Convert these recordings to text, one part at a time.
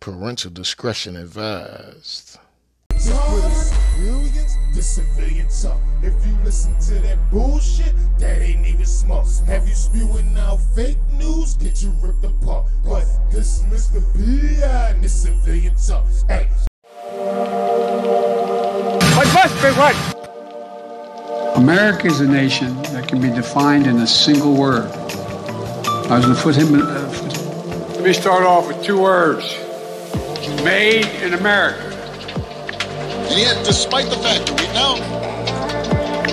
Parental discretion advised. The civilian talk. If you listen to that bullshit, that ain't even smart. Have you spewing out fake news? Get you ripped apart. But this Mr. B.I. and this civilian talk. Hey. What must be what? America is a nation that can be defined in a single word. I was going to put him. Uh, Let me start off with two words. Made in America. And yet, despite the fact that we've now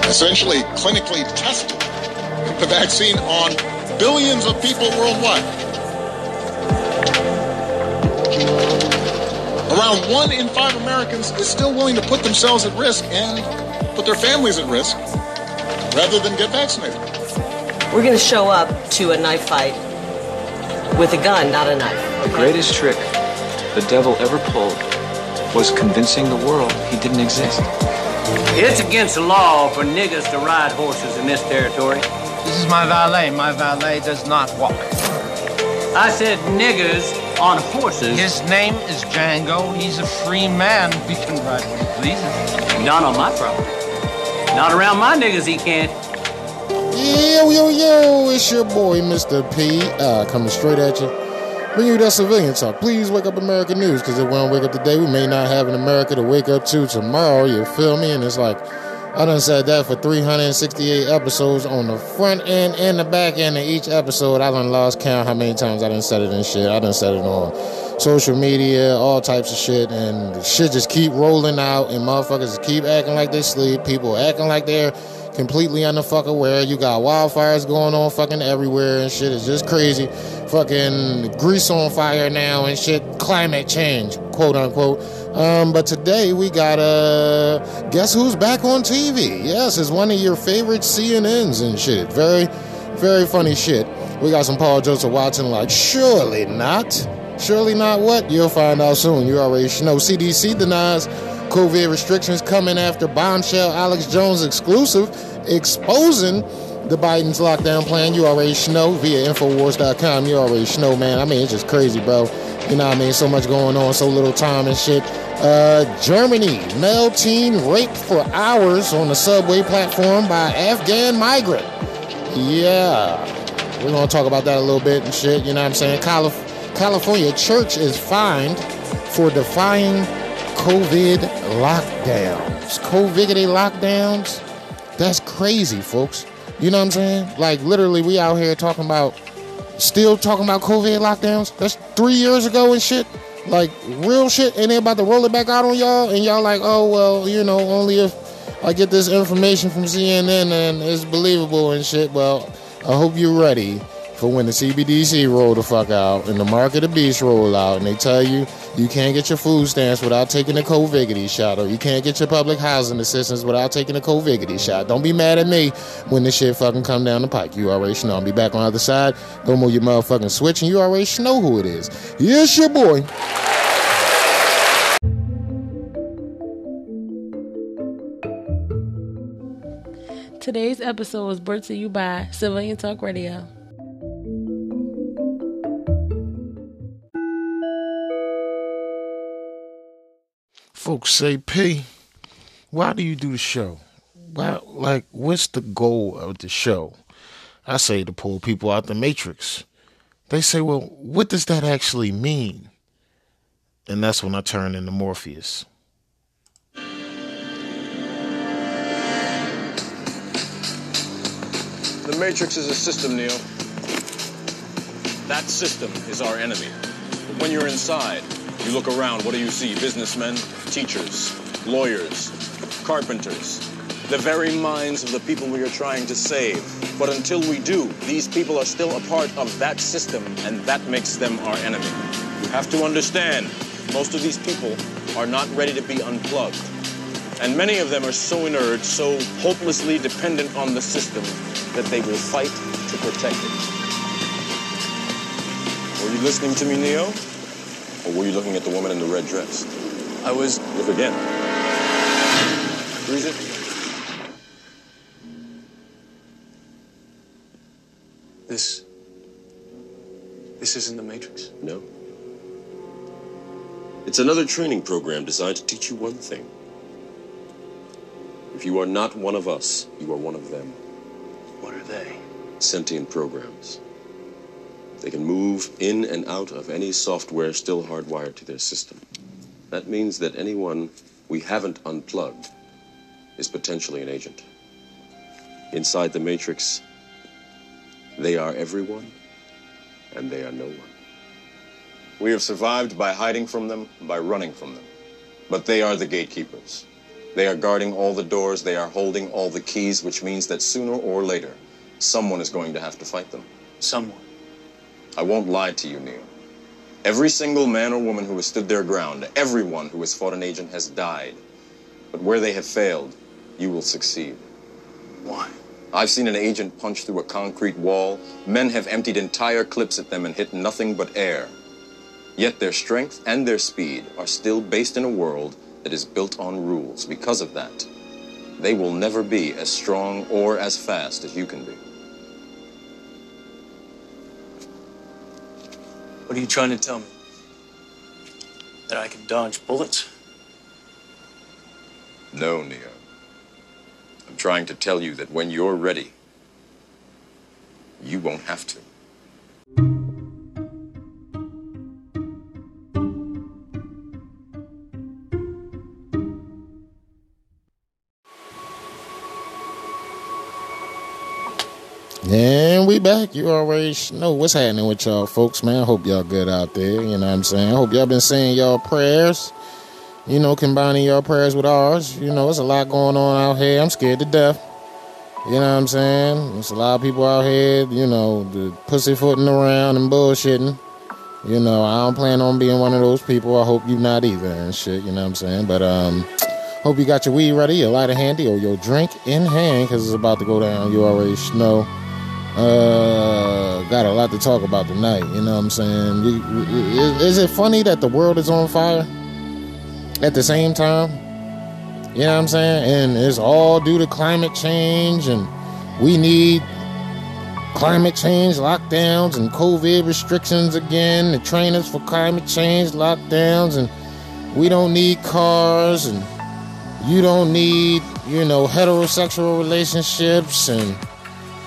essentially clinically tested the vaccine on billions of people worldwide, around one in five Americans is still willing to put themselves at risk and put their families at risk rather than get vaccinated. We're going to show up to a knife fight with a gun, not a knife. The greatest trick the devil ever pulled was convincing the world he didn't exist. It's against the law for niggas to ride horses in this territory. This is my valet. My valet does not walk. I said niggas on horses. His name is Django. He's a free man. He can ride what he pleases. Not on my property. Not around my niggas, he can't. Yo, yo, yo, it's your boy, Mr. P, uh, coming straight at you. Bring you that civilian talk. Please wake up American news, because if we don't wake up today, we may not have an America to wake up to tomorrow. You feel me? And it's like, I done said that for 368 episodes on the front end and the back end of each episode. I done lost count how many times I done said it and shit. I done said it on social media, all types of shit, and shit just keep rolling out, and motherfuckers keep acting like they sleep. People acting like they're completely unfuck aware. You got wildfires going on fucking everywhere and shit. It's just crazy. Fucking Greece on fire now and shit. Climate change, quote unquote. Um, but today we got uh guess who's back on TV? Yes, it's one of your favorite CNNs and shit. Very, very funny shit. We got some Paul Joseph Watson like, surely not. Surely not what? You'll find out soon. You already know. CDC denies COVID restrictions coming after bombshell Alex Jones exclusive exposing the Biden's lockdown plan. You already know via Infowars.com. You already know, man. I mean, it's just crazy, bro. You know what I mean? So much going on, so little time and shit. Uh, Germany, male teen raped for hours on the subway platform by Afghan migrant. Yeah, we're gonna talk about that a little bit and shit. You know what I'm saying? Calif- California church is fined for defying COVID lockdowns. COVID lockdowns? That's crazy, folks. You know what I'm saying? Like literally, we out here talking about, still talking about COVID lockdowns. That's three years ago and shit. Like real shit, and they about to roll it back out on y'all, and y'all like, oh well, you know, only if I get this information from CNN and it's believable and shit. Well, I hope you're ready for when the CBDC roll the fuck out and the mark of the beast roll out, and they tell you you can't get your food stamps without taking a COVID shot, or you can't get your public housing assistance without taking a COVID shot. Don't be mad at me when this shit fucking come down the pike. You already know. I'll be back on the other side. Don't move your motherfucking switch, and you already know who it is. Yes, your boy. Today's episode was brought to you by Civilian Talk Radio. Folks say, P, why do you do the show? Why, like, what's the goal of the show? I say to pull people out the matrix. They say, well, what does that actually mean? And that's when I turn into Morpheus. The Matrix is a system, Neo. That system is our enemy. When you're inside, you look around, what do you see? Businessmen, teachers, lawyers, carpenters, the very minds of the people we are trying to save. But until we do, these people are still a part of that system, and that makes them our enemy. You have to understand, most of these people are not ready to be unplugged. And many of them are so inert, so hopelessly dependent on the system, that they will fight to protect it. Were you listening to me, Neo? Or were you looking at the woman in the red dress? I was. Look again. Who is it? This. This isn't the Matrix. No. It's another training program designed to teach you one thing. If you are not one of us, you are one of them. What are they? Sentient programs. They can move in and out of any software still hardwired to their system. That means that anyone we haven't unplugged is potentially an agent. Inside the Matrix, they are everyone, and they are no one. We have survived by hiding from them, by running from them. But they are the gatekeepers. They are guarding all the doors, they are holding all the keys, which means that sooner or later, someone is going to have to fight them. Someone. I won't lie to you, Neo. Every single man or woman who has stood their ground, everyone who has fought an agent has died. But where they have failed, you will succeed. Why? I've seen an agent punch through a concrete wall. Men have emptied entire clips at them and hit nothing but air. Yet their strength and their speed are still based in a world that is built on rules. Because of that, they will never be as strong or as fast as you can be. What are you trying to tell me? That I can dodge bullets? No, Neo. I'm trying to tell you that when you're ready, you won't have to. We back. You already know what's happening with y'all folks, man. I hope y'all good out there. You know what I'm saying? I hope y'all been saying y'all prayers. You know, combining your prayers with ours. You know, it's a lot going on out here. I'm scared to death. You know what I'm saying? There's a lot of people out here, you know, the pussyfooting around and bullshitting. You know, I don't plan on being one of those people. I hope you not either and shit, you know what I'm saying? But um hope you got your weed ready, your lighter handy, or your drink in hand, because it's about to go down. You already know. Uh, got a lot to talk about tonight. You know what I'm saying? Is it funny that the world is on fire at the same time? You know what I'm saying? And it's all due to climate change, and we need climate change lockdowns and COVID restrictions again, the trainers for climate change lockdowns, and we don't need cars, and you don't need, you know, heterosexual relationships, and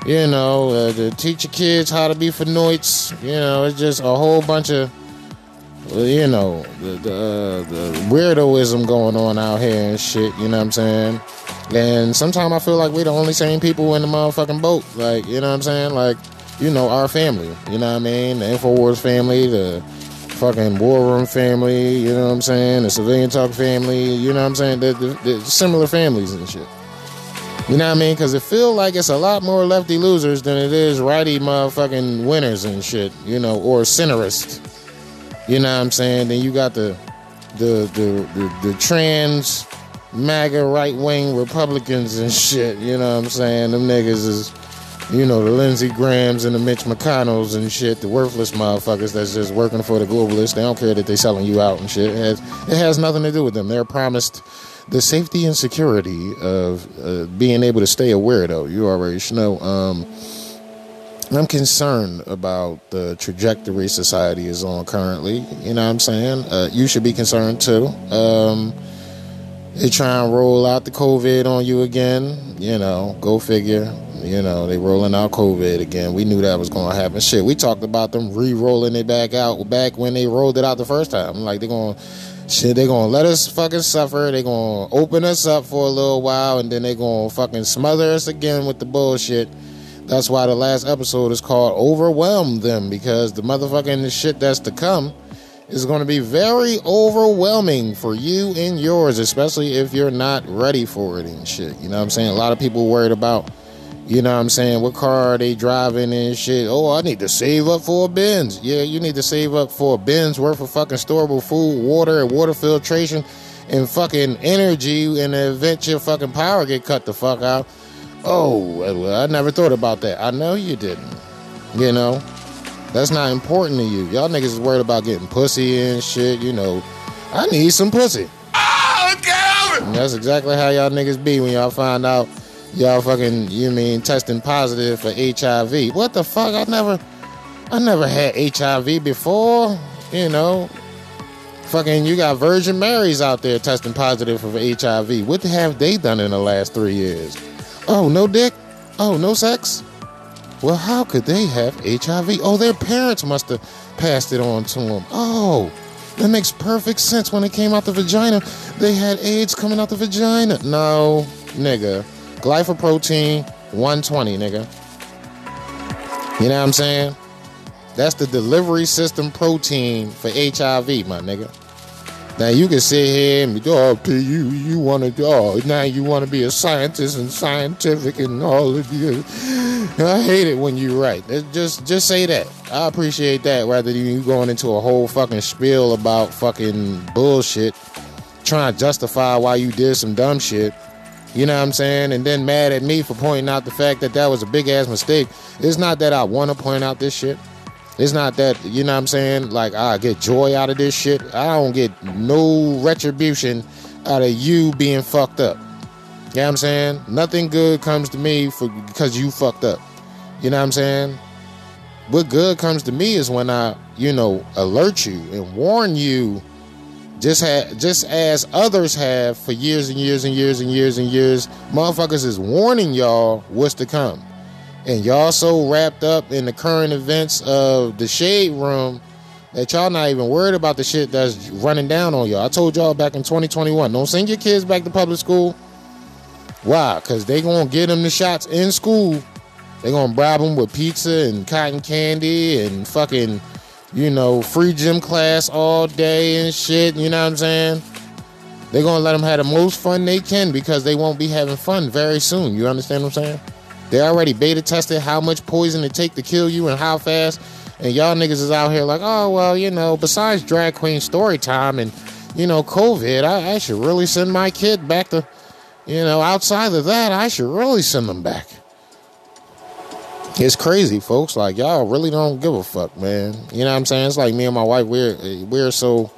you know, uh, to teach your kids how to be Fenoids. You know, it's just a whole bunch of, you know, the the, uh, the weirdoism going on out here and shit. You know what I'm saying? And sometimes I feel like we're the only sane people in the motherfucking boat. Like, you know what I'm saying? Like, you know, our family. You know what I mean? The Infowars family, the fucking War Room family. You know what I'm saying? The Civilian Talk family. You know what I'm saying? The, the, the similar families and shit. You know what I mean? Because it feel like it's a lot more lefty losers than it is righty motherfucking winners and shit. You know, or centerists. You know what I'm saying? Then you got the the the the, the trans MAGA right wing Republicans and shit. You know what I'm saying? Them niggas is, you know, the Lindsey Grahams and the Mitch McConnells and shit, the worthless motherfuckers that's just working for the globalists. They don't care that they selling you out and shit. It has, it has nothing to do with them. They're promised the safety and security of uh, being able to stay aware, though, You already know. Um, I'm concerned about the trajectory society is on currently. You know what I'm saying? Uh, you should be concerned too. Um, they try and roll out the COVID on you again. You know, go figure. You know, they rolling out COVID again. We knew that was going to happen. Shit, we talked about them re-rolling it back out back when they rolled it out the first time. Like they're going, shit, they're going to let us fucking suffer. They're going to open us up for a little while, and then they're going to fucking smother us again with the bullshit. That's why the last episode is called "Overwhelm Them" because the motherfucking shit that's to come is going to be very overwhelming for you and yours, especially if you're not ready for it and shit. You know what I'm saying? A lot of people worried about, you know what I'm saying, what car are they driving and shit. Oh, I need to save up for a Benz. Yeah, you need to save up for a Benz worth of fucking storable food, water, and water filtration and fucking energy in the event your fucking power get cut the fuck out. Oh, well, I never thought about that. I know you didn't. You know? That's not important to you. Y'all niggas is worried about getting pussy and shit. You know, I need some pussy. Oh, get God! that's exactly how y'all niggas be when y'all find out y'all fucking, you mean, testing positive for HIV. What the fuck? I never, I never had HIV before. You know, Fucking, you got Virgin Marys out there testing positive for HIV. What have they done in the last three years? Oh, no dick? Oh, no sex? Well, how could they have HIV? Oh, their parents must have passed it on to them. Oh, that makes perfect sense. When it came out the vagina, they had AIDS coming out the vagina. No, nigga. Glycoprotein 120, nigga. You know what I'm saying? That's the delivery system protein for HIV, my nigga. Now you can sit here and be, oh, P, you you want to, oh, now you want to be a scientist and scientific and all of you. I hate it when you write. Just just say that. I appreciate that rather than you going into a whole fucking spiel about fucking bullshit, trying to justify why you did some dumb shit. You know what I'm saying? And then mad at me for pointing out the fact that that was a big ass mistake. It's not that I want to point out this shit. It's not that, you know what I'm saying? Like, I get joy out of this shit. I don't get no retribution out of you being fucked up. You know what I'm saying? Nothing good comes to me for because you fucked up. You know what I'm saying? What good comes to me is when I, you know, alert you and warn you just ha- just as others have for years and years and years and years and years. Motherfuckers is warning y'all what's to come and y'all so wrapped up in the current events of the shade room that y'all not even worried about the shit that's running down on y'all. I told y'all back in 2021, don't send your kids back to public school. Why? Because they gonna get them the shots in school. They gonna bribe them with pizza and cotton candy and fucking, you know, free gym class all day and shit. You know what I'm saying? They're gonna let them have the most fun they can because they won't be having fun very soon. You understand what I'm saying? They already beta tested how much poison it take to kill you and how fast. And y'all niggas is out here like, oh well, you know, besides drag queen story time and you know COVID, I, I should really send my kid back to, you know, outside of that, I should really send them back. It's crazy, folks. Like y'all really don't give a fuck, man. You know what I'm saying? It's like me and my wife. We're we're so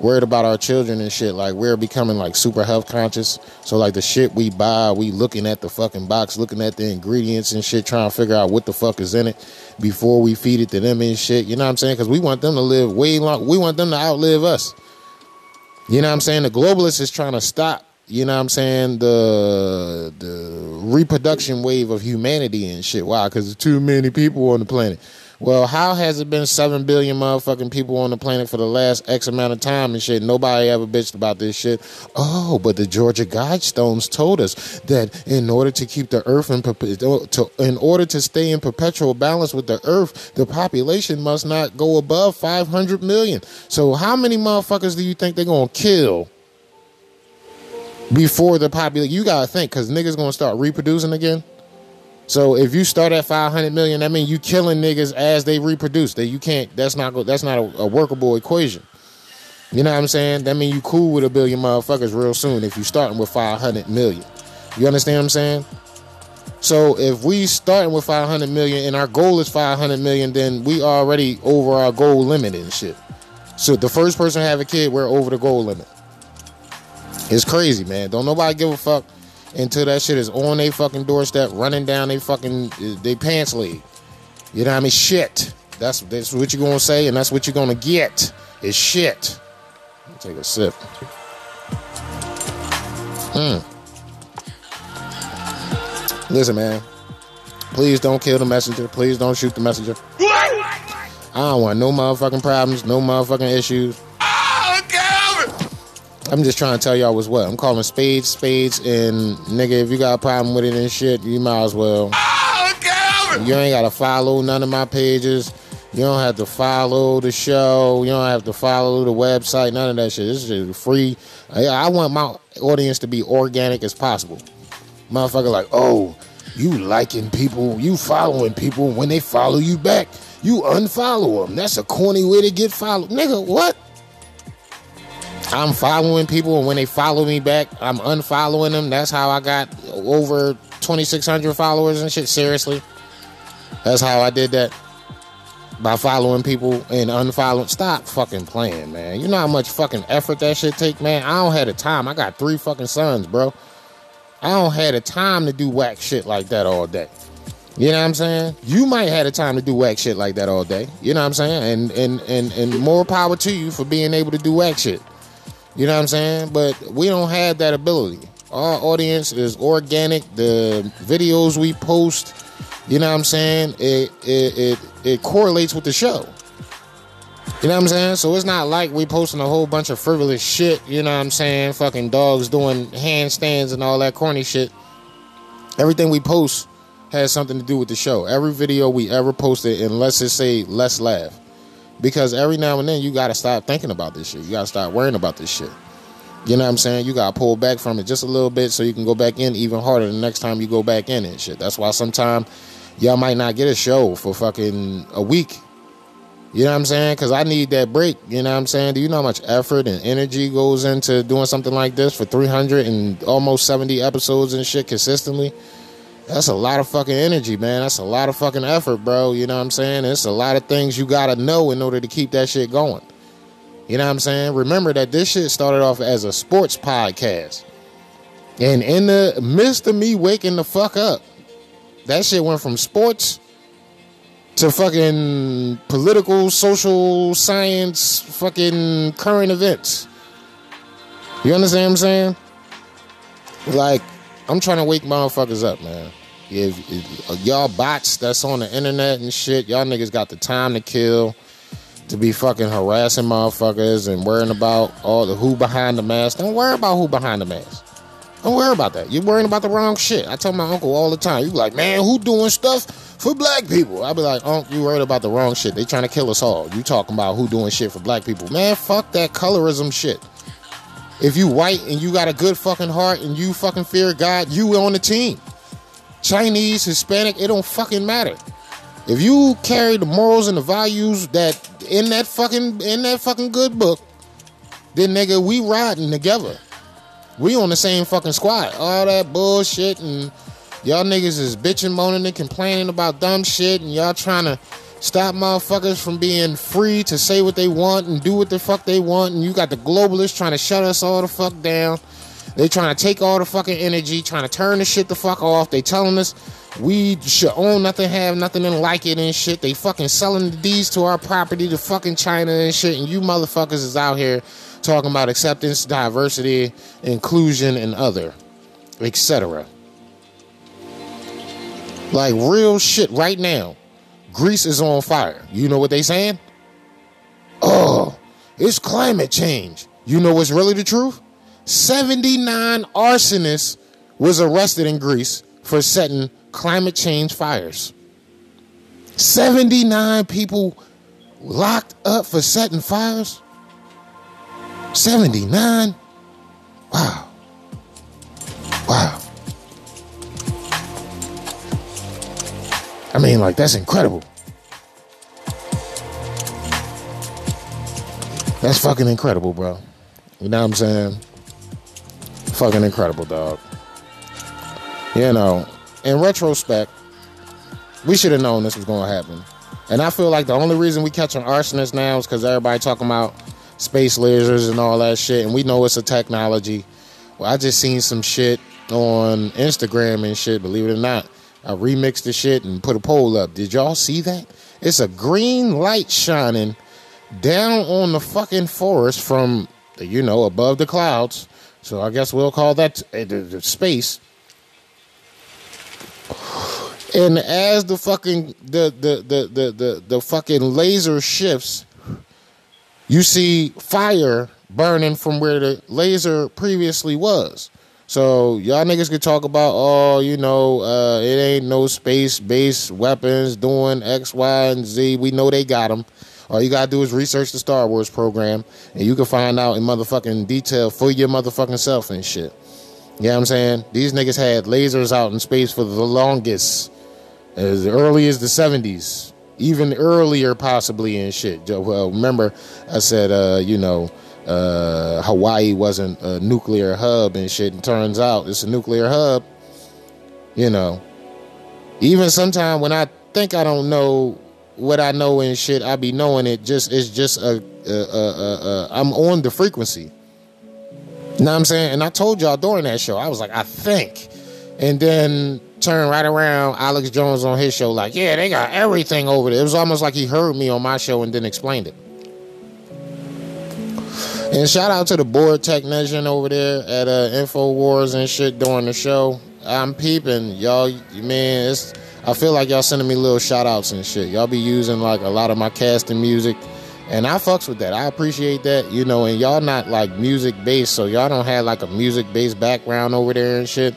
worried about our children and shit. Like we're becoming like super health conscious. So like the shit we buy, we looking at the fucking box, looking at the ingredients and shit, trying to figure out what the fuck is in it before we feed it to them and shit. You know what I'm saying? Because we want them to live way long. We want them to outlive us. You know what I'm saying? The globalists is trying to stop. You know what I'm saying? The the reproduction wave of humanity and shit. Why? Because there's too many people on the planet. Well, how has it been seven billion motherfucking people on the planet for the last X amount of time and shit? Nobody ever bitched about this shit. Oh, but the Georgia Guidestones told us that in order to keep the earth in to, in order to stay in perpetual balance with the earth, the population must not go above 500 million. So, how many motherfuckers do you think they're gonna kill? Before the population, you gotta think, cause niggas gonna start reproducing again. So if you start at 500 million, that means you killing niggas as they reproduce. That you can't. That's not. That's not a, a workable equation. You know what I'm saying? That means you cool with a billion motherfuckers real soon if you starting with 500 million. You understand what I'm saying? So if we starting with 500 million and our goal is 500 million, then we already over our goal limit and shit. So the first person to have a kid, we're over the goal limit. It's crazy, man. Don't nobody give a fuck until that shit is on their fucking doorstep, running down their fucking they pants leg. You know what I mean? Shit. That's that's what you're gonna say, and that's what you're gonna get. Is shit. Take a sip. Hmm. Listen, man. Please don't kill the messenger. Please don't shoot the messenger. I don't want no motherfucking problems, no motherfucking issues. I'm just trying to tell y'all what's what. I'm calling spades spades, and nigga, if you got a problem with it and shit, you might as well. Oh, You ain't gotta follow none of my pages. You don't have to follow the show. You don't have to follow the website. None of that shit. This is free. I, I want my audience to be organic as possible. Motherfucker, like, oh, you liking people, you following people. When they follow you back, you unfollow them. That's a corny way to get followed, nigga. What? I'm following people, and when they follow me back, I'm unfollowing them. That's how I got over 2,600 followers and shit. Seriously, that's how I did that by following people and unfollowing. Stop fucking playing, man. You know how much fucking effort that shit take, man. I don't have the time. I got three fucking sons, bro. I don't have the time to do whack shit like that all day. You know what I'm saying? You might have the time to do whack shit like that all day. You know what I'm saying? And and and and more power to you for being able to do whack shit. You know what I'm saying? But we don't have that ability. Our audience is organic. The videos we post, you know what I'm saying? It it it, it correlates with the show. You know what I'm saying? So it's not like we posting a whole bunch of frivolous shit, you know what I'm saying? Fucking dogs doing handstands and all that corny shit. Everything we post has something to do with the show. Every video we ever posted, unless it say let's laugh. Because every now and then you gotta stop thinking about this shit. You gotta start worrying about this shit. You know what I'm saying? You gotta pull back from it just a little bit so you can go back in even harder the next time you go back in and shit. That's why sometimes y'all might not get a show for fucking a week. You know what I'm saying? Because I need that break. You know what I'm saying? Do you know how much effort and energy goes into doing something like this for 300 and almost 70 episodes and shit consistently? That's a lot of fucking energy, man. That's a lot of fucking effort, bro. You know what I'm saying? It's a lot of things you gotta know in order to keep that shit going. You know what I'm saying? Remember that this shit started off as a sports podcast. And in the midst of me waking the fuck up, that shit went from sports to fucking political, social, science, fucking current events. You understand what I'm saying? Like, I'm trying to wake motherfuckers up, man. If, if uh, y'all bots that's on the internet and shit, y'all niggas got the time to kill to be fucking harassing motherfuckers and worrying about all the who behind the mask. Don't worry about who behind the mask. Don't worry about that. You're worrying about the wrong shit. I tell my uncle all the time. You like, man, who doing stuff for black people? I be like, uncle, you worried about the wrong shit. They trying to kill us all. You talking about who doing shit for black people. Man, fuck that colorism shit. If you white and you got a good fucking heart and you fucking fear God, you on the team. Chinese, Hispanic, it don't fucking matter. If you carry the morals and the values that in that fucking in that fucking good book, then nigga, we riding together. We on the same fucking squad. All that bullshit and y'all niggas is bitching, moaning, and complaining about dumb shit, and y'all trying to stop motherfuckers from being free to say what they want and do what the fuck they want, and you got the globalists trying to shut us all the fuck down. They trying to take all the fucking energy, trying to turn the shit the fuck off. They telling us we should own nothing, have nothing, and like it and shit. They fucking selling the deeds to our property to fucking China and shit. And you motherfuckers is out here talking about acceptance, diversity, inclusion, and other, etc. Like real shit right now. Greece is on fire. You know what they saying? Oh, it's climate change. You know what's really the truth? 79 arsonists was arrested in Greece for setting climate change fires. 79 people locked up for setting fires. 79? Wow. Wow. I mean, like, that's incredible. That's fucking incredible, bro. You know what I'm saying? Fucking incredible, dog. You know, in retrospect, we should have known this was going to happen. And I feel like the only reason we catching arsonists now is because everybody talking about space lasers and all that shit, and we know it's a technology. Well, I just seen some shit on Instagram and shit. Believe it or not, I remixed the shit and put a poll up. Did y'all see that? It's a green light shining down on the fucking forest from, you know, above the clouds. So I guess we'll call that uh, space. And as the fucking the the the the the, the fucking laser shifts, you see fire burning from where the laser previously was. So y'all niggas could talk about, oh, you know, uh, it ain't no space-based weapons doing X, Y, and Z. We know they got them. All you gotta do is research the Star Wars program, and you can find out in motherfucking detail for your motherfucking self and shit. You know what I'm saying? These niggas had lasers out in space for the longest, as early as the 70s, even earlier possibly and shit. Well, remember I said, uh, you know, uh, Hawaii wasn't a nuclear hub and shit. And turns out it's a nuclear hub. You know, even sometime when I think I don't know what I know and shit, I be knowing it. Just it's just a, I'm on the frequency. You know what I'm saying? And I told y'all during that show, I was like, I think. And then turned right around Alex Jones on his show, like, yeah, they got everything over there. It was almost like he heard me on my show and then explained it. And shout out to the board technician over there at uh, InfoWars and shit during the show. I'm peeping, y'all. Man, it's, I feel like y'all sending me little shout outs and shit. Y'all be using like a lot of my casting music. And I fucks with that. I appreciate that, you know, and y'all not like music based, so y'all don't have like a music based background over there and shit.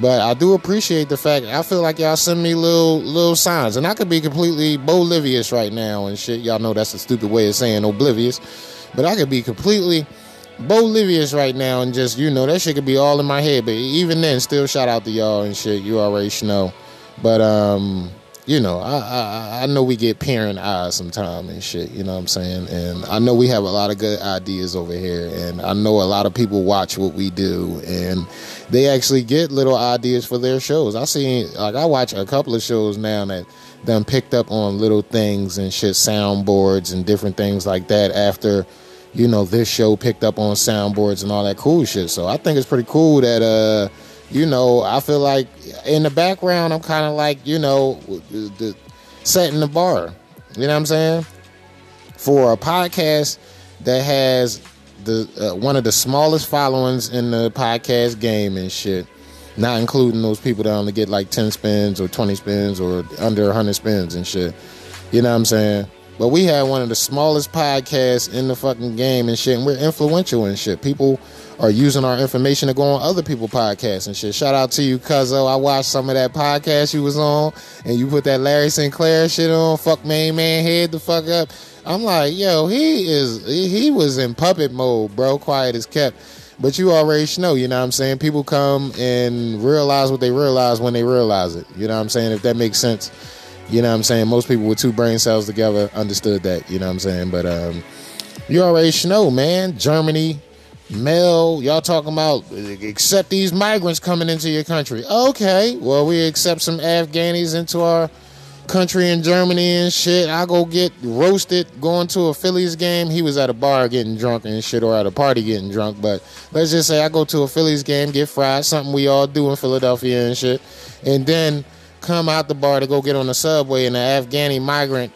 But I do appreciate the fact I feel like y'all send me little little signs. And I could be completely bolivious right now and shit. Y'all know that's a stupid way of saying oblivious. But I could be completely bolivious right now and just, you know, that shit could be all in my head. But even then, still shout out to y'all and shit. You already know. But um you know, I, I I know we get parent eyes sometime and shit. You know what I'm saying? And I know we have a lot of good ideas over here, and I know a lot of people watch what we do, and they actually get little ideas for their shows. I see, like, I watch a couple of shows now that done picked up on little things and shit, soundboards and different things like that after. You know, this show picked up on soundboards and all that cool shit. So I think it's pretty cool that uh you know, I feel like in the background, I'm kind of like, you know, setting the bar. You know what I'm saying? For a podcast that has the uh, one of the smallest followings in the podcast game and shit, not including those people that only get like 10 spins or 20 spins or under 100 spins and shit. You know what I'm saying? But we had one of the smallest podcasts in the fucking game and shit, and we're influential and shit. People are using our information to go on other people's podcasts and shit. Shout out to you, Cuzzo. I watched some of that podcast you was on, and you put that Larry Sinclair shit on. Fuck main man head the fuck up. I'm like, yo, he is he was in puppet mode, bro. Quiet as kept. But you already know, you know what I'm saying? People come and realize what they realize when they realize it. You know what I'm saying? If that makes sense. You know what I'm saying? Most people with two brain cells together understood that. You know what I'm saying? But um, you already know, man. Germany, Mel, y'all talking about accept these migrants coming into your country. Okay, well, we accept some Afghanis into our country in Germany and shit. I go get roasted going to a Phillies game. He was at a bar getting drunk and shit, or at a party getting drunk. But let's just say I go to a Phillies game, get fried, something we all do in Philadelphia and shit. And then come out the bar to go get on the subway, and an Afghani migrant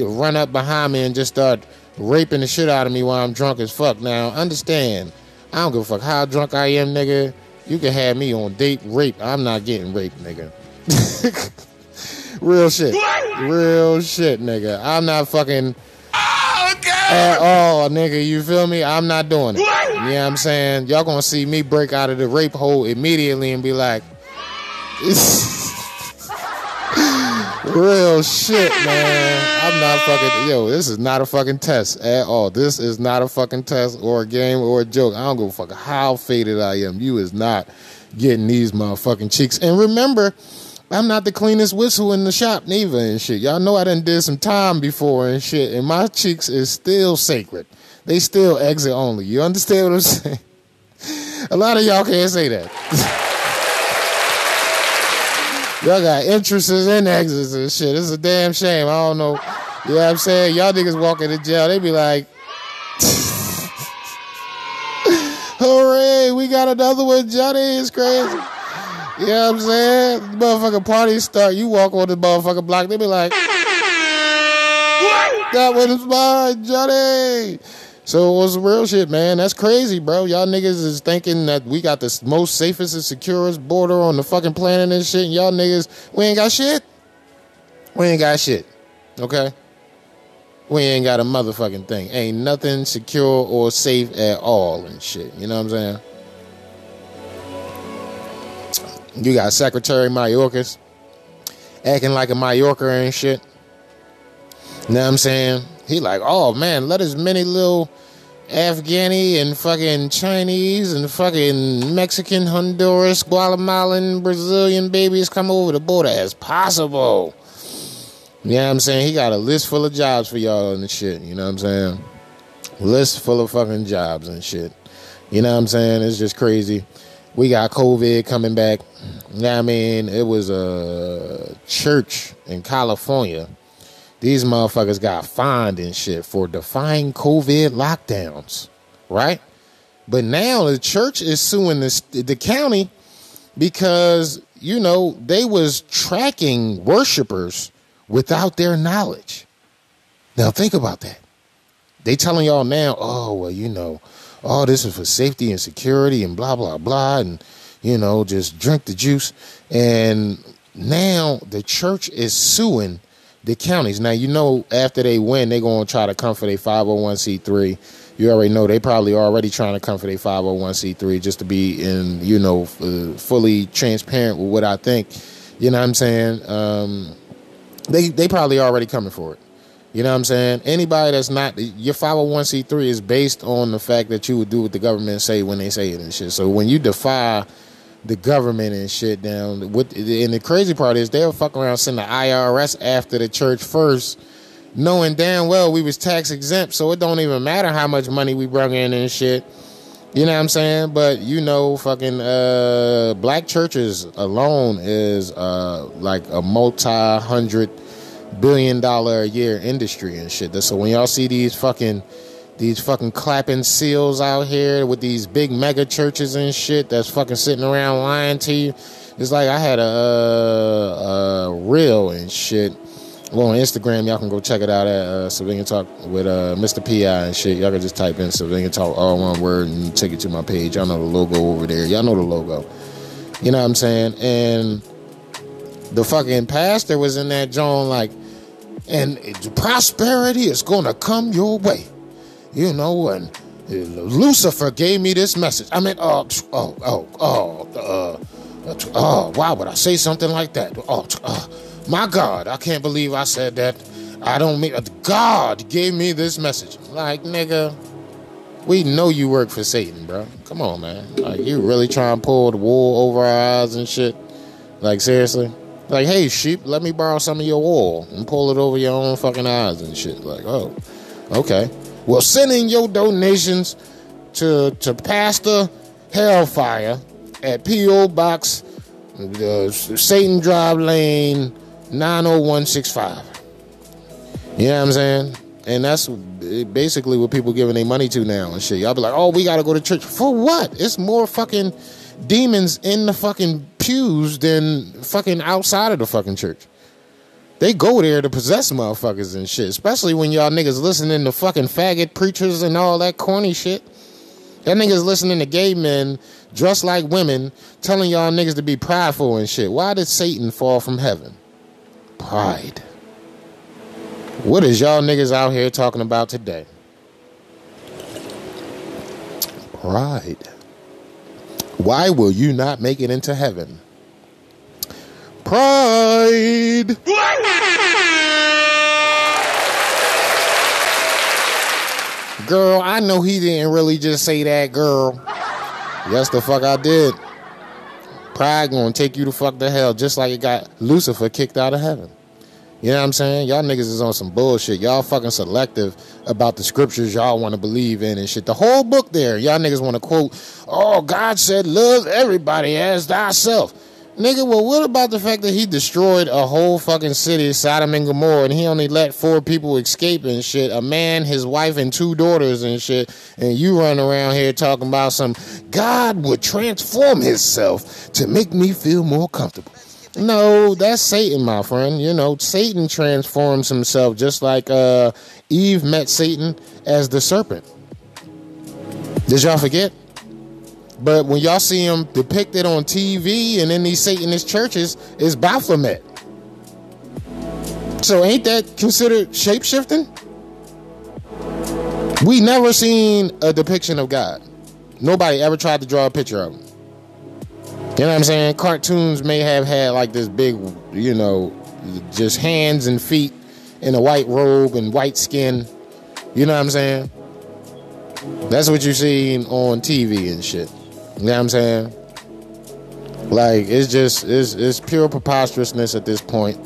run up behind me and just start raping the shit out of me while I'm drunk as fuck. Now, understand, I don't give a fuck how drunk I am, nigga. You can have me on date rape. I'm not getting raped, nigga. Real shit. Real shit, nigga. I'm not fucking at all, nigga. You feel me? I'm not doing it. You know what I'm saying? Y'all gonna see me break out of the rape hole immediately and be like, Real shit, man. I'm not fucking. Yo, this is not a fucking test at all. This is not a fucking test or a game or a joke. I don't a fuck how faded I am. You is not getting these motherfucking cheeks. And remember, I'm not the cleanest whistle in the shop neither and shit. Y'all know I done did some time before and shit. And my cheeks is still sacred. They still exit only. You understand what I'm saying? A lot of y'all can't say that. Y'all got entrances and exits and shit. It's a damn shame. I don't know. You know what I'm saying? Y'all niggas walk into jail, they be like, hooray, we got another one. Johnny is crazy. You know what I'm saying? The motherfucking party start. You walk on the motherfucking block, they be like, that one is mine, Johnny. So it was real shit, man. That's crazy, bro. Y'all niggas is thinking that we got the most safest and securest border on the fucking planet and shit. And y'all niggas, we ain't got shit. We ain't got shit. Okay? We ain't got a motherfucking thing. Ain't nothing secure or safe at all and shit. You know what I'm saying? You got Secretary Mayorkas acting like a Mallorca and shit. You know what I'm saying? He like, oh man, let as many little Afghani and fucking Chinese and fucking Mexican, Honduras, Guatemalan, Brazilian babies come over the border as possible. You know what I'm saying? He got a list full of jobs for y'all and shit. You know what I'm saying? List full of fucking jobs and shit. You know what I'm saying? It's just crazy. We got COVID coming back. You know what I mean? It was a church in California these motherfuckers got fined and shit for defying COVID lockdowns, right? But now the church is suing the, the county because you know, they was tracking worshipers without their knowledge. Now think about that. They telling y'all now, oh well, you know, all this is for safety and security and blah blah blah, and you know, just drink the juice. And now the church is suing the counties. Now you know after they win, they're gonna try to come for their 501c3. You already know they probably already trying to come for their 501c3 just to be in, you know, uh, fully transparent with what I think. You know what I'm saying? Um, they they probably already coming for it. You know what I'm saying? Anybody that's not your 501c3 is based on the fact that you would do what the government say when they say it and shit. So when you defy the government and shit down, what and the crazy part is they'll fuck around send the IRS after the church first, knowing damn well we was tax exempt, so it don't even matter how much money we brought in and shit. You know what I'm saying? But you know, fucking uh, black churches alone is uh, like a multi hundred billion dollar a year industry and shit. So when y'all see these fucking these fucking clapping seals out here with these big mega churches and shit that's fucking sitting around lying to you, it's like I had a, a, a reel and shit. Well, on Instagram, y'all can go check it out at uh, Civilian Talk with uh, Mr. Pi and shit. Y'all can just type in Civilian Talk, all one word, and take it to my page. Y'all know the logo over there. Y'all know the logo. You know what I'm saying? And the fucking pastor was in that joint like, and prosperity is going to come your way. You know, and Lucifer gave me this message. I mean, oh, oh, oh, oh, uh, oh, why would I say something like that? Oh, uh, my God, I can't believe I said that. I don't mean, God gave me this message. Like, nigga, we know you work for Satan, bro. Come on, man. Like, you really trying to pull the wool over our eyes and shit? Like, seriously? Like, hey, sheep, let me borrow some of your wool and pull it over your own fucking eyes and shit. Like, oh, okay. Well, send in your donations to to Pastor Hellfire at P.O. Box, uh, Satan Drive Lane, 90165. You know what I'm saying? And that's basically what people giving their money to now and shit. Y'all be like, oh, we got to go to church. For what? It's more fucking demons in the fucking pews than fucking outside of the fucking church. They go there to possess motherfuckers and shit, especially when y'all niggas listening to fucking faggot preachers and all that corny shit. That niggas listening to gay men dressed like women telling y'all niggas to be prideful and shit. Why did Satan fall from heaven? Pride. What is y'all niggas out here talking about today? Pride. Why will you not make it into heaven? Pride. Girl, I know he didn't really just say that, girl. Yes, the fuck I did. Pride gonna take you to fuck the hell, just like it got Lucifer kicked out of heaven. You know what I'm saying? Y'all niggas is on some bullshit. Y'all fucking selective about the scriptures y'all want to believe in and shit. The whole book there, y'all niggas want to quote, oh, God said, love everybody as thyself. Nigga, well, what about the fact that he destroyed a whole fucking city, Sodom and Gomorrah, and he only let four people escape and shit? A man, his wife, and two daughters and shit. And you run around here talking about some God would transform himself to make me feel more comfortable. No, that's Satan, my friend. You know, Satan transforms himself just like uh, Eve met Satan as the serpent. Did y'all forget? But when y'all see him depicted on TV and in these Satanist churches, it's Baphomet. So ain't that considered shapeshifting? We never seen a depiction of God. Nobody ever tried to draw a picture of him. You know what I'm saying? Cartoons may have had like this big, you know, just hands and feet in a white robe and white skin. You know what I'm saying? That's what you see on TV and shit. You know what I'm saying? Like it's just it's it's pure preposterousness at this point.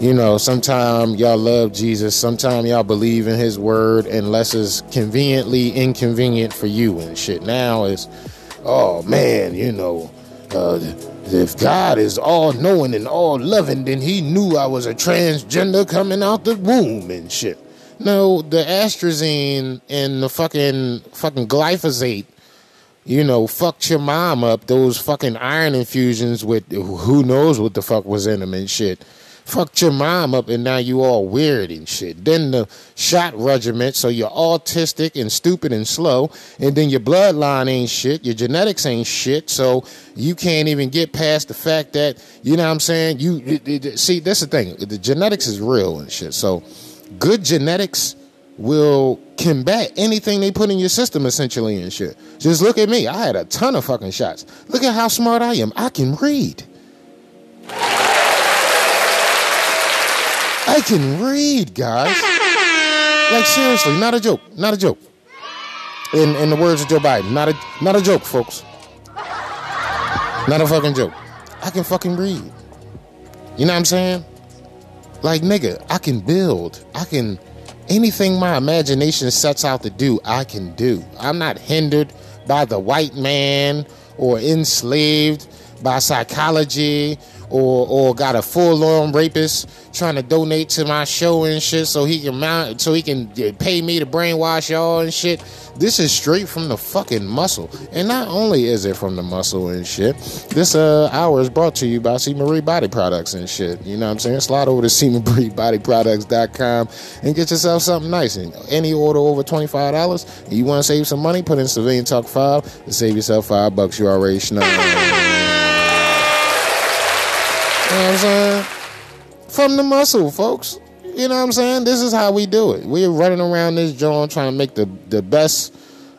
You know, sometimes y'all love Jesus, sometimes y'all believe in his word unless it's conveniently inconvenient for you and shit. Now it's oh man, you know, uh, if God is all knowing and all loving, then he knew I was a transgender coming out the womb and shit. No, the atrazine and the fucking fucking glyphosate you know, fucked your mom up, those fucking iron infusions with who knows what the fuck was in them and shit. Fucked your mom up and now you all weird and shit. Then the shot regiment, so you're autistic and stupid and slow. And then your bloodline ain't shit. Your genetics ain't shit. So you can't even get past the fact that, you know what I'm saying? You, it, it, see, that's the thing. The genetics is real and shit. So good genetics will combat anything they put in your system essentially and shit. Just look at me. I had a ton of fucking shots. Look at how smart I am. I can read. I can read, guys. Like seriously, not a joke. Not a joke. In in the words of Joe Biden, not a not a joke, folks. Not a fucking joke. I can fucking read. You know what I'm saying? Like nigga, I can build. I can anything my imagination sets out to do, I can do. I'm not hindered by the white man or enslaved by psychology or or got a full on rapist trying to donate to my show and shit so he can mount so he can pay me to brainwash y'all and shit. This is straight from the fucking muscle. And not only is it from the muscle and shit, this uh hour is brought to you by C. Marie Body Products and shit. You know what I'm saying? Slide over to cmarieBodyProducts.com and get yourself something nice. And any order over $25 and you want to save some money, put in Civilian Talk 5 and save yourself five bucks. You already know. You know what I'm saying? From the muscle, folks. You know what I'm saying? This is how we do it. We're running around this joint trying to make the, the best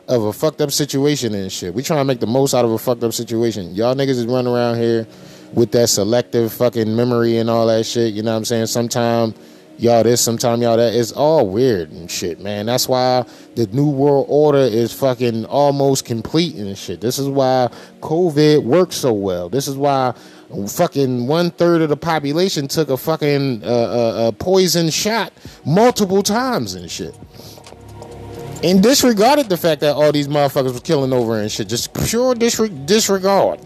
of a fucked up situation and shit. We trying to make the most out of a fucked up situation. Y'all niggas is running around here with that selective fucking memory and all that shit. You know what I'm saying? Sometime y'all this, sometime y'all that. It's all weird and shit, man. That's why the new world order is fucking almost complete and shit. This is why COVID works so well. This is why fucking one third of the population took a fucking uh, uh, poison shot multiple times and shit. And disregarded the fact that all these motherfuckers were killing over and shit. Just pure disre- disregard.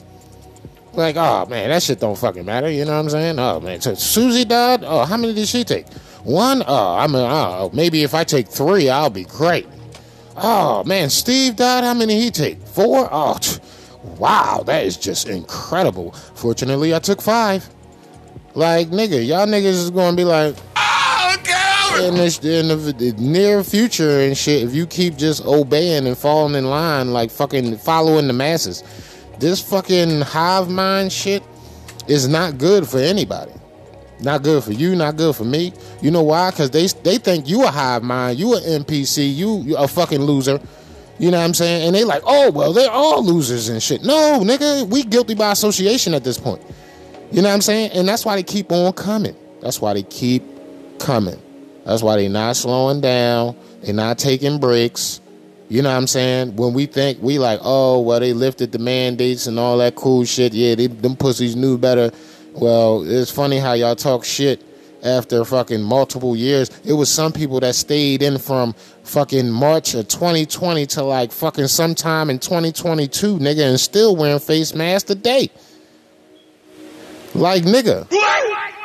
Like, oh man, that shit don't fucking matter. You know what I'm saying? Oh man, so Susie died. Oh, how many did she take? One. Oh, I mean, oh, maybe if I take three, I'll be great. Oh man, Steve died. How many he take? Four. Oh, wow, that is just incredible. Fortunately, I took five. Like, nigga, y'all niggas is gonna be like, oh, God. In, this, in the, the near future and shit, if you keep just obeying and falling in line, like fucking following the masses, this fucking hive mind shit is not good for anybody. Not good for you, not good for me. You know why? Because they they think you a hive mind, you an NPC, you, you a fucking loser. You know what I'm saying? And they like, oh well, they're all losers and shit. No, nigga, we guilty by association at this point. You know what I'm saying? And that's why they keep on coming. That's why they keep coming. That's why they not slowing down. They're not taking breaks. You know what I'm saying? When we think we like, oh well, they lifted the mandates and all that cool shit. Yeah, they, them pussies knew better. Well, it's funny how y'all talk shit after fucking multiple years. It was some people that stayed in from fucking March of 2020 to like fucking sometime in 2022, nigga, and still wearing face masks today. Like, nigga,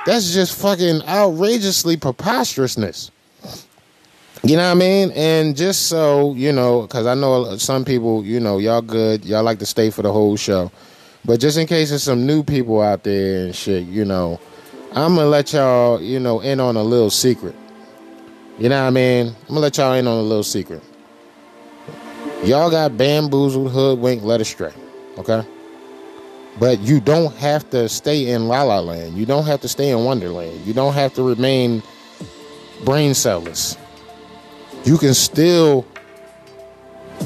that's just fucking outrageously preposterousness. You know what I mean? And just so, you know, because I know some people, you know, y'all good, y'all like to stay for the whole show. But just in case there's some new people out there and shit, you know, I'm gonna let y'all, you know, in on a little secret. You know what I mean? I'm gonna let y'all in on a little secret. Y'all got bamboozled, hoodwinked, led astray. Okay? But you don't have to stay in La La Land. You don't have to stay in Wonderland. You don't have to remain brain cellless. You can still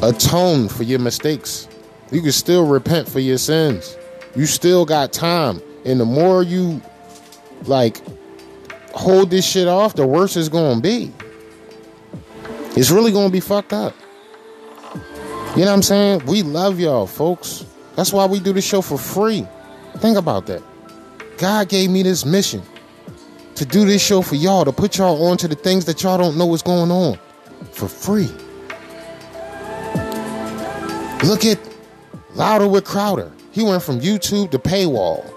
atone for your mistakes. You can still repent for your sins. You still got time. And the more you like hold this shit off, the worse it's gonna be. It's really gonna be fucked up. You know what I'm saying? We love y'all, folks. That's why we do the show for free. Think about that. God gave me this mission to do this show for y'all, to put y'all on to the things that y'all don't know what's going on for free. Look at Louder with Crowder. He went from YouTube to paywall.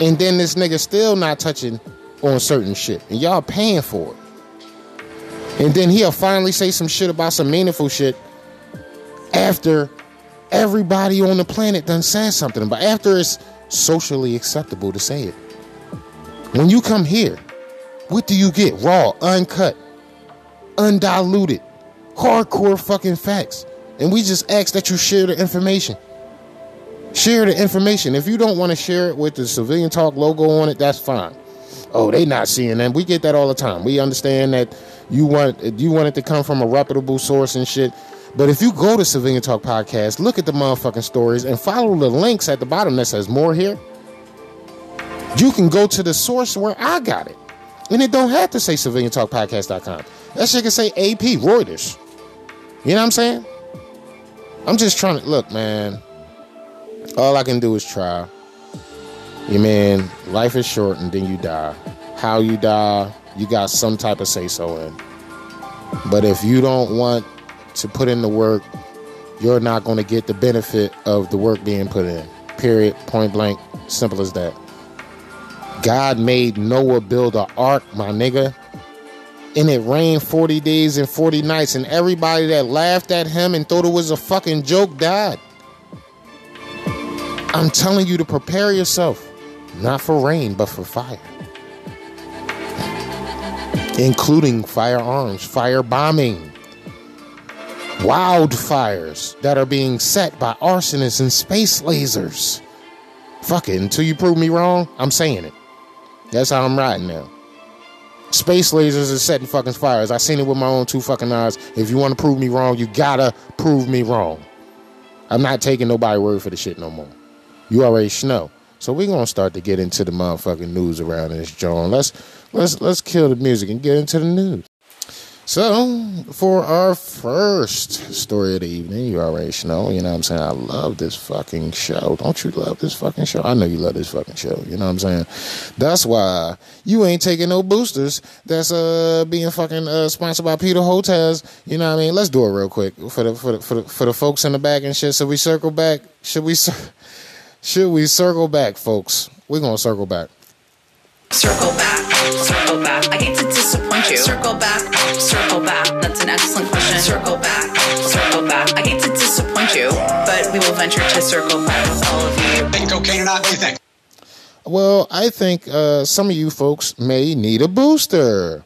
And then this nigga still not touching on certain shit. And y'all paying for it. And then he'll finally say some shit about some meaningful shit after Everybody on the planet done said something But after it's socially acceptable to say it. When you come here, what do you get? Raw, uncut, undiluted, hardcore fucking facts. And we just ask that you share the information. Share the information. If you don't want to share it with the civilian talk logo on it, that's fine. Oh, they not seeing them. We get that all the time. We understand that you want you want it to come from a reputable source and shit. But if you go to Civilian Talk Podcast, look at the motherfucking stories and follow the links at the bottom that says more here. You can go to the source where I got it. And it don't have to say civiliantalkpodcast.com. That shit can say AP, Reuters. You know what I'm saying? I'm just trying to look, man. All I can do is try. You mean life is short and then you die. How you die, you got some type of say so in. But if you don't want to put in the work, you're not going to get the benefit of the work being put in. Period. Point blank. Simple as that. God made Noah build an ark, my nigga. And it rained 40 days and 40 nights, and everybody that laughed at him and thought it was a fucking joke died. I'm telling you to prepare yourself, not for rain, but for fire. Including firearms, fire bombing, wildfires that are being set by arsonists and space lasers. Fuck it, until you prove me wrong, I'm saying it. That's how I'm riding now. Space lasers are setting fucking fires. I seen it with my own two fucking eyes. If you want to prove me wrong, you gotta prove me wrong. I'm not taking nobody word for the shit no more. You already know. So we're gonna start to get into the motherfucking news around this John. Let's let's let's kill the music and get into the news. So, for our first story of the evening, you already know, you know what I'm saying? I love this fucking show. Don't you love this fucking show? I know you love this fucking show. You know what I'm saying? That's why you ain't taking no boosters that's uh being fucking uh sponsored by Peter Hotez. You know what I mean? Let's do it real quick for the for the for the, for the folks in the back and shit. So we circle back. Should we should we circle back, folks? We're gonna circle back. Circle back, circle back. I hate to disappoint you. Circle back, circle back. That's an excellent question. Circle back, circle back. I hate to disappoint you, but we will venture to circle back with all of you. Think cocaine or not? What do you think? Well, I think uh, some of you folks may need a booster.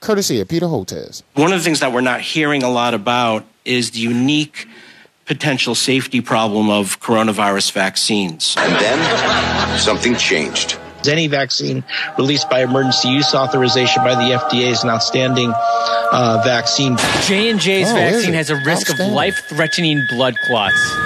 Courtesy of Peter Hotez. One of the things that we're not hearing a lot about is the unique potential safety problem of coronavirus vaccines. And then something changed. Any vaccine released by emergency use authorization by the FDA is an outstanding uh, vaccine. J and J's Oh, vaccine has a risk of life-threatening blood clots.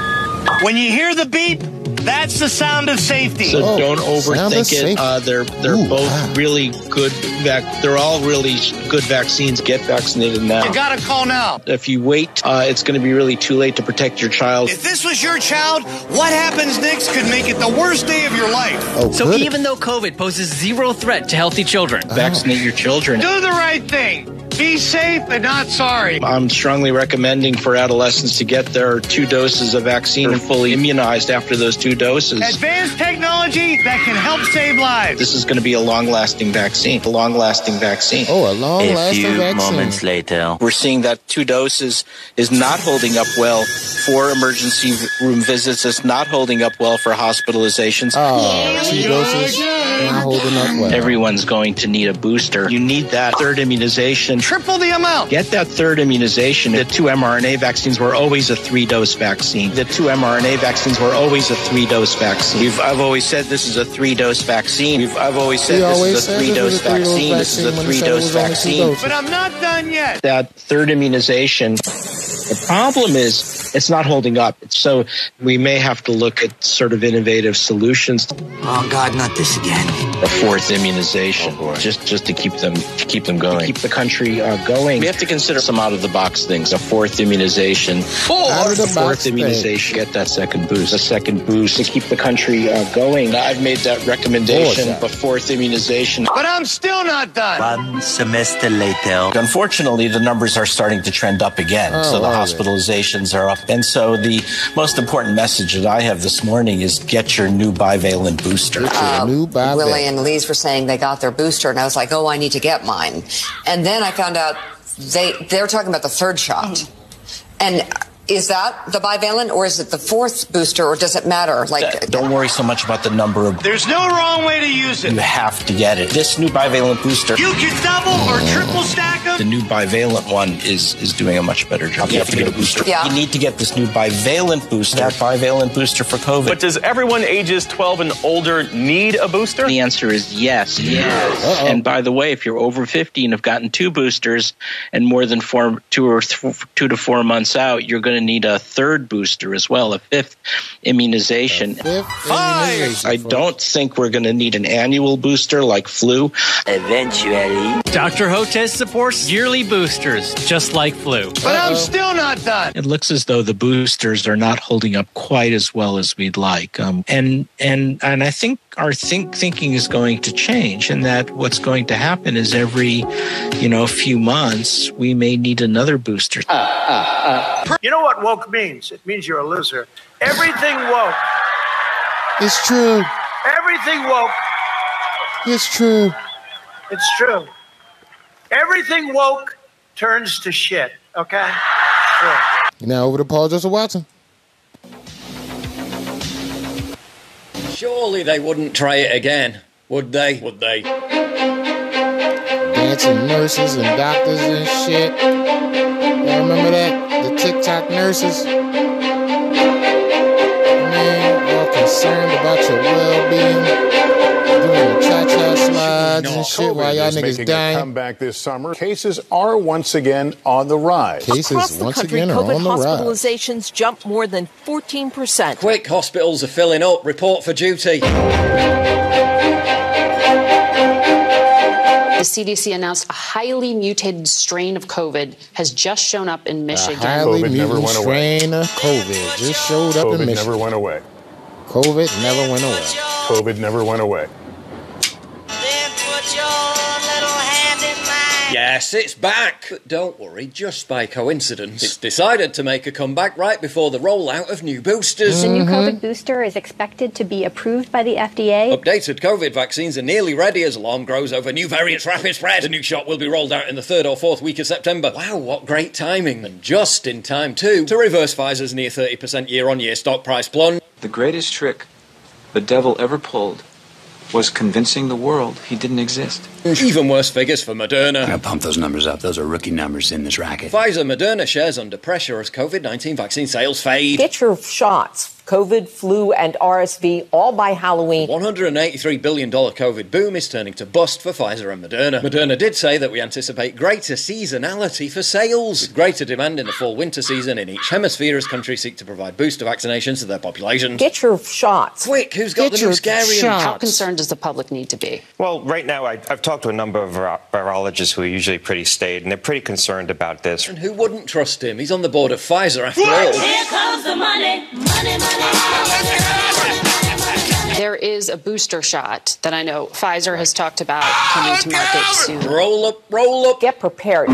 When you hear the beep, that's the sound of safety. So Oh, don't overthink it. Uh, they're they're both really good. Vac- they're all really good vaccines. Get vaccinated now. You gotta call now. If you wait, uh, it's going to be really too late to protect your child. If this was your child, what happens next could make it the worst day of your life. Oh, so even though COVID poses zero threat to healthy children, Vaccinate your children. Do the right thing. Be safe and not sorry. I'm strongly recommending for adolescents to get their two doses of vaccine and fully immunized after those two doses. Advanced technology that can help save lives. This is going to be a long-lasting vaccine. A long-lasting vaccine. Oh, a long-lasting vaccine. A few moments later, we're seeing that two doses is not holding up well for emergency room visits. It's not holding up well for hospitalizations. Oh, two doses not holding up well. Everyone's going to need a booster. You need that third immunization. Triple the amount. Get that third immunization. The two mRNA vaccines were always a three dose vaccine. The two mRNA vaccines were always a three dose vaccine. We've, I've always said this is a three dose vaccine. We've, I've always said He this always is a three dose a vaccine. This is a vaccine when he three said it dose was only two vaccine. But I'm not done yet. That third immunization. The problem is it's not holding up. So we may have to look at sort of innovative solutions. Oh God, not this again. A fourth immunization, oh, just just to keep them to keep them going, keep the country uh, going. We have to consider some out of the box things. A fourth immunization, Out of the fourth box immunization. Get that second boost, a second boost to keep the country uh, going. I've made that recommendation. Fourth. A fourth immunization. But I'm still not done. One semester later. Unfortunately, the numbers are starting to trend up again. Oh, so the are they? hospitalizations are up. And so the most important message that I have this morning is get your new bivalent booster. Get your new bivalent. Willie and Lise were saying they got their booster, and I was like, oh, I need to get mine. And then I found out they they're talking about the third shot, mm-hmm. and Is that the bivalent or is it the fourth booster or does it matter? Like, Don't worry so much about the number of. There's no wrong way to use it. You have to get it. This new bivalent booster. You can double or triple stack them. The new bivalent one is is doing a much better job. You have to get a booster. Yeah. You need to get this new bivalent booster. That bivalent booster for COVID. But does everyone ages 12 and older need a booster? The answer is yes. Yes. And by the way, if you're over 50 and have gotten two boosters and more than four, two or th- two to four months out, you're going to need a third booster as well, a fifth immunization. I don't think we're going to need an annual booster like flu. Eventually. Dr. Hotez supports yearly boosters, just like flu. But I'm still not done. It looks as though the boosters are not holding up quite as well as we'd like, um, and and and I think our think thinking is going to change, and that what's going to happen is every, you know, few months we may need another booster. You know what woke means? It means you're a loser. Everything woke. It's true. Everything woke. It's true. It's true. Everything woke turns to shit. Okay. Sure. Now over to Paul Joseph Watson. Surely they wouldn't try it again, would they? Would they? Dancing nurses and doctors and shit. Y'all remember that? The TikTok nurses. Man, all concerned about your well-being. Doing the cha-cha slides and shit while y'all niggas making a dying. comeback this summer. Cases are once again on the rise. Cases once again are COVID on the rise. hospitalizations jumped more than 14%. Quick, hospitals are filling up. Report for duty. The CDC announced a highly mutated strain of COVID has just shown up in Michigan. A highly COVID never mutant went away. strain of COVID just showed up COVID in Michigan. COVID never went away. COVID never went away. COVID never went away. Yes, it's back. But don't worry, just by coincidence, it's decided to make a comeback right before the rollout of new boosters. The new COVID mm-hmm. booster is expected to be approved by the FDA. Updated COVID vaccines are nearly ready as alarm grows over new variants' rapid spread. The new shot will be rolled out in the third or fourth week of September. Wow, what great timing. And just in time, too, to reverse Pfizer's near 30% year on year stock price plunge. The greatest trick the devil ever pulled was convincing the world he didn't exist. Even worse figures for Moderna. I'll pump those numbers up. Those are rookie numbers in this racket. Pfizer Moderna shares under pressure as COVID 19 vaccine sales fade. Get your shots. COVID, flu, and RSV all by Halloween. $183 billion COVID boom is turning to bust for Pfizer and Moderna. Moderna did say that we anticipate greater seasonality for sales, with greater demand in the fall winter season in each hemisphere as countries seek to provide booster vaccinations to their populations. Get your shots. Quick, who's got Get the your new scary How concerned does the public need to be? Well, right now, I, I've talked to a number of viro- virologists who are usually pretty staid, and they're pretty concerned about this. And who wouldn't trust him? He's on the board of Pfizer after all. Here comes the money, money, money. There is a booster shot that I know Pfizer has talked about coming to market soon. Roll up, roll up. Get prepared.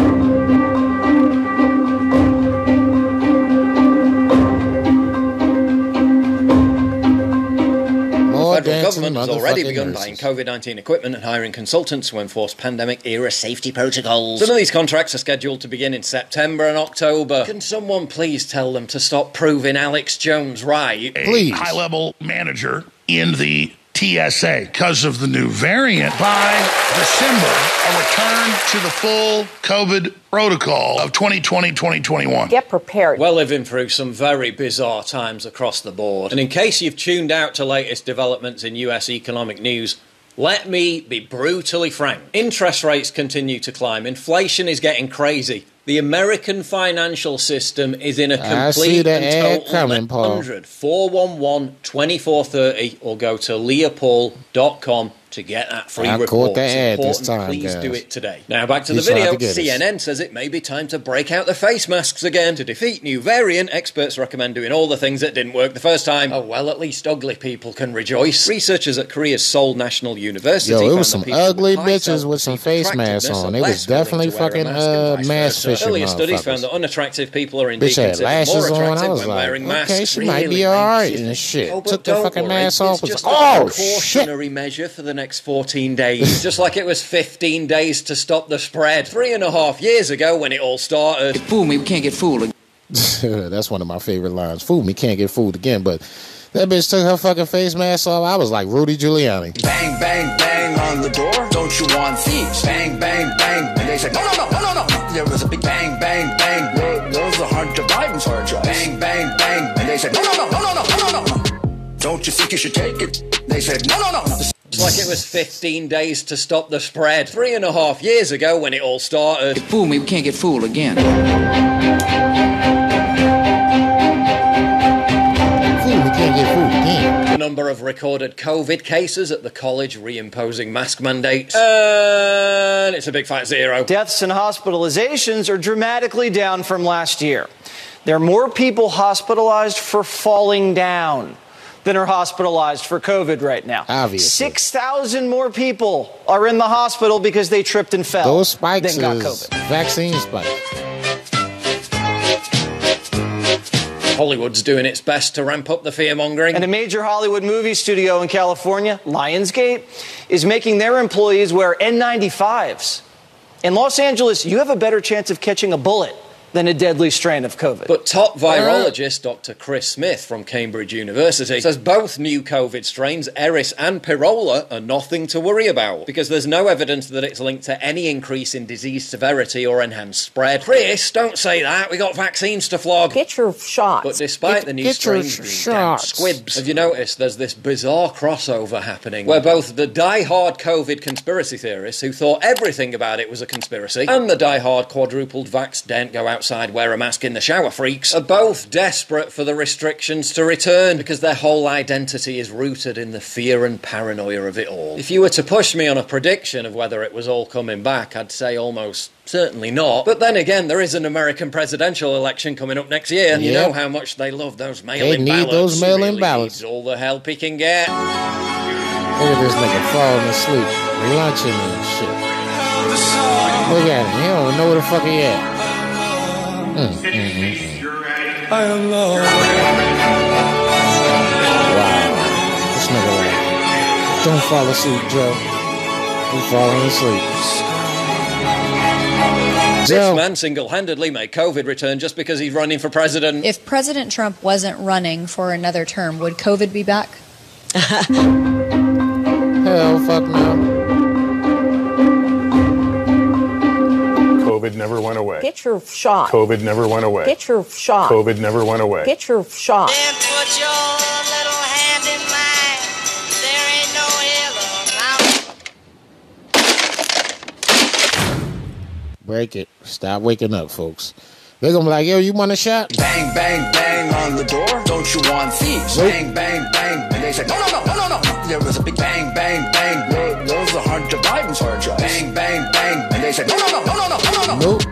Federal government has already begun nurses. buying COVID 19 equipment and hiring consultants to enforce pandemic era safety protocols. Some of these contracts are scheduled to begin in September and October. Can someone please tell them to stop proving Alex Jones right? a high level manager in the TSA because of the new variant. By December, a return to the full COVID protocol of 2020 2021. Get prepared. We're living through some very bizarre times across the board. And in case you've tuned out to latest developments in US economic news, let me be brutally frank. Interest rates continue to climb. Inflation is getting crazy. The American financial system is in a complete and total coming, 100 411 2430 or go to leopold.com to get that free I report. caught the It's ad this important. time, Please guys. do it today. Now back to He the video. to get us. CNN says it may be time to break out the face masks again. To defeat new variant, experts recommend doing all the things that didn't work the first time. Oh well, at least ugly people can rejoice. Researchers at Korea's Seoul National University Yo, it found was some ugly bitches with some face masks on. It was definitely to wear a fucking mask uh, mask versa. fishing Earlier studies found that unattractive people are indeed Bitch had considered lashes more on. attractive I was when like, wearing masks. okay, she might be alright and shit. Oh, Took the fucking mask off. It's Was just like, a oh shit. measure for the next 14 days, just like it was 15 days to stop the spread three and a half years ago when it all started. Fool me, we can't get fooled. That's one of my favorite lines. Fool me, can't get fooled again. But that bitch took her fucking face mask off. I was like Rudy Giuliani. Bang, bang, bang on the door. Don't you want thieves? Bang, bang, bang. And they said, no, no, no, no, no, no. There was a big bang, bang, bang. Those are hard to buy and Bang, bang, bang. And they said, no, no, don't you think you should take it? They said, no, no, no. It's like it was 15 days to stop the spread. Three and a half years ago when it all started. Fool me, we can't get fooled again. Fool me, can't get fooled again. The number of recorded COVID cases at the college reimposing mask mandates. Uh, and it's a big fat zero. Deaths and hospitalizations are dramatically down from last year. There are more people hospitalized for falling down than are hospitalized for COVID right now. Obviously. 6,000 more people are in the hospital because they tripped and fell Those spikes than got is COVID. vaccine spikes. Hollywood's doing its best to ramp up the fear mongering. And a major Hollywood movie studio in California, Lionsgate, is making their employees wear N95s. In Los Angeles, you have a better chance of catching a bullet than a deadly strain of COVID. But top uh, virologist Dr. Chris Smith from Cambridge University says both new COVID strains, Eris and Pirola, are nothing to worry about because there's no evidence that it's linked to any increase in disease severity or enhanced spread. Chris, don't say that. We got vaccines to flog. Get your shots. But despite Get- the new get your strains being shots. damn squibs, have you noticed there's this bizarre crossover happening where both the die-hard COVID conspiracy theorists who thought everything about it was a conspiracy and the die-hard quadrupled vax don't go outside, wear a mask in the shower freaks are both desperate for the restrictions to return because their whole identity is rooted in the fear and paranoia of it all. If you were to push me on a prediction of whether it was all coming back, I'd say almost certainly not. But then again, there is an American presidential election coming up next year, and you know how much they love those mail-in ballots. They need those mail-in Really ballots. all the help he can get. Look at this nigga falling asleep, lunching and shit. Look at him. He don't know where the fuck he at. I am Lord. Wow. This nigga like, don't fall asleep, Joe. You falling asleep. This Joe. man single-handedly made COVID return just because he's running for president. If President Trump wasn't running for another term, would COVID be back? Hell, COVID never went away. Get your shot. COVID never went away. Get your shot. COVID never went away. Get your shot. Then put your little hand in mine. There ain't no. Break it. Stop waking up, folks. They're gonna be like, yo, you want a shot? Bang, bang, bang on the door. Don't you want thieves? Nope. Bang, bang, bang. And they said, no, no, no, no, no, no. There was a big bang, bang, bang. Those are hard to buy and hard Bang, bang, bang. And they said, no, no, no, no, no, no. Nope.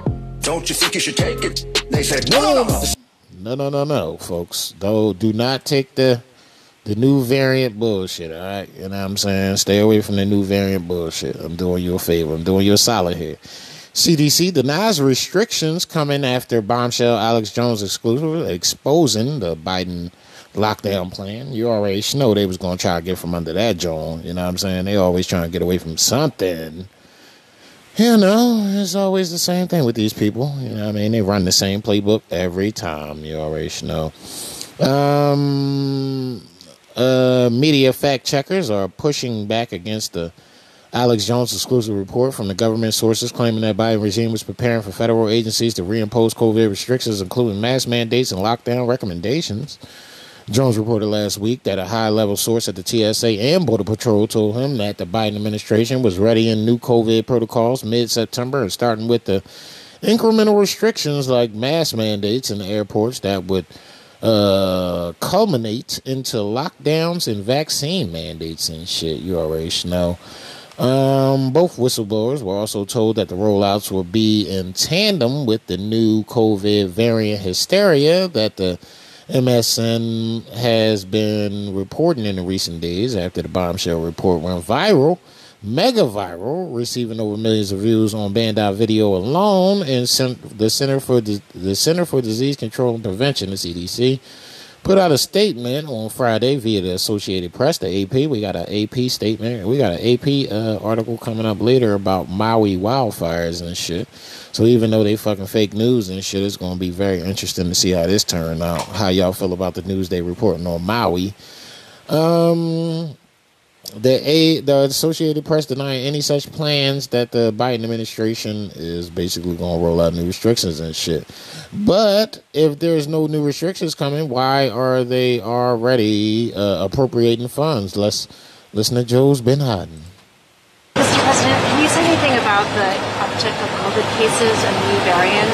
Don't you think you should take it? They said, no, no, no, no. No, folks. Though, do not take the the new variant bullshit. All right, you know what I'm saying. Stay away from the new variant bullshit. I'm doing you a favor. I'm doing you a solid here. CDC denies restrictions coming after bombshell Alex Jones exclusive exposing the Biden lockdown plan. You already know they was gonna try to get from under that Joan. You know what I'm saying? They always trying to get away from something. You know, it's always the same thing with these people. You know I mean? They run the same playbook every time. You already know. Um, uh, media fact checkers are pushing back against the Alex Jones exclusive report from the government sources claiming that Biden regime was preparing for federal agencies to reimpose COVID restrictions, including mask mandates and lockdown recommendations. Jones reported last week that a high level source at the TSA and Border Patrol told him that the Biden administration was readying new COVID protocols mid September and starting with the incremental restrictions like mask mandates in the airports that would uh, culminate into lockdowns and vaccine mandates and shit. You already know. Um, both whistleblowers were also told that the rollouts will be in tandem with the new COVID variant hysteria that the MSN has been reporting in the recent days after the bombshell report went viral, mega viral, receiving over millions of views on Banned.Video alone. And the Center for the Center for Disease Control and Prevention, the CDC, put out a statement on Friday via the Associated Press, the AP. We got an AP statement. We got an AP uh, article coming up later about Maui wildfires and shit. So even though they fucking fake news and shit, it's to be very interesting to see how this turn out. How y'all feel about the news they reporting on Maui? Um, the a the Associated Press denying any such plans that the Biden administration is basically to roll out new restrictions and shit. But if there's no new restrictions coming, why are they already uh, appropriating funds? Let's listen to Joe's Ben Haden. Mr. President, can you say anything about the uptick of COVID cases and the new variant?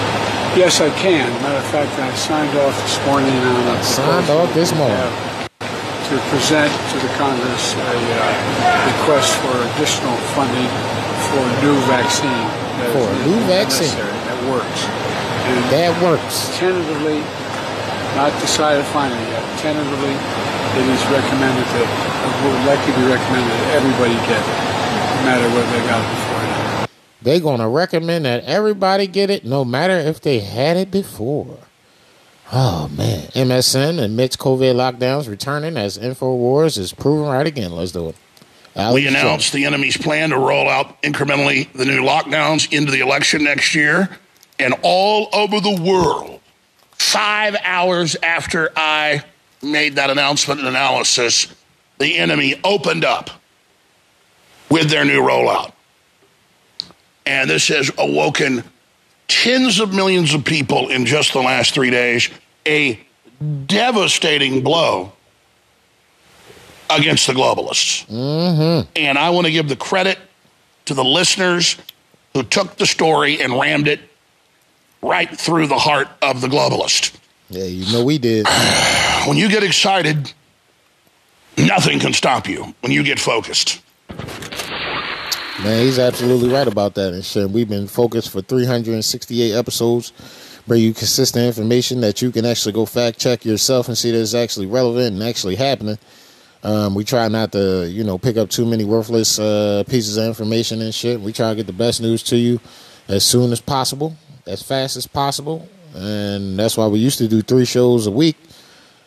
Yes, I can. Matter of fact, I signed off this morning on a Signed off this morning. to present to the Congress a uh, request for additional funding for a new vaccine. that For a new vaccine. That works. And That works. Tentatively, not decided finally yet, tentatively, it is recommended that, it would likely be recommended that everybody get it, no matter whether they got it before or not. They're going to recommend that everybody get it, no matter if they had it before. Oh man, MSN admits COVID lockdowns returning as Infowars is proven right again. Let's do it. Alex we Jones. announced the enemy's plan to roll out incrementally the new lockdowns into the election next year. And all over the world, five hours after I made that announcement and analysis, the enemy opened up with their new rollout. And this has awoken tens of millions of people in just the last three days, a devastating blow against the globalists. Mm-hmm. And I want to give the credit to the listeners who took the story and rammed it right through the heart of the globalist. Yeah, you know we did. When you get excited, nothing can stop you when you get focused. Man, he's absolutely right about that and shit. We've been focused for 368 episodes, bring you consistent information that you can actually go fact check yourself and see that it's actually relevant and actually happening. Um, we try not to, you know, pick up too many worthless uh, pieces of information and shit. We try to get the best news to you as soon as possible, as fast as possible, and that's why we used to do three shows a week,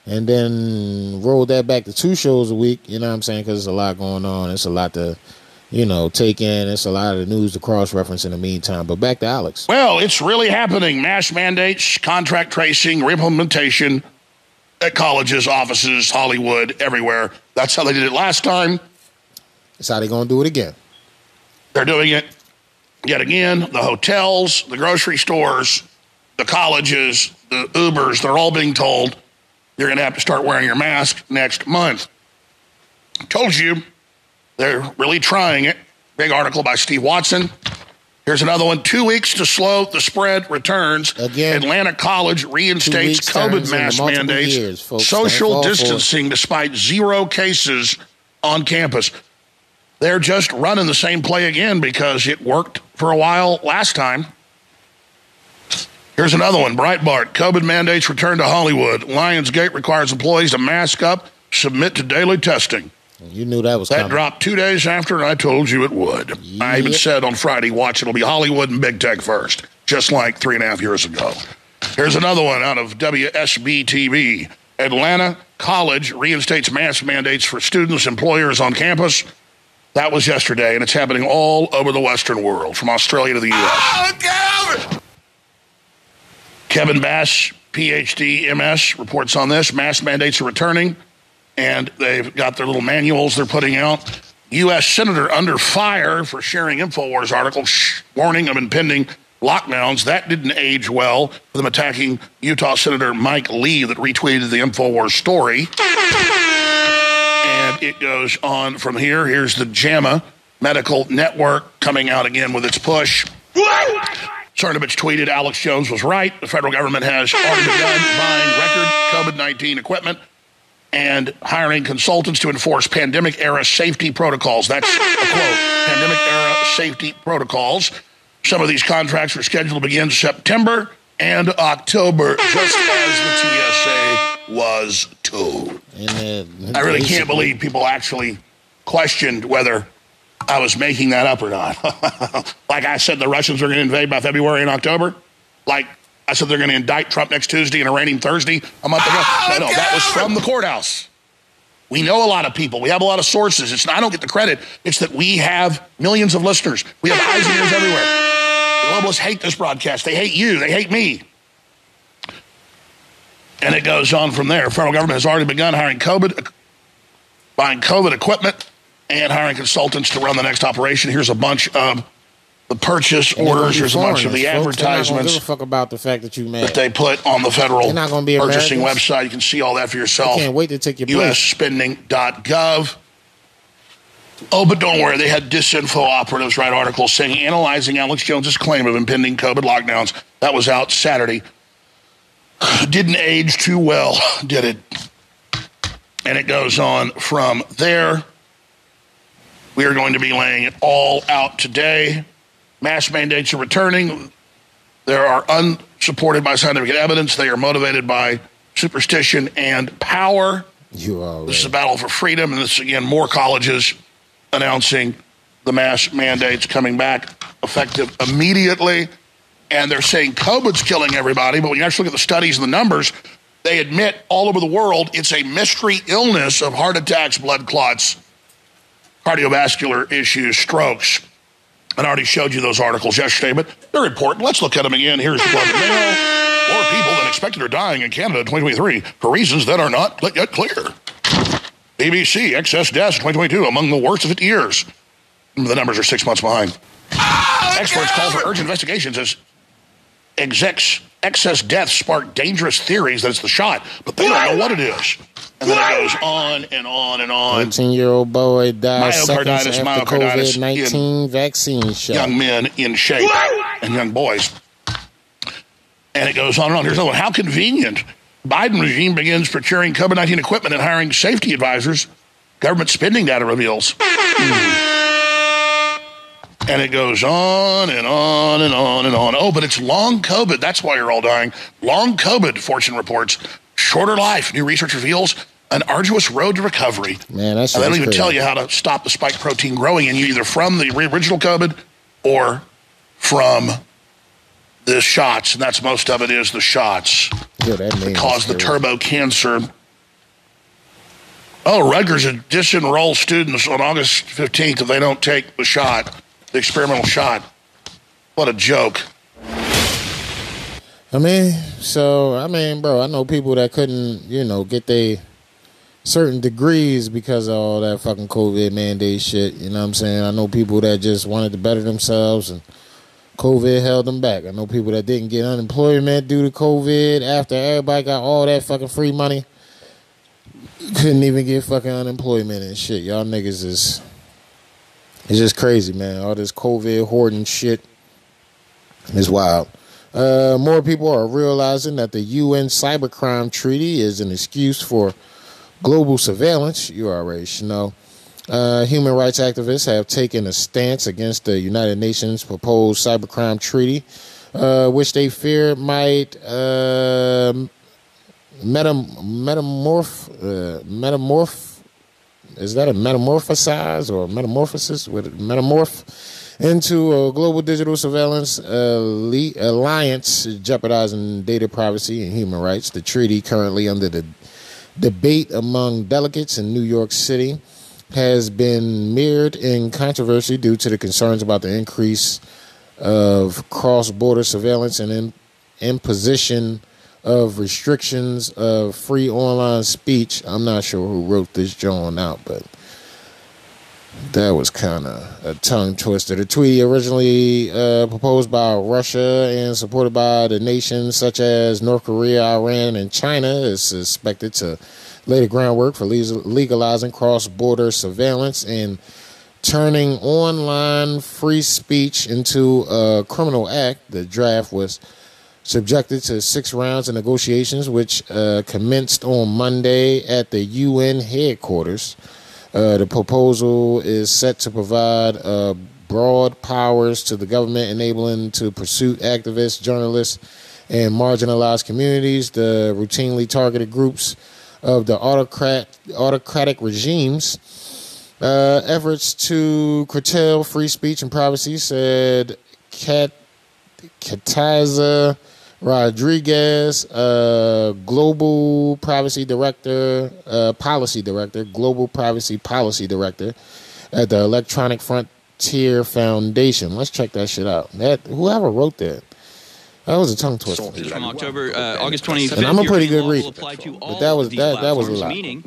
and then roll that back to two shows a week. You know what I'm saying? Because there's a lot going on. It's a lot to, you know, take in. It's a lot of the news to cross reference in the meantime. But back to Alex. Well, it's really happening. Mass mandates, contract tracing, reimplementation at colleges, offices, Hollywood, everywhere. That's how they did it last time. That's how they're going to do it again. They're doing it yet again. The hotels, the grocery stores, the colleges, the Ubers, they're all being told you're going to have to start wearing your mask next month. Told you they're really trying it. Big article by Steve Watson. Here's another one. Two weeks to slow the spread returns. Again, Atlanta College reinstates COVID mask mandates, years, folks. Social distancing despite zero cases on campus. They're just running the same play again because it worked for a while last time. Here's another one. Breitbart. COVID mandates return to Hollywood. Lionsgate requires employees to mask up, submit to daily testing. You knew that was That coming. dropped two days after I told you it would. I even said on Friday, watch, it'll be Hollywood and big tech first, just like three and a half years ago. Here's another one out of WSB TV. Atlanta College reinstates mask mandates for students, employers on campus. That was yesterday, and it's happening all over the Western world, from Australia to the U.S. Oh, Kevin Bass, PhD, MS, reports on this. Mask mandates are returning, and they've got their little manuals they're putting out. U.S. Senator under fire for sharing InfoWars article shh, warning of impending lockdowns. That didn't age well them attacking Utah Senator Mike Lee that retweeted the InfoWars story. And it goes on from here. Here's the JAMA Medical Network coming out again with its push. Cernovich tweeted Alex Jones was right. The federal government has already begun buying record COVID 19 equipment and hiring consultants to enforce pandemic era safety protocols. That's a quote pandemic era safety protocols. Some of these contracts are scheduled to begin September and October, just as the TSA was told. I really can't believe people actually questioned whether I was making that up or not. like I said, the Russians were going to invade by February and October. Like I said they're going to indict Trump next Tuesday and arraign him Thursday a month ago. No, no, that was from the courthouse. We know a lot of people. We have a lot of sources. It's not, I don't get the credit. It's that we have millions of listeners. We have eyes and ears everywhere. The globalists hate this broadcast. They hate you. They hate me. And it goes on from there. Federal government has already begun hiring COVID, buying COVID equipment, and hiring consultants to run the next operation. Here's a bunch of the purchase orders. Here's a bunch of the folks. They're not gonna advertisements give a fuck about the fact that you mad. that they put on the federal They're not gonna be purchasing Americans. website. You can see all that for yourself. I can't wait to take your. USspending.gov. Oh, but don't worry. They had disinfo operatives write articles saying analyzing Alex Jones's claim of impending COVID lockdowns. That was out Saturday. Didn't age too well, did it? And it goes on from there. We are going to be laying it all out today. Mass mandates are returning. They are unsupported by scientific evidence. They are motivated by superstition and power. You are. This is a battle for freedom, and this is again more colleges announcing the mass mandates coming back effective immediately. And they're saying COVID's killing everybody, but when you actually look at the studies and the numbers, they admit all over the world it's a mystery illness of heart attacks, blood clots, cardiovascular issues, strokes. And I already showed you those articles yesterday, but they're important. Let's look at them again. Here's the Globe and Mail. More people than expected are dying in Canada in 2023 for reasons that are not yet clear. BBC, excess deaths in 2022 among the worst of 50 years. The numbers are six months behind. Experts call for urgent investigations as execs, excess deaths spark dangerous theories that it's the shot, but they don't know what it is. And then it goes on and on and on. 13 year old boy died Myocarditis, seconds after myocarditis COVID 19 vaccine shot. young men in shape and young boys. And it goes on and on. Here's another one. How convenient. Biden regime begins procuring COVID 19 equipment and hiring safety advisors. Government spending data reveals. Hmm. And it goes on and on and on and on. Oh, but it's long COVID. That's why you're all dying. Long COVID, Fortune reports. Shorter life. New research reveals an arduous road to recovery. Man, that's they don't even crazy. tell you how to stop the spike protein growing in you, either from the original COVID or from the shots. And that's most of it is the shots Yeah, that cause the turbo cancer. Oh, Rutgers disenroll students on August 15th if they don't take the shot, the experimental shot. What a joke. I mean, so I mean, bro, I know people that couldn't, you know, get they certain degrees because of all that fucking COVID mandate shit. You know what I'm saying? I know people that just wanted to better themselves and COVID held them back. I know people that didn't get unemployment due to COVID after everybody got all that fucking free money. Couldn't even get fucking unemployment and shit. Y'all niggas is it's just crazy, man. All this COVID hoarding shit is wild. Uh, more people are realizing that the UN Cybercrime Treaty is an excuse for global surveillance. You already know. Uh, human rights activists have taken a stance against the United Nations proposed cybercrime treaty, uh, which they fear might um metam- metamorph uh, metamorph is that a metamorphosize or metamorphosis with metamorph into a global digital surveillance uh, ali- alliance jeopardizing data privacy and human rights. The treaty, currently under the debate among delegates in New York City, has been mirrored in controversy due to the concerns about the increase of cross-border surveillance and imposition of restrictions of free online speech. I'm not sure who wrote this John out, but that was kind of a tongue twister. The treaty originally uh, proposed by Russia and supported by the nations such as North Korea, Iran, and China is suspected to lay the groundwork for legalizing cross-border surveillance and turning online free speech into a criminal act. The draft was subjected to six rounds of negotiations, which uh, commenced on Monday at the UN headquarters. Uh, the proposal is set to provide uh, broad powers to the government, enabling to pursue activists, journalists, and marginalized communities, the routinely targeted groups of the autocrat, autocratic regimes. Uh, efforts to curtail free speech and privacy, said Kat, Katitza Rodriguez, uh, Global Privacy Director, uh, Policy Director, Global Privacy Policy Director at the Electronic Frontier Foundation. Let's check that shit out. That whoever wrote that. That was a tongue twister. From October, uh, August 25th, And I'm a pretty good reader. will apply to But that was that that was a platforms, lot. Meaning,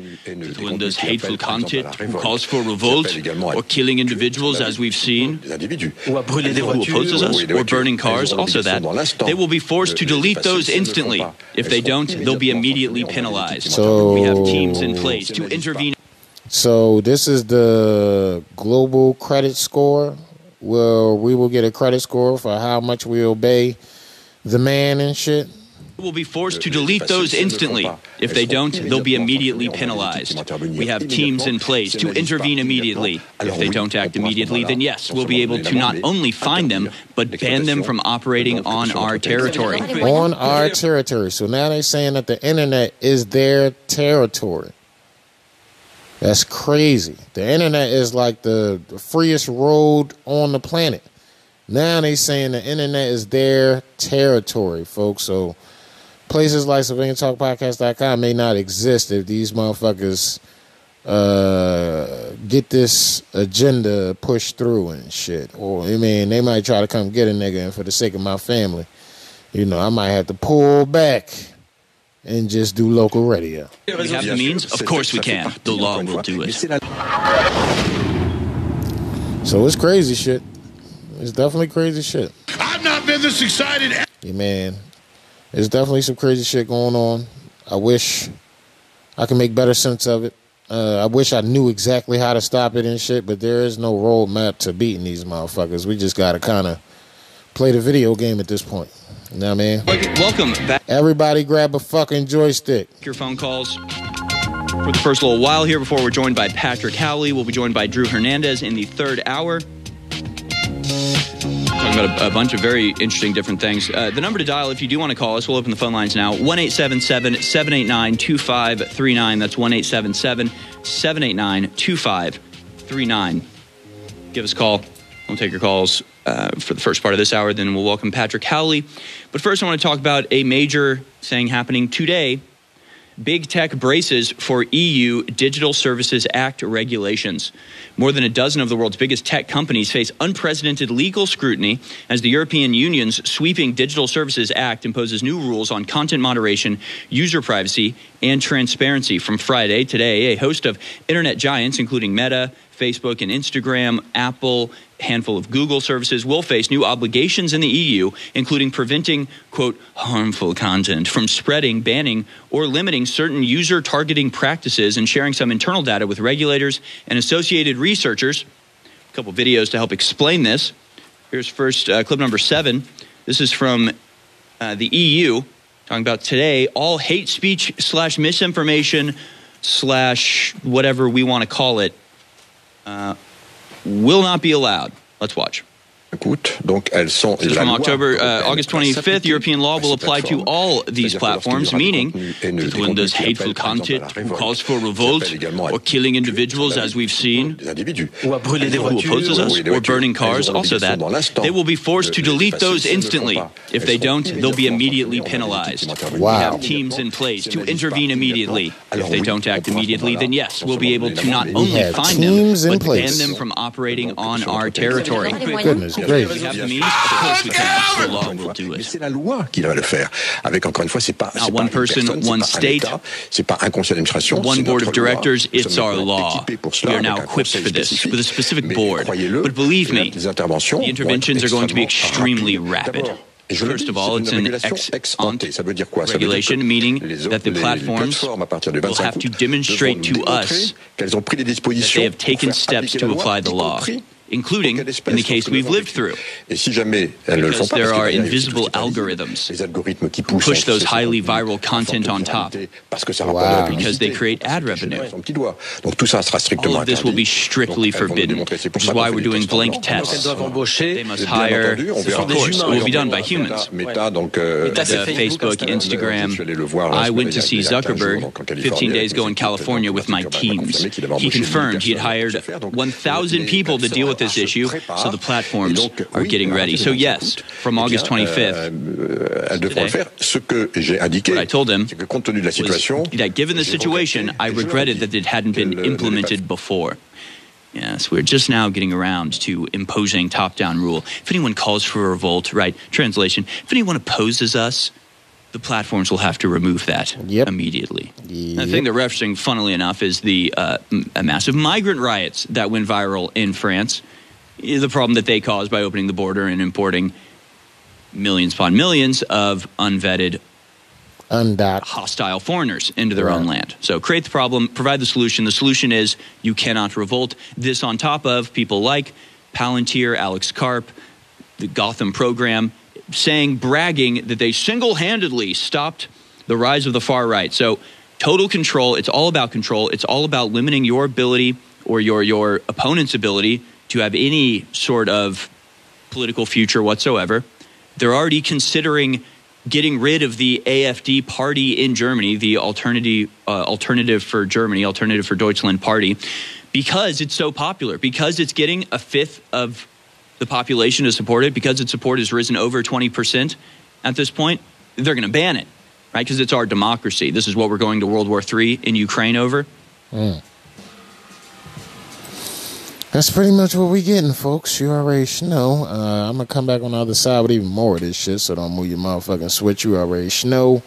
when there's hateful content, who calls for revolt, or killing individuals, as we've seen, who opposes us, or burning cars, also that, they will be forced to delete those instantly. If they don't, they'll be immediately penalized. So- we have teams in place to intervene. So this is the global credit score. Well, we will get a credit score for how much we obey the man and shit. will be forced to delete those instantly. If they don't, they'll be immediately penalized. We have teams in place to intervene immediately. If they don't act immediately, then yes, we'll be able to not only find them, but ban them from operating on our territory. on our territory. So now they're saying that the internet is their territory. That's crazy. The internet is like the, the freest road on the planet. Now they saying the internet is their territory, folks. So places like CivilianTalkPodcast.com may not exist if these motherfuckers uh, get this agenda pushed through and shit. Or I mean, they might try to come get a nigga, and for the sake of my family, you know, I might have to pull back and just do local radio. We have the means? Of course we can. The law will do it. So it's crazy shit. It's definitely crazy shit. I've not been this excited. Yeah, man. There's definitely some crazy shit going on. I wish I could make better sense of it. Uh, I wish I knew exactly how to stop it and shit, but there is no roadmap to beating these motherfuckers. We just gotta kind of play the video game at this point. You know what I mean? Welcome back. Everybody grab a fucking joystick. Your phone calls for the first little while here before we're joined by Patrick Howley. We'll be joined by Drew Hernandez in the third hour. Talking about a, a bunch of very interesting different things. Uh, the number to dial if you do want to call us, we'll open the phone lines now 1 877 789 2539. That's 1 877 789 2539. Give us a call. We'll take your calls uh, for the first part of this hour. Then we'll welcome Patrick Howley. But first, I want to talk about a major thing happening today Big tech braces for EU Digital Services Act regulations. More than a dozen of the world's biggest tech companies face unprecedented legal scrutiny as the European Union's sweeping Digital Services Act imposes new rules on content moderation, user privacy, and transparency. From Friday, today, a host of internet giants, including Meta, Facebook, and Instagram, Apple, handful of Google services will face new obligations in the EU, including preventing, quote, harmful content from spreading, banning, or limiting certain user targeting practices and sharing some internal data with regulators and associated researchers. A couple videos to help explain this. Here's first uh, clip number seven. This is from uh, the EU, talking about today all hate speech slash misinformation slash whatever we want to call it Uh, will not be allowed. Let's watch. Donc elles sont This is from October, uh, August 25th. European law will apply to all these platforms, lorsqu'il y aura meaning du contenu haineux, that when there's hateful appellent, par exemple, à la content who calls for qui revolt appellent également à or killing individuals, as we've seen, who opposes us or burning cars, also that, they will be forced to delete those instantly. If they don't, they'll be immediately penalized. We have teams in place to intervene immediately. If they don't act immediately, then yes, we'll be able to not only find them, but ban them from operating on our territory. Goodness We gracious. have the means, of course we can. The do it. c'est la loi qui va le faire. Avec encore une fois, c'est pas, c'est pas one person, one state, c'est pas un conseil d'administration, one board of directors, it's our law. We are now equipped for this with a specific board. But believe me, the interventions are going to be extremely rapid. D'abord, et je le First of all, it's an ex ex ante ante. Ça veut dire quoi Ça veut dire regulation, meaning that the platforms plateformes, à partir du will have to demonstrate to us qu'elles ont pris les that they have taken steps to apply the law, compris including in the case we've lived through. Et si jamais elles ne le font Because there are derrière, il y a invisible tout ce algorithms les algorithmes qui who push those highly viral content on top. viralité, parce que ça Wow. rapporte de la Because they create ad revenue. son petit doigt. Donc tout ça sera All of this will be strictly Donc, elles vont forbidden, démontrer, which is why we're doing blank tests. masse. They must hire, entendu, of course, it will be done by humans. Meta, Meta, donc, euh, Meta, c'est The Facebook, Facebook, Instagram. Instagram. Je suis allé le voir, I went to see il y a 15 jours, Zuckerberg 15 days ago in California with my Zuckerberg teams. confirmé qu'il avait He confirmed he had hired pour ce faire, donc, 1,000 people to deal with with this issue, so the platforms are getting ready. So yes, from August eh 25th, Euh, elles devront le faire. Ce que j'ai indiqué, what I told him c'est que compte tenu de la situation, was that given the situation, I regretted that it hadn't been euh, implemented before. Yes, we're just now getting around to imposing top-down rule. If anyone calls for a revolt, right? Translation: If anyone opposes us, the platforms will have to remove that immediately. The thing they're referencing, funnily enough, is the uh, m- massive migrant riots that went viral in France. The problem that they caused by opening the border and importing millions upon millions of unvetted Undocked. hostile foreigners into their own land. So create the problem, provide the solution. The solution is you cannot revolt. This on top of people like Palantir, Alex Karp, the Gotham program, saying, bragging that they single handedly stopped the rise of the far right. So total control. It's all about control. It's all about limiting your ability or your, your opponent's ability to have any sort of political future whatsoever. They're already considering getting rid of the AFD party in Germany, the alternative uh, alternative for Germany, alternative for Deutschland party, because it's so popular, because it's getting a fifth of the population to support it, because its support has risen over 20% at this point, they're going to ban it, right? Because it's our democracy. This is what we're going to World War III in Ukraine over. Mm. That's pretty much what we're getting, folks. You already know. Uh, I'm gonna come back on the other side with even more of this shit, so don't move your motherfucking switch. You already know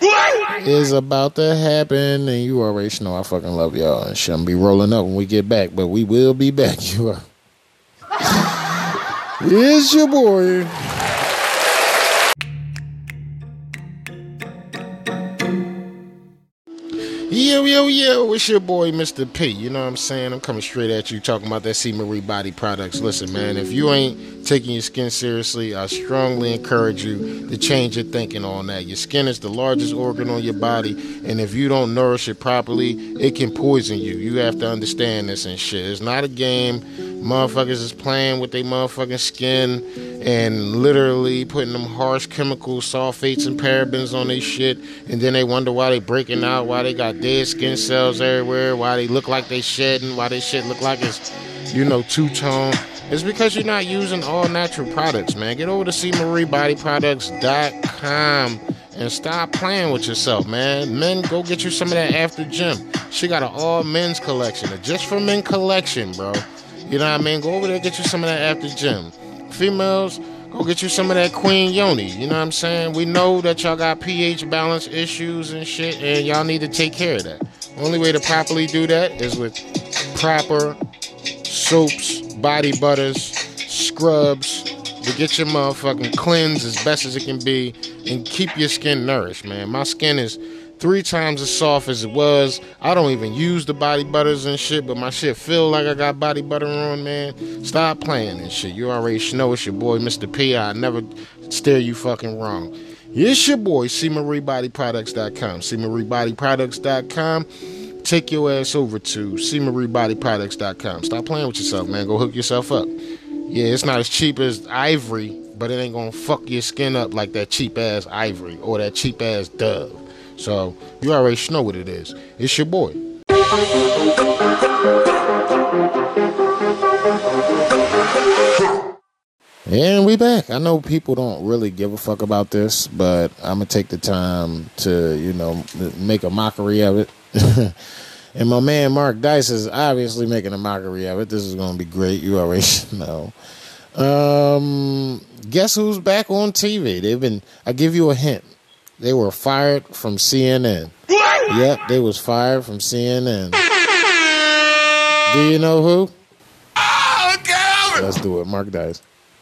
is about to happen, and you already know I fucking love y'all and shit. I'm be rolling up when we get back, but we will be back. You are. It's your boy. Yo, yo, yo, it's your boy, Mr. P. You know what I'm saying? I'm coming straight at you talking about that C. Marie Body Products. Listen, man, if you ain't taking your skin seriously, I strongly encourage you to change your thinking on that. Your skin is the largest organ on your body, and if you don't nourish it properly, it can poison you. You have to understand this and shit. It's not a game. Motherfuckers is playing with their motherfucking skin and literally putting them harsh chemicals, sulfates, and parabens on their shit, and then they wonder why they breaking out, why they got dead skin cells everywhere, why they look like they shedding, why they shit look like it's, you know, two tone. It's because you're not using all natural products, man. Get over to cmariebodyproducts.com and stop playing with yourself, man. Men, go get you some of that after gym. She got an all men's collection, a just for men collection, bro. You know what I mean? Go over there, get you some of that after gym. Females, go get you some of that Queen Yoni. You know what I'm saying? We know that y'all got pH balance issues and shit, and y'all need to take care of that. Only way to properly do that is with proper soaps, body butters, scrubs to get your motherfucking cleanse as best as it can be and keep your skin nourished, man. My skin is three times as soft as it was. I don't even use the body butters and shit, but my shit feel like I got body butter on, man. Stop playing and shit. You already know it's your boy, Mr. P. I never steer you fucking wrong. It's your boy, CMarieBodyProducts.com. CMarieBodyProducts.com. Take your ass over to CMarieBodyProducts.com. Stop playing with yourself, man. Go hook yourself up. Yeah, it's not as cheap as ivory, but it ain't gonna fuck your skin up like that cheap ass ivory or that cheap ass dove. So you already know what it is. It's your boy. And we back. I know people don't really give a fuck about this, but I'm gonna take the time to, you know, make a mockery of it. and my man Mark Dice is obviously making a mockery of it. This is gonna be great. You already know. Um, guess who's back on TV? They've been. I give you a hint. They were fired from CNN. Yep, they was fired from CNN. Do you know who? Oh, Let's do it. Mark Dice.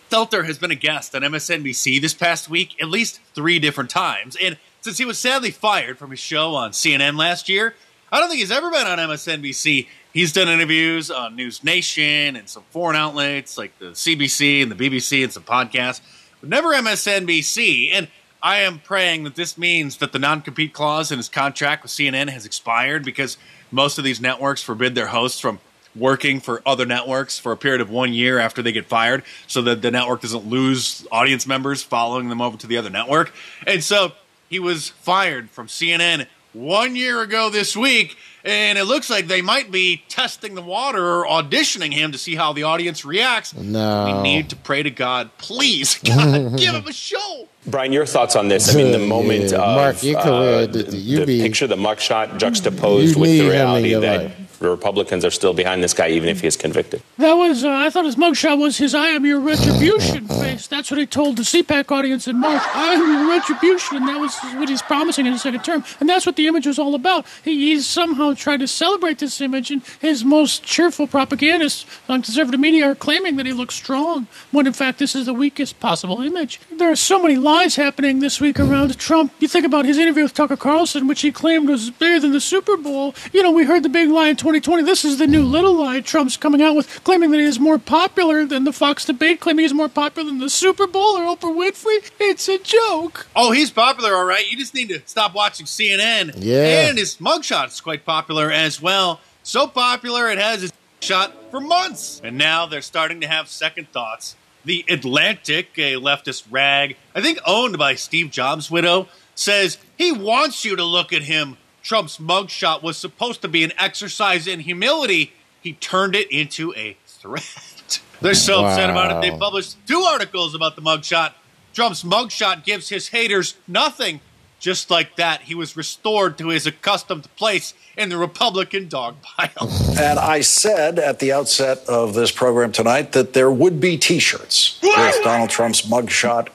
Stelter has been a guest on MSNBC this past week at least three different times. And since he was sadly fired from his show on CNN last year, I don't think he's ever been on MSNBC. He's done interviews on News Nation and some foreign outlets like the CBC and the BBC and some podcasts, but never MSNBC. And I am praying that this means that the non compete clause in his contract with CNN has expired because most of these networks forbid their hosts from working for other networks for a period of one year after they get fired so that the network doesn't lose audience members following them over to the other network. And so he was fired from CNN one year ago this week, and it looks like they might be testing the water or auditioning him to see how the audience reacts. No. We need to pray to God, please, God, give him a show. Brian, your thoughts on this? I mean, the moment Yeah, of Mark, your career, uh, the- the, the- you the be- picture, the mugshot juxtaposed You with the reality that life. The Republicans are still behind this guy, even if he is convicted. That was, uh, I thought his mugshot was his I am your retribution face. That's what he told the CPAC audience in March. I am your retribution. That was what he's promising in his second term. And that's what the image was all about. He, he's somehow tried to celebrate this image, and his most cheerful propagandists on conservative media are claiming that he looks strong, when in fact this is the weakest possible image. There are so many lies happening this week around Trump. You think about his interview with Tucker Carlson, which he claimed was bigger than the Super Bowl. You know, we heard the big lie in 2020. This is the new little lie Trump's coming out with, claiming that he is more popular than the Fox debate, claiming he's more popular than the Super Bowl or Oprah Winfrey. It's a joke. Oh, he's popular, all right. You just need to stop watching CNN. Yeah. And his mugshot is quite popular as well. So popular, it has his shot for months. And now they're starting to have second thoughts. The Atlantic, a leftist rag, I think owned by Steve Jobs' widow, says he wants you to look at him. Trump's mugshot was supposed to be an exercise in humility. He turned it into a threat. They're so upset about it, they published two articles about the mugshot. Trump's mugshot gives his haters nothing. Just like that, he was restored to his accustomed place in the Republican dog pile. And I said at the outset of this program tonight that there would be t shirts with Donald Trump's mugshot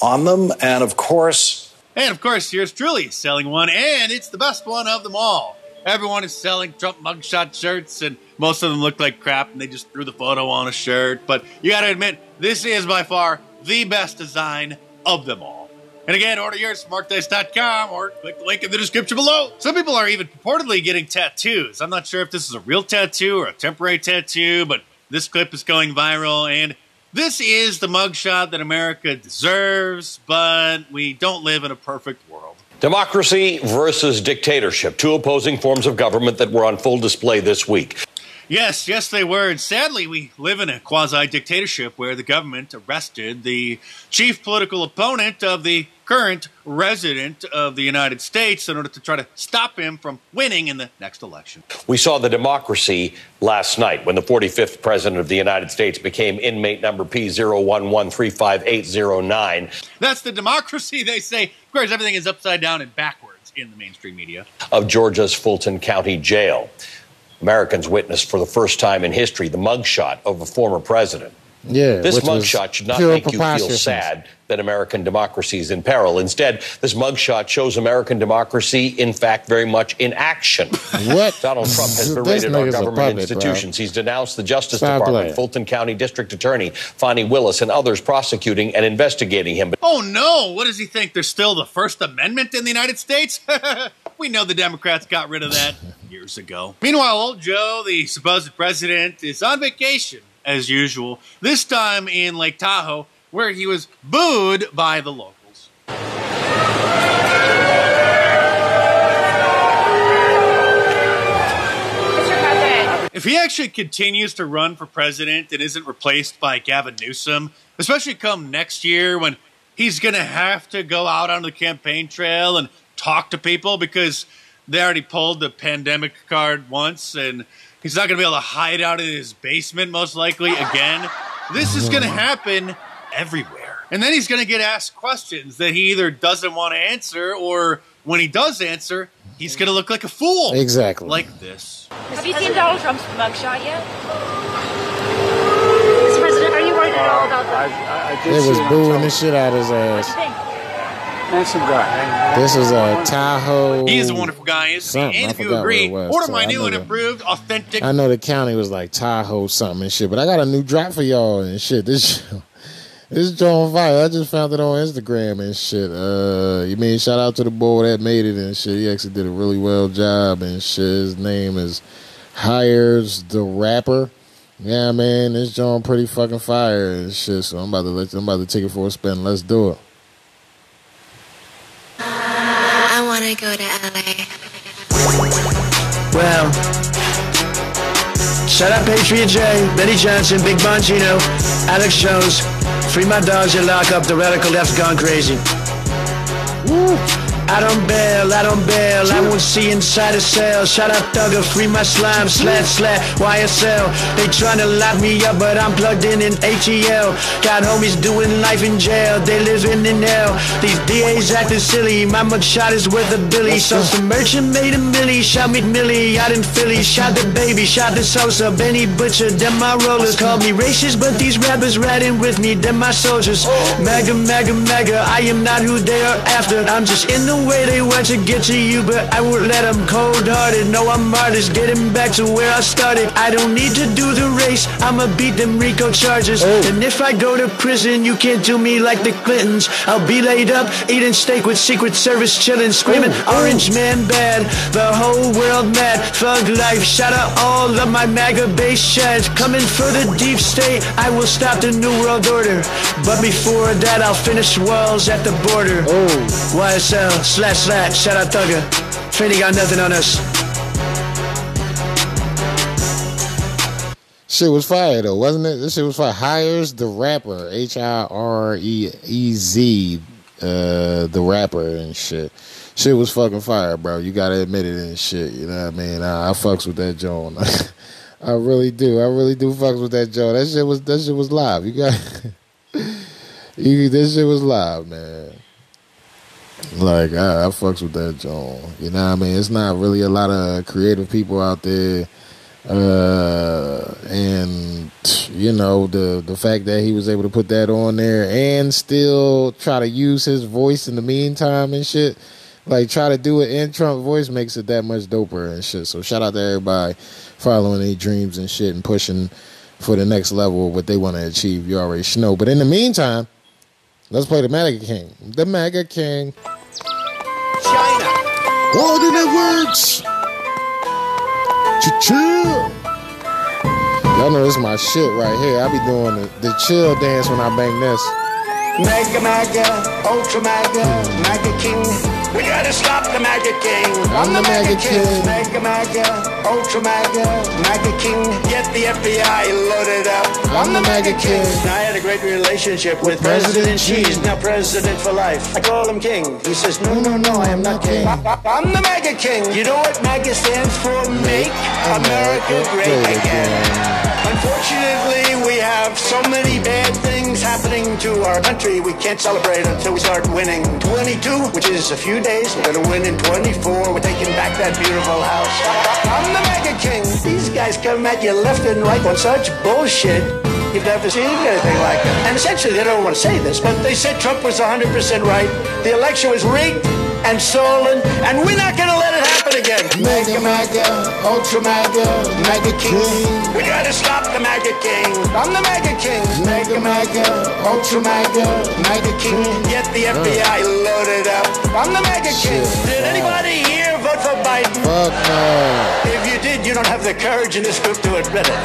on them. And of course, And of course, here's truly selling one, and it's the best one of them all. Everyone is selling Trump mugshot shirts, and most of them look like crap, and they just threw the photo on a shirt. But you gotta admit, this is by far the best design of them all. And again, order yours from markdice.com or click the link in the description below. Some people are even purportedly getting tattoos. I'm not sure if this is a real tattoo or a temporary tattoo, but this clip is going viral, and this is the mugshot that America deserves, but we don't live in a perfect world. Democracy versus dictatorship, two opposing forms of government that were on full display this week. Yes, yes, they were. And sadly, we live in a quasi dictatorship where the government arrested the chief political opponent of the current resident of the United States in order to try to stop him from winning in the next election. We saw the democracy last night when the 45th president of the United States became inmate number P011358809 That's the democracy, they say. Of course, everything is upside down and backwards in the mainstream media. of Georgia's Fulton County Jail. Americans witnessed for the first time in history the mugshot of a former president. Yeah, This mugshot should not make you feel sad that American democracy is in peril. Instead, this mugshot shows American democracy, in fact, very much in action. What? Donald Trump has berated our government puppet, bro. institutions. He's denounced the Justice Stop Department, playing. Fulton County District Attorney Fani Willis, and others prosecuting and investigating him. But Oh no! What does he think? There's still the First Amendment in the United States? we know the Democrats got rid of that years ago. Meanwhile, old Joe, the supposed president, is on vacation as usual, this time in Lake Tahoe, where he was booed by the locals. If he actually continues to run for president and isn't replaced by Gavin Newsom, especially come next year when he's going to have to go out on the campaign trail and talk to people because they already pulled the pandemic card once and he's not going to be able to hide out in his basement most likely again. This is going to hmm. happen everywhere. And then he's going to get asked questions that he either doesn't want to answer or when he does answer, he's going to look like a fool. Exactly. Like this. Have you seen Donald Trump's mugshot yet? Mr. President, are you worried at all about the I They was booing the shit out of his ass. Handsome guy. This is a Tahoe. He is a wonderful guy, isn't Something. And if you agree, was, order so my I new and that. improved authentic. I know the county was like Tahoe something and shit, but I got a new drop for y'all and shit. This this joint fire. I just found it on Instagram and shit. Uh, you mean shout out to the boy that made it and shit. He actually did a really well job and shit. His name is Hires the Rapper. Yeah, man, this joint pretty fucking fire and shit. So I'm about to let I'm about to take it for a spin. Let's do it. To go to LA. Well, shut up, Patriot J, Benny Johnson, Big Bongino, Alex Jones, free my dogs and lock up the radical left gone crazy. Woo. I don't bail, I don't bail. I won't see inside a cell. Shout out Thugger, free my slime, slat, slat, YSL. They tryna lock me up, but I'm plugged in in ATL. Got homies doing life in jail, they living in hell. These DAs acting silly, my mugshot is worth a billy. So some merchant made a milli, shot me milli out in Philly. Shot the baby, shot the Sosa, Benny Butcher, them my rollers. Call me racist, but these rappers riding with me, them my soldiers. Mega, mega, mega, I am not who they are after. I'm just in the way they want to get to you, but I won't let them cold hearted. No, I'm artist, getting back to where I started. I don't need to do the race, I'ma beat them Rico charges. Oh. And if I go to prison, you can't do me like the Clintons. I'll be laid up, eating steak with Secret Service chilling, screaming, oh. Orange Man bad, the whole world mad. Thug life, shout out all of my MAGA base shads. Coming for the deep state, I will stop the New World Order. But before that, I'll finish walls at the border. Oh. YSL, slash slash, shout out Thugger. Finny got nothing on us. Shit was fire though, wasn't it? This shit was fire. Hires the rapper, H I R E E Z, uh, the rapper and shit. Shit was fucking fire, bro. You gotta admit it and shit. You know what I mean? I, I fucks with that Joan. I really do. I really do fucks with that Joan. That shit was that shit was live. You got you. This shit was live, man. Like I, I fucks with that Joan. You know what I mean? It's not really a lot of creative people out there uh, and you know the the fact that he was able to put that on there and still try to use his voice in the meantime and shit like try to do it in trump voice makes it that much doper and shit so shout out to everybody following their dreams and shit and pushing for the next level of what they want to achieve you already know but in the meantime let's play the MAGA King the MAGA King China. all the networks chill Y'all know this is my shit right here. I be doing the, the chill dance when I bang this. Mega mega, Ultra mega, mega King. We gotta stop the Maga King. I'm the MAGA King. Mega Maga, Ultra Maga, Maga King. Get the FBI loaded up. I'm the MAGA King. I had a great relationship with President Xi. He's now president for life. I call him King. He says, No, no, no, I am not King. I'm the MAGA King. You know what MAGA stands for? Make America Great Again. Unfortunately, we have so many bad things happening to our country. We can't celebrate until we start winning 22, which is a few days. We're gonna win in 24. We're taking back that beautiful house. I'm the mega king. These guys come at you left and right on such bullshit. You've never seen anything like it. And essentially, they don't want to say this, but they said Trump was 100% right. The election was rigged and stolen, and we're not going to let it happen again. Mega Maga, Ultra mega, Mega King. We gotta stop the mega King. I'm the mega King. Mega mega, Ultra mega, Mega King. Get the FBI loaded up. I'm the mega King. Did anybody here vote for Biden? Fuck no. If you did, you don't have the courage in this group to admit it.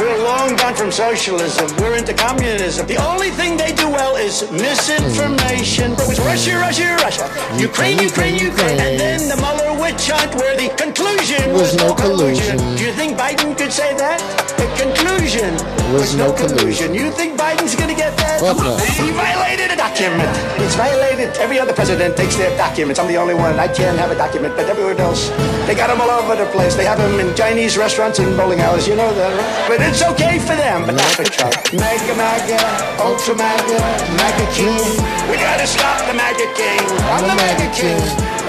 We're long gone from socialism. We're into communism. The only thing they do well is misinformation. It was Russia, Russia, Russia. Ukraine, Ukraine, Ukraine. And then the Mueller witch hunt where the conclusion was, no collusion. Do you think Biden could say that? The conclusion was no collusion. You think Biden's gonna get that? Fuck no. He violated a document. He's violated. Every other president takes their documents. I'm the only one. I can't have a document, but everyone else, they got them all over the place. They have them in Chinese restaurants and bowling alleys. You know that, right? But it's okay for them, but not for Trump. Mega MAGA, Ultra MAGA, MAGA King. We gotta stop the MAGA King. I'm the MAGA King.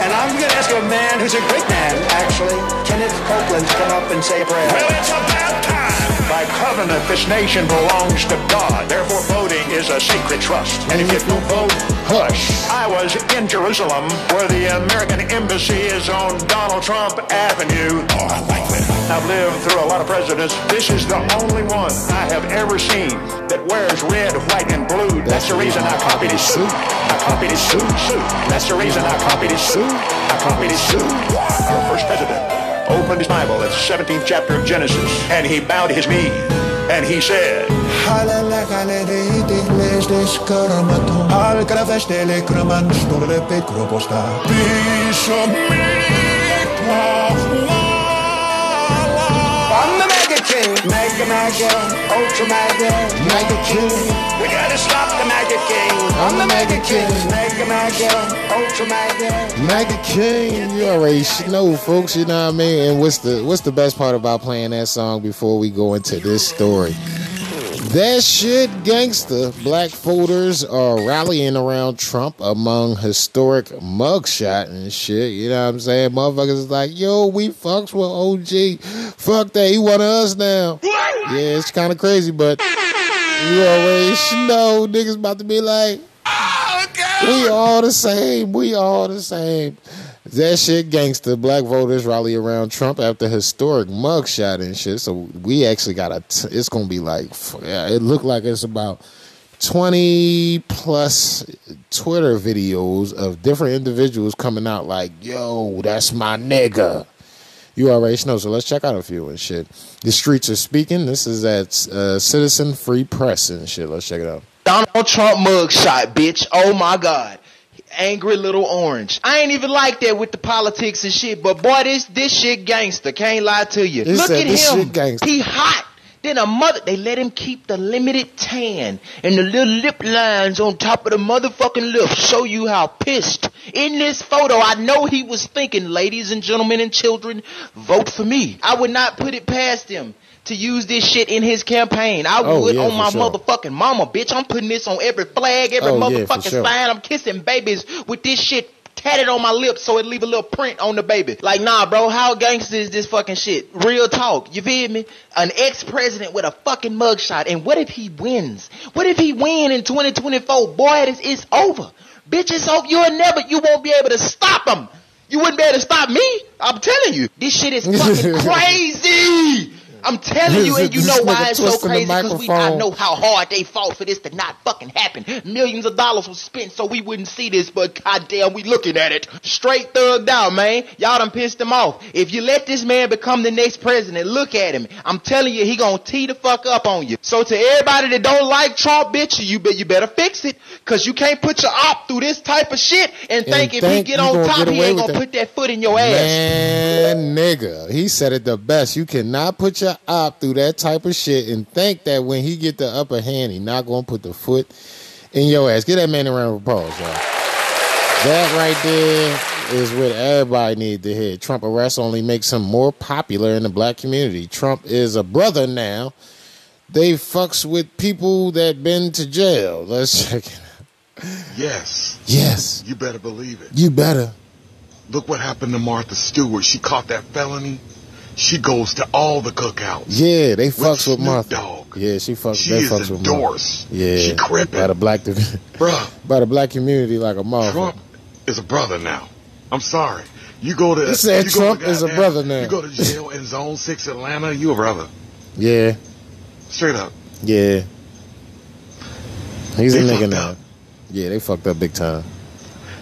And I'm gonna ask a man who's a great man, actually, Kenneth Copeland, to come up and say a prayer. Well, it's about time. By covenant, this nation belongs to God. Therefore, voting is a sacred trust. And if you don't vote, hush. I was in Jerusalem, where the American embassy is on Donald Trump Avenue. Oh, I like that. I've lived through a lot of presidents. This is the only one I have ever seen that wears red, white, and blue. That's the reason I copied his suit. I copied his suit, suit. That's the reason I copied his suit. I copied his suit. Our first president opened his Bible at the 17th chapter of Genesis, and he bowed his knee, and he said, the Mega King. Mega, Mega, Ultra Mega, Mega King. We gotta stop the MAGA king. I'm the MAGA king. MAGA, MAGA, ultra MAGA. MAGA King, you already know, folks. You know what I mean. And what's the what's the best part about playing that song before we go into this story? That shit gangster. Black voters are rallying around Trump among historic mugshot and shit. You know what I'm saying? Motherfuckers is like, yo, we fucks with OG. Fuck that. He one of us now. Yeah, it's kind of crazy, but you already know niggas about to be like, oh, we all the same. We all the same. That shit gangster. Black voters rally around Trump after historic mugshot and shit. So we actually got a. T- it's gonna be like. Yeah, it looked like it's about twenty plus Twitter videos of different individuals coming out like, "Yo, that's my nigga." You already know. So let's check out a few and shit. The streets are speaking. This is at uh, Citizen Free Press and shit. Let's check it out. Donald Trump mugshot, bitch. Oh my God. Angry little orange. I ain't even like that with the politics and shit, but boy, this this shit gangster. Can't lie to you. He Look said at this him. He hot. Then a mother, they let him keep the limited tan and the little lip lines on top of the motherfucking lips. Show you how pissed. In this photo, I know he was thinking, ladies and gentlemen and children, vote for me. I would not put it past him to use this shit in his campaign. I Oh, would yeah, on my sure. motherfucking mama, bitch. I'm putting this on every flag, every Oh, yeah, motherfucking sure. sign. I'm kissing babies with this shit tatted on my lips so it leave a little print on the baby. Like, nah, bro, how gangster is this fucking shit? Real talk, you feel me? An ex-president with a fucking mugshot. And what if he wins? What if he win in 2024? Boy, it's, it's over. Bitch, it's over. You'll never, you won't be able to stop him. You wouldn't be able to stop me. I'm telling you, this shit is fucking crazy. I'm telling you, and you know why it's so crazy because we I know how hard they fought for this to not fucking happen. Millions of dollars was spent so we wouldn't see this, but goddamn, we looking at it. Straight thugged out, man. Y'all done pissed him off. If you let this man become the next president, look at him. I'm telling you, he gonna tee the fuck up on you. So to everybody that don't like Trump, bitch, you bet you better fix it, cause you can't put your op through this type of shit and, And think if think he get on top, get he ain't gonna it. put that foot in your ass. Man, nigga, he said it the best. You cannot put your op through that type of shit and think that when he get the upper hand, he not gonna put the foot in your ass. Get that man a round of applause, y'all. That right there is what everybody need to hear. Trump arrest only makes him more popular in the black community. Trump is a brother now. They fucks with people that been to jail. Let's check it out. Yes. Yes. You better believe it. You better. Look what happened to Martha Stewart. She caught that felony. She goes to all the cookouts. Yeah, they With fucks with Snoop Martha. Dogg. Yeah, she fucks. She they is fucks with Martha. endorsed. Yeah, She crippin'. by the black, Bruh. by the black community like a motherfucker. Trump is a brother now. I'm sorry. You go to He said you Trump is a brother now. You go to jail in Zone Six, Atlanta. You a brother. Yeah, Straight up. yeah. He's They a nigga now. Yeah, they fucked up big time.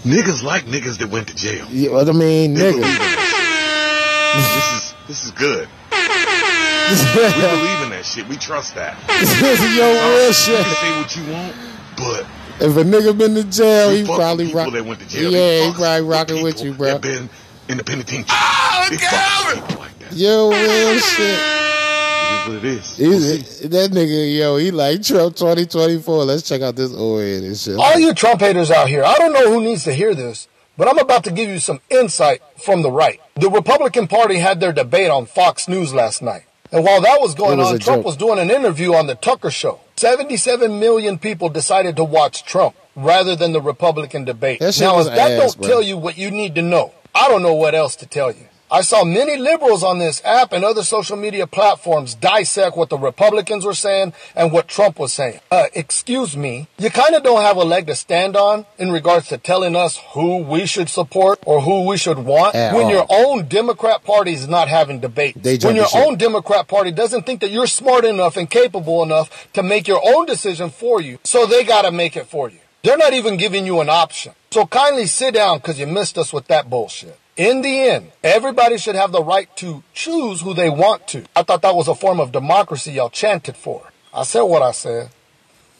Niggas like niggas that went to jail. Yeah, what I mean, They nigga. believe in that. this is this is good. we believe in that shit. We trust that. Yo, real You shit. can say what you want, but If a nigga been to jail, he probably people rock. that went to jail. Yeah, They he probably with rocking with you, bro. that been in the penitentiary. Oh, They fuck with people like that. Yo, real shit. It is what it is. He's, that nigga, yo, he like Trump 2024. Let's check out this old and shit. All you Trump haters out here, I don't know who needs to hear this, but I'm about to give you some insight from the right. The Republican Party had their debate on Fox News last night. And while that was going was on, Trump joke. was doing an interview on the Tucker Show. 77 million people decided to watch Trump rather than the Republican debate. That Now, if that ass, don't bro. tell you what you need to know, I don't know what else to tell you. I saw many liberals on this app and other social media platforms dissect what the Republicans were saying and what Trump was saying. Uh, excuse me, you kind of don't have a leg to stand on in regards to telling us who we should support or who we should want At when all. your own Democrat party is not having debate. They when your own Democrat party doesn't think that you're smart enough and capable enough to make your own decision for you, so they got to make it for you. They're not even giving you an option. So kindly sit down because you missed us with that bullshit. In the end, everybody should have the right to choose who they want to. I thought that was a form of democracy y'all chanted for. I said what I said.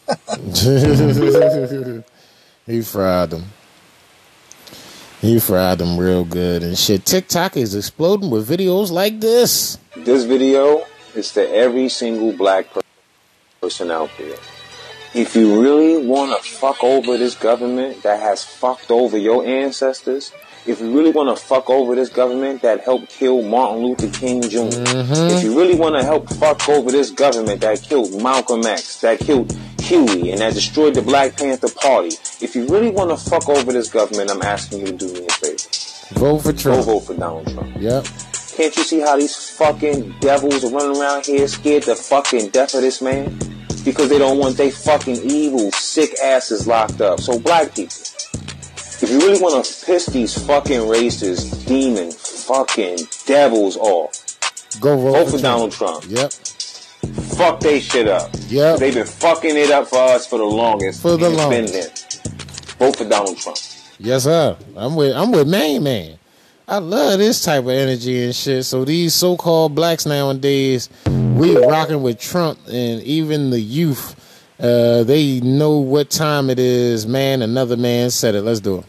he fried them. He fried them real good and shit. TikTok is exploding with videos like this. This video is to every single black person out there. If you really want to fuck over this government that has fucked over your ancestors, if you really want to fuck over this government that helped kill Martin Luther King junior mm-hmm. if you really want to help fuck over this government that killed Malcolm X, that killed Huey, and that destroyed the Black Panther Party, if you really want to fuck over this government, I'm asking you to do me a favor. Vote for Trump. Go vote for Donald Trump. Yep. Can't you see how these fucking devils are running around here scared to fucking death of this man? Because they don't want they fucking evil, sick asses locked up. So black people, if you really want to piss these fucking racist, demon, fucking devils off, Go vote, vote for Donald Trump. Yep. Fuck they shit up. Yep. They've been fucking it up for us for the longest. For the longest. Vote for Donald Trump. Yes, sir. I'm with I'm with Main Man. I love this type of energy and shit. So these so-called blacks nowadays, we rocking with Trump, and even the youth, uh, they know what time it is. Man, another man said it. Let's do it.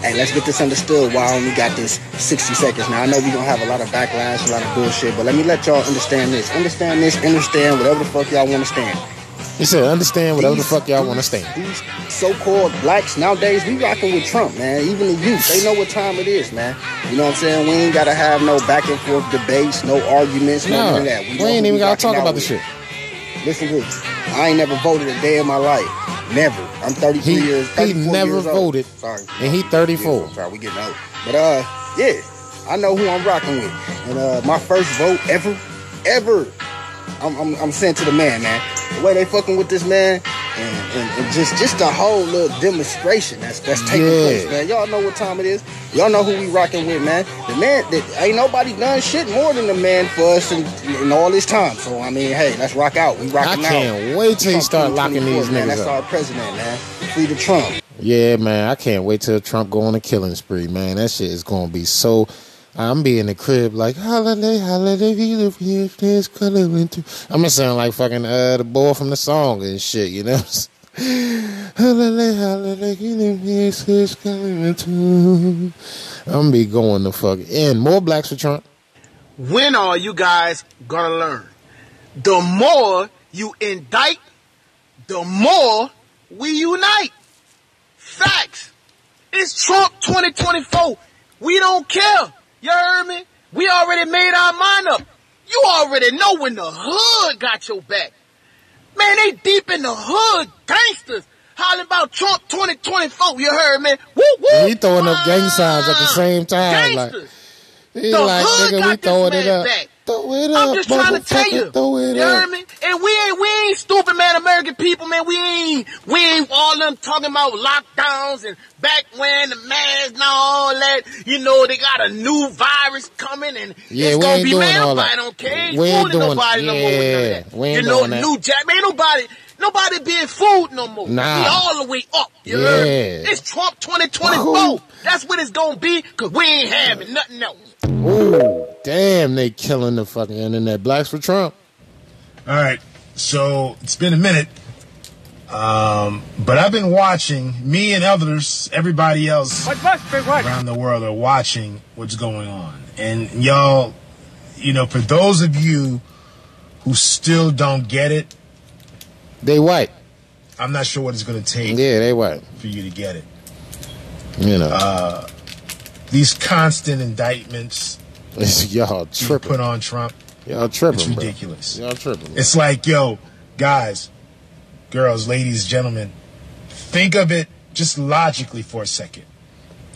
Hey, let's get this understood while I only got this 60 seconds. Now, I know we gonna have a lot of backlash, a lot of bullshit, but let me let y'all understand this. Understand this, understand whatever the fuck y'all wanna stand. He said, understand whatever the fuck y'all want to stand. These so-called blacks nowadays, we rocking with Trump, man. Even the youth, they know what time it is, man. You know what I'm saying? We ain't gotta have no back and forth debates, no arguments, no, No, none of that. we know ain't even gotta talk about the shit. Listen to this. I ain't never voted a day in my life. Never. I'm 33 He- years. he 34 never years old. voted, Sorry. and he 34. Yeah, sorry, we getting old. But uh, yeah, I know who I'm rocking with, and uh, my first vote ever, ever, I'm, I'm, I'm sent to the man, man. The way they fucking with this man, and, and, and just just the whole little demonstration that's that's taking Yeah. place, man. Y'all know what time it is. Y'all know who we rocking with, man. The man that ain't nobody done shit more than the man for us in, in all this time. So I mean, hey, let's rock out. We rocking I can't wait till Trump start locking these 2024, man. niggas That's up. our president, man. Free the Trump. Yeah, man, I can't wait till Trump go on a killing spree, man. That shit is gonna be so. I'm be in the crib like holiday, holiday, there's color into. I'm gonna sound like fucking uh the boy from the song and shit, you know. holiday, holiday, there's color into. I'm gonna be going the fuck in. More blacks for Trump. When are you guys gonna learn? The more you indict, the more we unite. Facts. It's Trump 2024. We don't care. You heard me? We already made our mind up. You already know when the hood got your back. Man, they deep in the hood, gangsters, hollering about Trump 2024. You heard me? Woo woo. He throwing up gang signs at the same time, like he the like hood nigga, we got this throwing it up. back. Throw it I'm just trying to tell you. throw it you up. heard me? And we ain't we ain't stupid, man. American people, man. We ain't we ain't all them talking about lockdowns and back when the masks and all that. You know they got a new virus coming and Yeah, it's gonna be man. Nobody that. don't care. We ain't doing- nobody no more with yeah, that. we ain't you know, doing that. new jack. Man, nobody. Nobody being fooled no more. Nah. We all the way up. You? Yeah. It's Trump 2024. That's what it's gonna be, cause we ain't having nothing else. Ooh, damn, they killing the fucking internet. Blacks for Trump. All right, so it's been a minute, um, but I've been watching. Me and others, everybody else around the world are watching what's going on, and y'all, you know, for those of you who still don't get it, they white. I'm not sure what it's going to take. Yeah, they white. for you to get it. You know, Uh, these constant indictments y'all tripping. put on Trump. Y'all tripping, It's bro. ridiculous. Y'all tripping. bro. It's like, yo, guys, girls, ladies, gentlemen, think of it just logically for a second.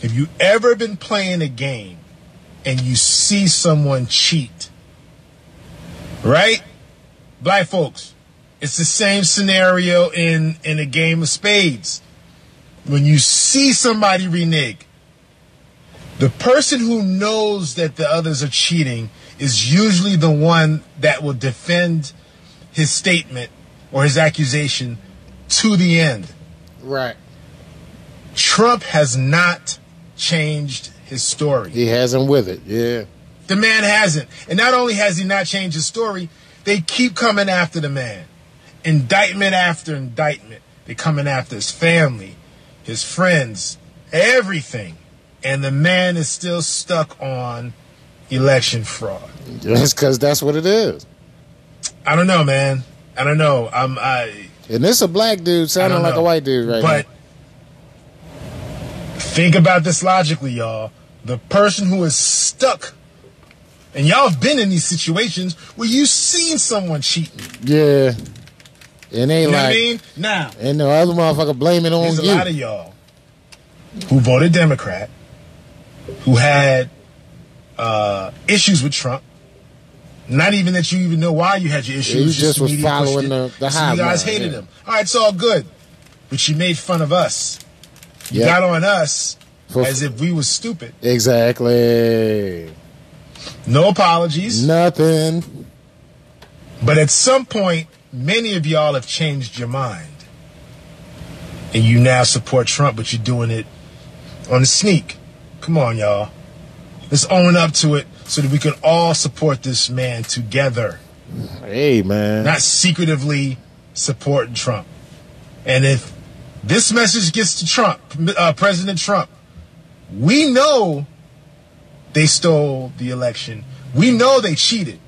Have you ever been playing a game and you see someone cheat? Right? Black folks, it's the same scenario in, in a game of spades. When you see somebody renege, the person who knows that the others are cheating is usually the one that will defend his statement or his accusation to the end. Right. Trump has not changed his story. He hasn't with it. Yeah. The man hasn't. And not only has he not changed his story, they keep coming after the man. Indictment after indictment. They're coming after his family, his friends, everything. And the man is still stuck on election fraud. That's because that's what it is. I don't know, man. I don't know. I'm I And this a black dude sounding like a white dude right but think about this logically, y'all. The person who is stuck, and y'all have been in these situations where you've seen someone cheating. Yeah. And they You know like, what I mean? Now, and the other motherfucker blaming on there's a lot of y'all who voted Democrat, who had uh, issues with Trump. Not even that you even know why you had your issues. Yeah, you it's just was following the- the So You guys mind, hated yeah. him. All right, it's all good. But you made fun of us. You Yep. got on us For- as if we was stupid. Exactly. No apologies. Nothing. But at some point, many of y'all have changed your mind. And you now support Trump, but you're doing it on the sneak. Come on, y'all. Let's own up to it so that we can all support this man together, Hey man. not secretively supporting Trump. And if this message gets to Trump, uh, President Trump, we know they stole the election. We know they cheated.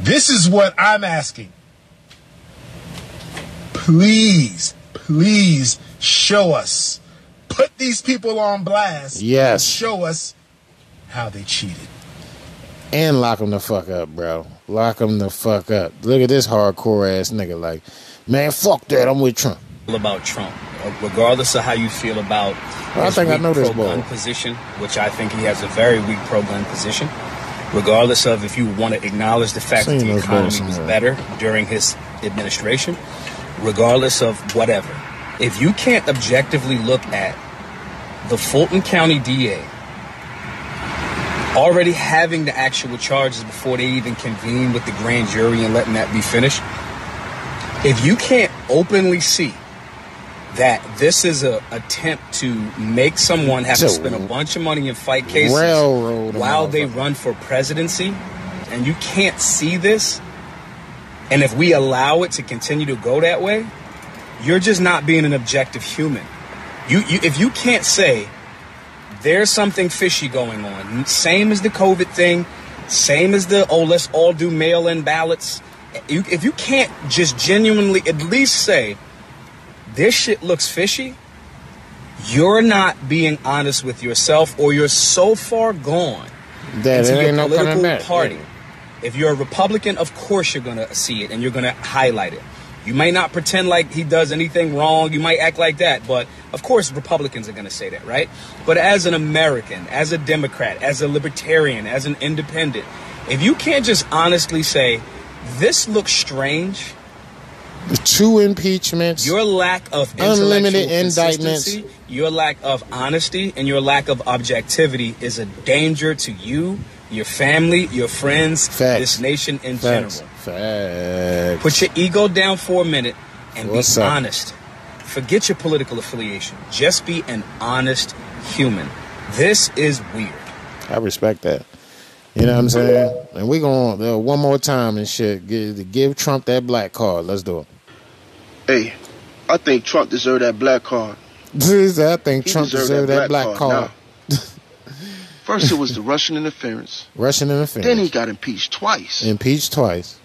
This is what I'm asking. Please, please show us. Put these people on blast. Yes. Show us how they cheated. and lock them the fuck up, bro. Lock them the fuck up. Look at this hardcore ass nigga. Like, man, fuck that. I'm with Trump. about Trump, uh, regardless of how you feel about I his think I know this pro-gun boy. position, which I think he has a very weak pro-gun position. Regardless of if you want to acknowledge the fact Seen that the economy was better during his administration, regardless of whatever, if you can't objectively look at the Fulton County DA already having the actual charges before they even convene with the grand jury and letting that be finished, if you can't openly see that this is an attempt to make someone have to spend a bunch of money and fight cases while they run for presidency, and you can't see this, and if we allow it to continue to go that way, you're just not being an objective human. You, you if you can't say there's something fishy going on, same as the COVID thing, same as the oh let's all do mail-in ballots. You, if you can't just genuinely at least say this shit looks fishy, you're not being honest with yourself, or you're so far gone That into your no political party. If you're a Republican, of course you're gonna see it and you're gonna highlight it. You may not pretend like he does anything wrong. You might act like that, but of course Republicans are gonna say that, right? But as an American, as a Democrat, as a libertarian, as an independent, if you can't just honestly say, "This looks strange," The two impeachments. your lack of Unlimited indictments. your lack of honesty, and your lack of objectivity is a danger to you, your family, your friends, this nation in Facts. general. Facts. Put your ego down for a minute and What's be up? honest. Forget your political affiliation. Just be an honest human. This is weird. I respect that. You know what I'm saying? And we're going to uh, one more time and shit. Give, give Trump that black card. Let's do it. Hey, I think Trump deserved that black card. I think He Trump deserved deserved that that black black card. card. First, it was the Russian interference. Russian interference. Then he got impeached twice. Impeached twice.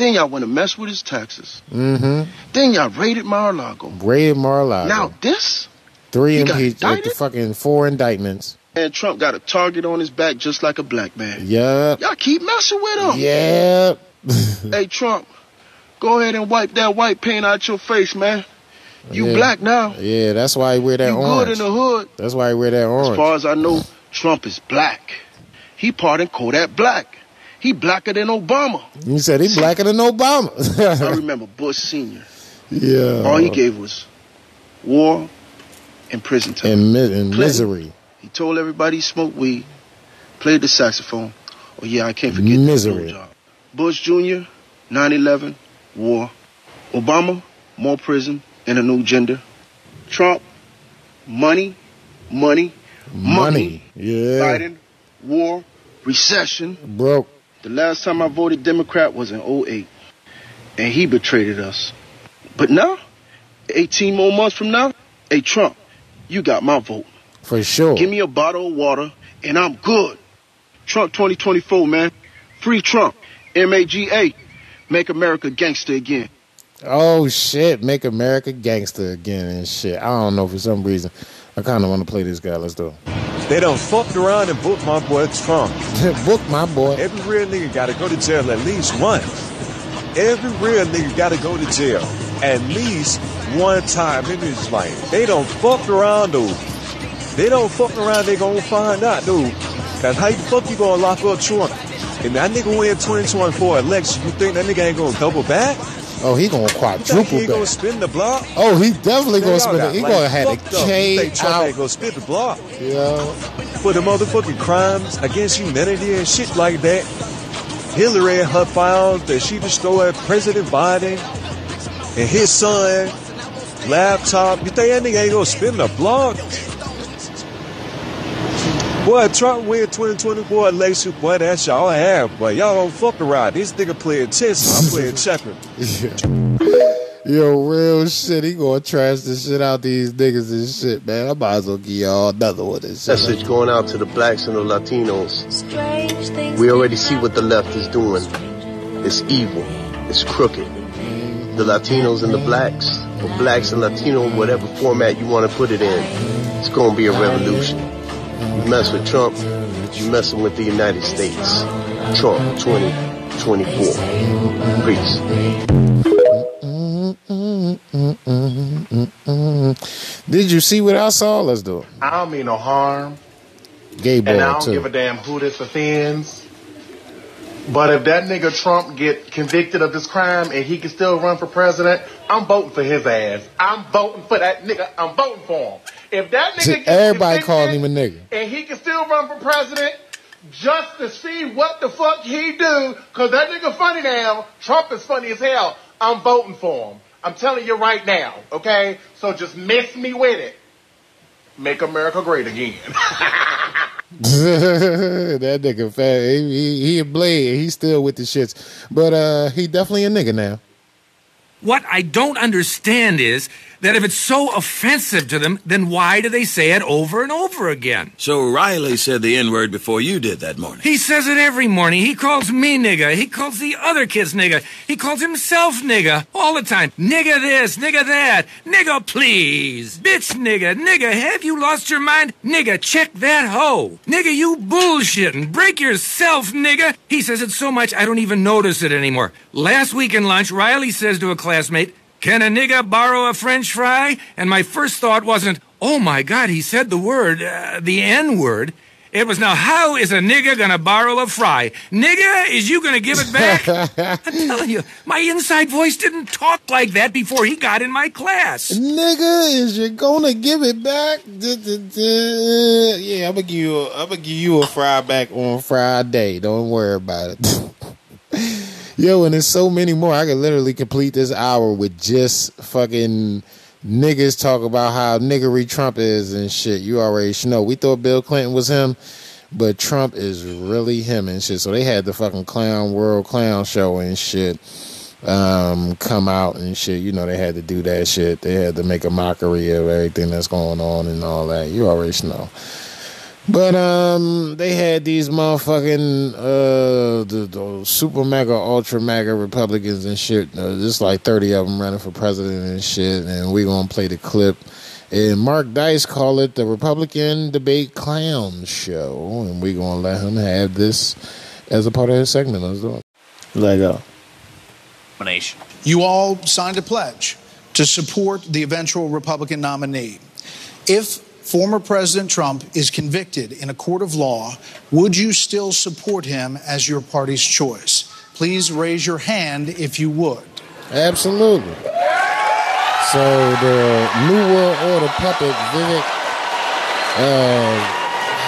Then y'all want to mess with his taxes. Mm-hmm. Then y'all raided Mar-a-Lago. Raided Mar-a-Lago. Now this, Three impeached. Like the fucking four indictments. and Trump got a target on his back just like a black man. Yup. Y'all keep messing with him. Yep. hey Trump, go ahead and wipe that white paint out your face, man. You Yeah. black now. Yeah, that's why he wear that you orange. good in the hood. That's why he wear that As far as I know, Trump is black. He pardoned Kodak Black. He blacker than Obama. You said he blacker than Obama. I remember Bush Senior. yeah. All he gave was war and prison time. And, mi- and misery. He told everybody he smoked weed, played the saxophone. Oh yeah, I can't forget Misery. blowjob. Bush Jr., 9/11, war. Obama, more prison and a new gender. Trump, money, money, Money. Yeah. Biden, war, recession. Broke. The last time I voted Democrat was in 08, and he betrayed us. But now, 18 more months from now, hey Trump, you got my vote. For sure. Give me a bottle of water, and I'm good. Trump 2024, man. Free Trump. M-A-G-A. Make America gangster again. Oh shit, make America gangster again and shit. I don't know for some reason. I kind of want to play this guy. Let's do it. They done fucked around and booked my boy Trump. Book my boy. Every real nigga gotta go to jail at least once. Every real nigga gotta go to jail at least one time in his life. They don't fuck around, dude. They don't fuck around, they gonna find out, dude. Cause how the fuck you gonna lock up Trump? If that nigga win 2024 election, you think that nigga ain't gonna double back? Oh, he gonna quadruple he gonna spin the block? Oh, he definitely gonna spin it. He like, gonna have up. You think out. ain't gonna spin the block? Yeah. For the motherfucking crimes against humanity and shit like that. Hillary and her files that she destroyed President Biden and his son laptop. You think that nigga ain't gonna spin the block? Boy, Trump win 2024 election, boy, that's y'all have, boy. Y'all don't fuck around. This nigga playing chess, I'm playing checkers. Yo, real shit. He gonna trash the shit out these niggas and shit, man. I might as well give y'all another one and shit. Message going out to the blacks and the Latinos. We already see what the left is doing. It's evil. It's crooked. The Latinos and the blacks, or blacks and Latino, whatever format you want to put it in, it's going to be a revolution. You mess with Trump, you messing with the United States. Trump 2024. Peace. Did you see what I saw? Let's do it. I don't mean no harm, Gay boy and I don't too. give a damn who this offends. But if that nigga Trump get convicted of this crime and he can still run for president, I'm voting for his ass. I'm voting for that nigga. I'm voting for him. If that nigga gets Everybody calling him a nigga. and he can still run for president just to see what the fuck he do, cause that nigga funny now. Trump is funny as hell. I'm voting for him. I'm telling you right now, okay? So just miss me with it. Make America great again. that nigga fat. He, he, he a blade. He's still with the shits. But uh, he definitely a nigga now. What I don't understand is that if it's so offensive to them, then why do they say it over and over again? So Riley said the N word before you did that morning. He says it every morning. He calls me nigga. He calls the other kids nigga. He calls himself nigga all the time. Nigga this, nigga that, nigga please, bitch nigga, nigga, have you lost your mind? Nigga, check that hoe. Nigga, you bullshitting. Break yourself, nigga. He says it so much I don't even notice it anymore. Last week in lunch, Riley says to a classmate, can a nigga borrow a french fry? And my first thought wasn't, oh my god, he said the word, uh, the N word. It was now, how is a nigga gonna borrow a fry? Nigga, is you gonna give it back? I'm telling you, my inside voice didn't talk like that before he got in my class. Nigga, is you gonna give it back? Duh, duh, duh. Yeah, I'm gonna give you. A, I'm gonna give you a fry back on Friday. Don't worry about it. Yo, and there's so many more. I could literally complete this hour with just fucking niggas talk about how niggery Trump is and shit. You already know. We thought Bill Clinton was him, but Trump is really him and shit. So they had the fucking clown world clown show and shit um come out and shit. You know they had to do that shit. They had to make a mockery of everything that's going on and all that. You already know. But um, they had these motherfucking uh, the, the super mega, ultra mega Republicans and shit. Uh, there's like thirty of them running for president and shit. And we gonna play the clip. And Mark Dice call it the Republican Debate Clown Show, and we gonna let him have this as a part of his segment. Let's do it. Let go. nomination. You all signed a pledge to support the eventual Republican nominee. If former President Trump is convicted in a court of law, would you still support him as your party's choice? Please raise your hand if you would. Absolutely. So the New World Order puppet Vivek uh,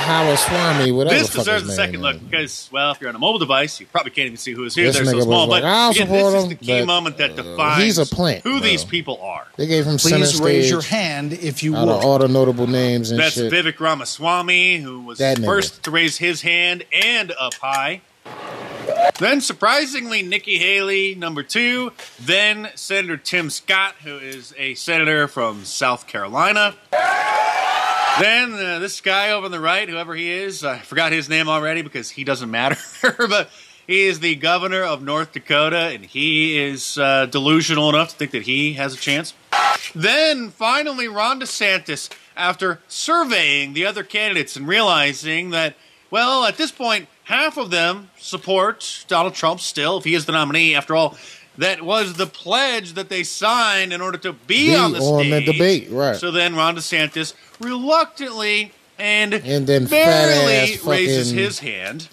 Ramaswamy, whatever This the fuck deserves his a name second is. look because, well, if you're on a mobile device, you probably can't even see who is here. This They're so small. like, but "I'll again, support this is the key but, moment that uh, defines he's a plant, who bro. these people are. They gave him center Please raise your hand if you want. all the notable names and That's shit. Vivek Ramaswamy, who was That nigga. first to raise his hand and up high. Then, surprisingly, Nikki Haley, number two. Then, Senator Tim Scott, who is a senator from South Carolina. Then, uh, this guy over on the right, whoever he is, I forgot his name already because he doesn't matter. but he is the governor of North Dakota, and he is uh, delusional enough to think that he has a chance. Then finally, Ron DeSantis, after surveying the other candidates and realizing that, well, at this point, half of them support Donald Trump still, if he is the nominee. After all, that was the pledge that they signed in order to be, Be on the on the debate, right. So then Ron DeSantis reluctantly and, And then barely raises fucking- his hand.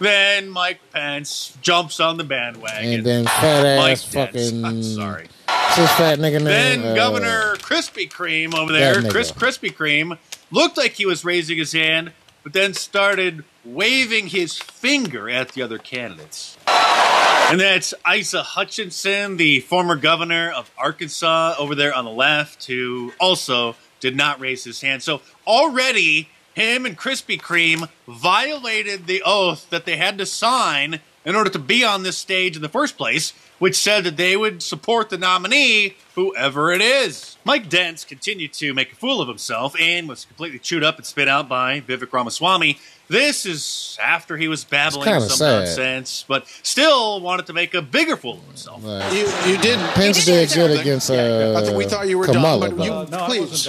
Then Mike Pence jumps on the bandwagon. And then fat Mike ass Pence, fucking. I'm sorry. This his fat nigga name? Then Uh, Governor Krispy Kreme over there. Chris Krispy Kreme, looked like he was raising his hand, but then started waving his finger at the other candidates. And that's Asa Hutchinson, the former governor of Arkansas over there on the left, who also did not raise his hand. So already, him and Krispy Kreme violated the oath that they had to sign in order to be on this stage in the first place, which said that they would support the nominee, whoever it is. Mike Dents continued to make a fool of himself and was completely chewed up and spit out by Vivek Ramaswamy. This is after he was babbling some sad. nonsense, but still wanted to make a bigger fool of himself. You, you did. Pence did good against. Uh, I thought we thought you were Kamala, done, but you though. please.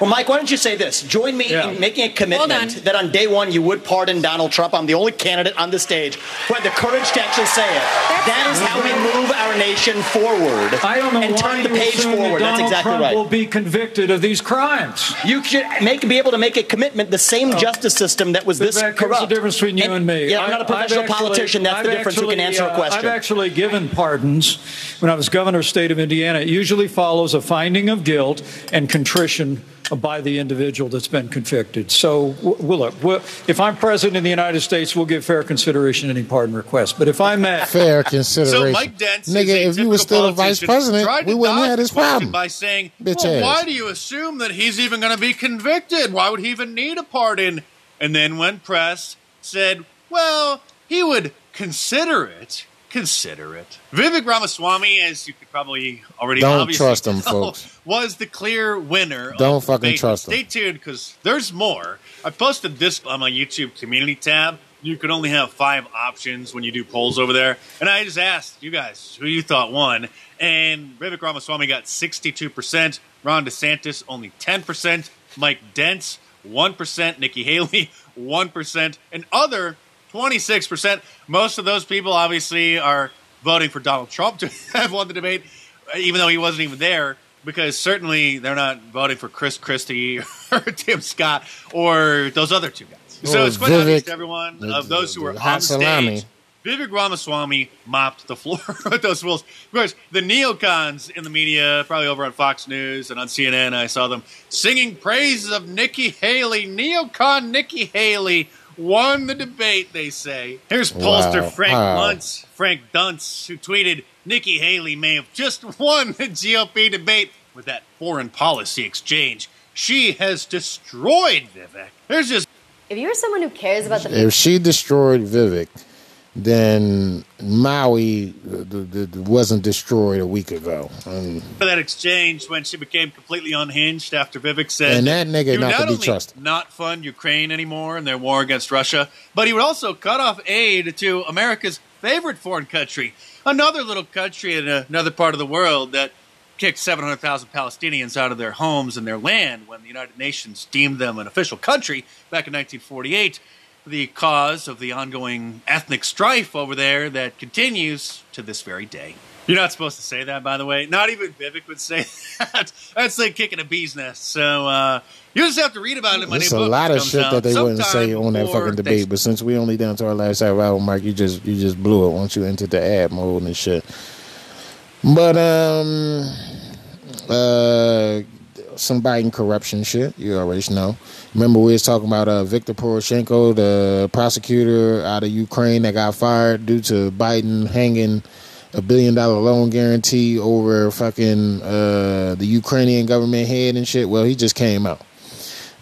Well, Mike, why don't you say this? Join me Yeah. in making a commitment that on day one you would pardon Donald Trump. I'm the only candidate on the stage who had the courage to actually say it. that is how we move our nation forward. I don't know and why turn the page assume that forward. That's Donald exactly Trump right. will be convicted of these crimes. You should make be able to make a commitment. The same justice system that was this Vivek, here's corrupt. the difference between you and, me. Yeah, I'm not a I- I've professional actually- politician. That's I've the difference. Who can actually, answer a uh, question? I've actually given pardons when I was governor of the state of Indiana. It usually follows a finding of guilt and contrition by the individual that's been convicted. So, we'll look. We'll, if I'm president of the United States, we'll give fair consideration to any pardon request. But if I'm at fair consideration. so Mike Dents is nigga, if you were still a vice president, we wouldn't have this problem. By saying, well, why do you assume that he's even going to be convicted? Why would he even need a pardon? And then when pressed, said, well, he would consider it. Consider it. Vivek Ramaswamy, as you could probably already Don't trust him, tell, folks. Was the clear winner. Don't of fucking trust him. Stay tuned because there's more. I posted this on my YouTube community tab. You can only have five options when you do polls over there. And I just asked you guys who you thought won. And Vivek Ramaswamy got 62%. Ron DeSantis, only 10%. Mike Dents, 1%. Nikki Haley, 1%. And other, 26%. Most of those people obviously are voting for Donald Trump to have won the debate, even though he wasn't even there. Because certainly they're not voting for Chris Christie or Tim Scott or those other two guys. So oh, it's quite obvious to everyone the- of those who hot on stage. Vivek Ramaswamy mopped the floor with those rules. Of course, the neocons in the media, probably over on Fox News and on CNN, I saw them singing praises of Nikki Haley. Neocon Nikki Haley won the debate, they say. Here's pollster Wow. Frank Wow. Luntz, Frank Dunce, who tweeted Nikki Haley may have just won the GOP debate with that foreign policy exchange. She has destroyed Vivek. There's just If you're someone who cares about the If she destroyed Vivek, then Maui uh, wasn't destroyed a week ago. And for that exchange when she became completely unhinged after Vivek said And that nigga he would not to be trusted. not fund Ukraine anymore in their war against Russia, but he would also cut off aid to America's favorite foreign country, another little country in another part of the world that kicked 700,000 Palestinians out of their homes and their land when the United Nations deemed them an official country back in 1948 the cause of the ongoing ethnic strife over there that continues to this very day. You're not supposed to say that, by the way. Not even Vivek would say that. That's like kicking a bee's nest. So uh, you just have to read about it my there's a lot of shit that they wouldn't say on that fucking debate. But since we only down to our last half hour mark, you just you just blew it once you entered the ad mode and shit. But um, uh, some Biden corruption shit. You already know. Remember we was talking about uh, Viktor Poroshenko, the prosecutor out of Ukraine that got fired due to Biden hanging a billion dollar loan guarantee over fucking uh, the Ukrainian government head and shit. Well, he just came out.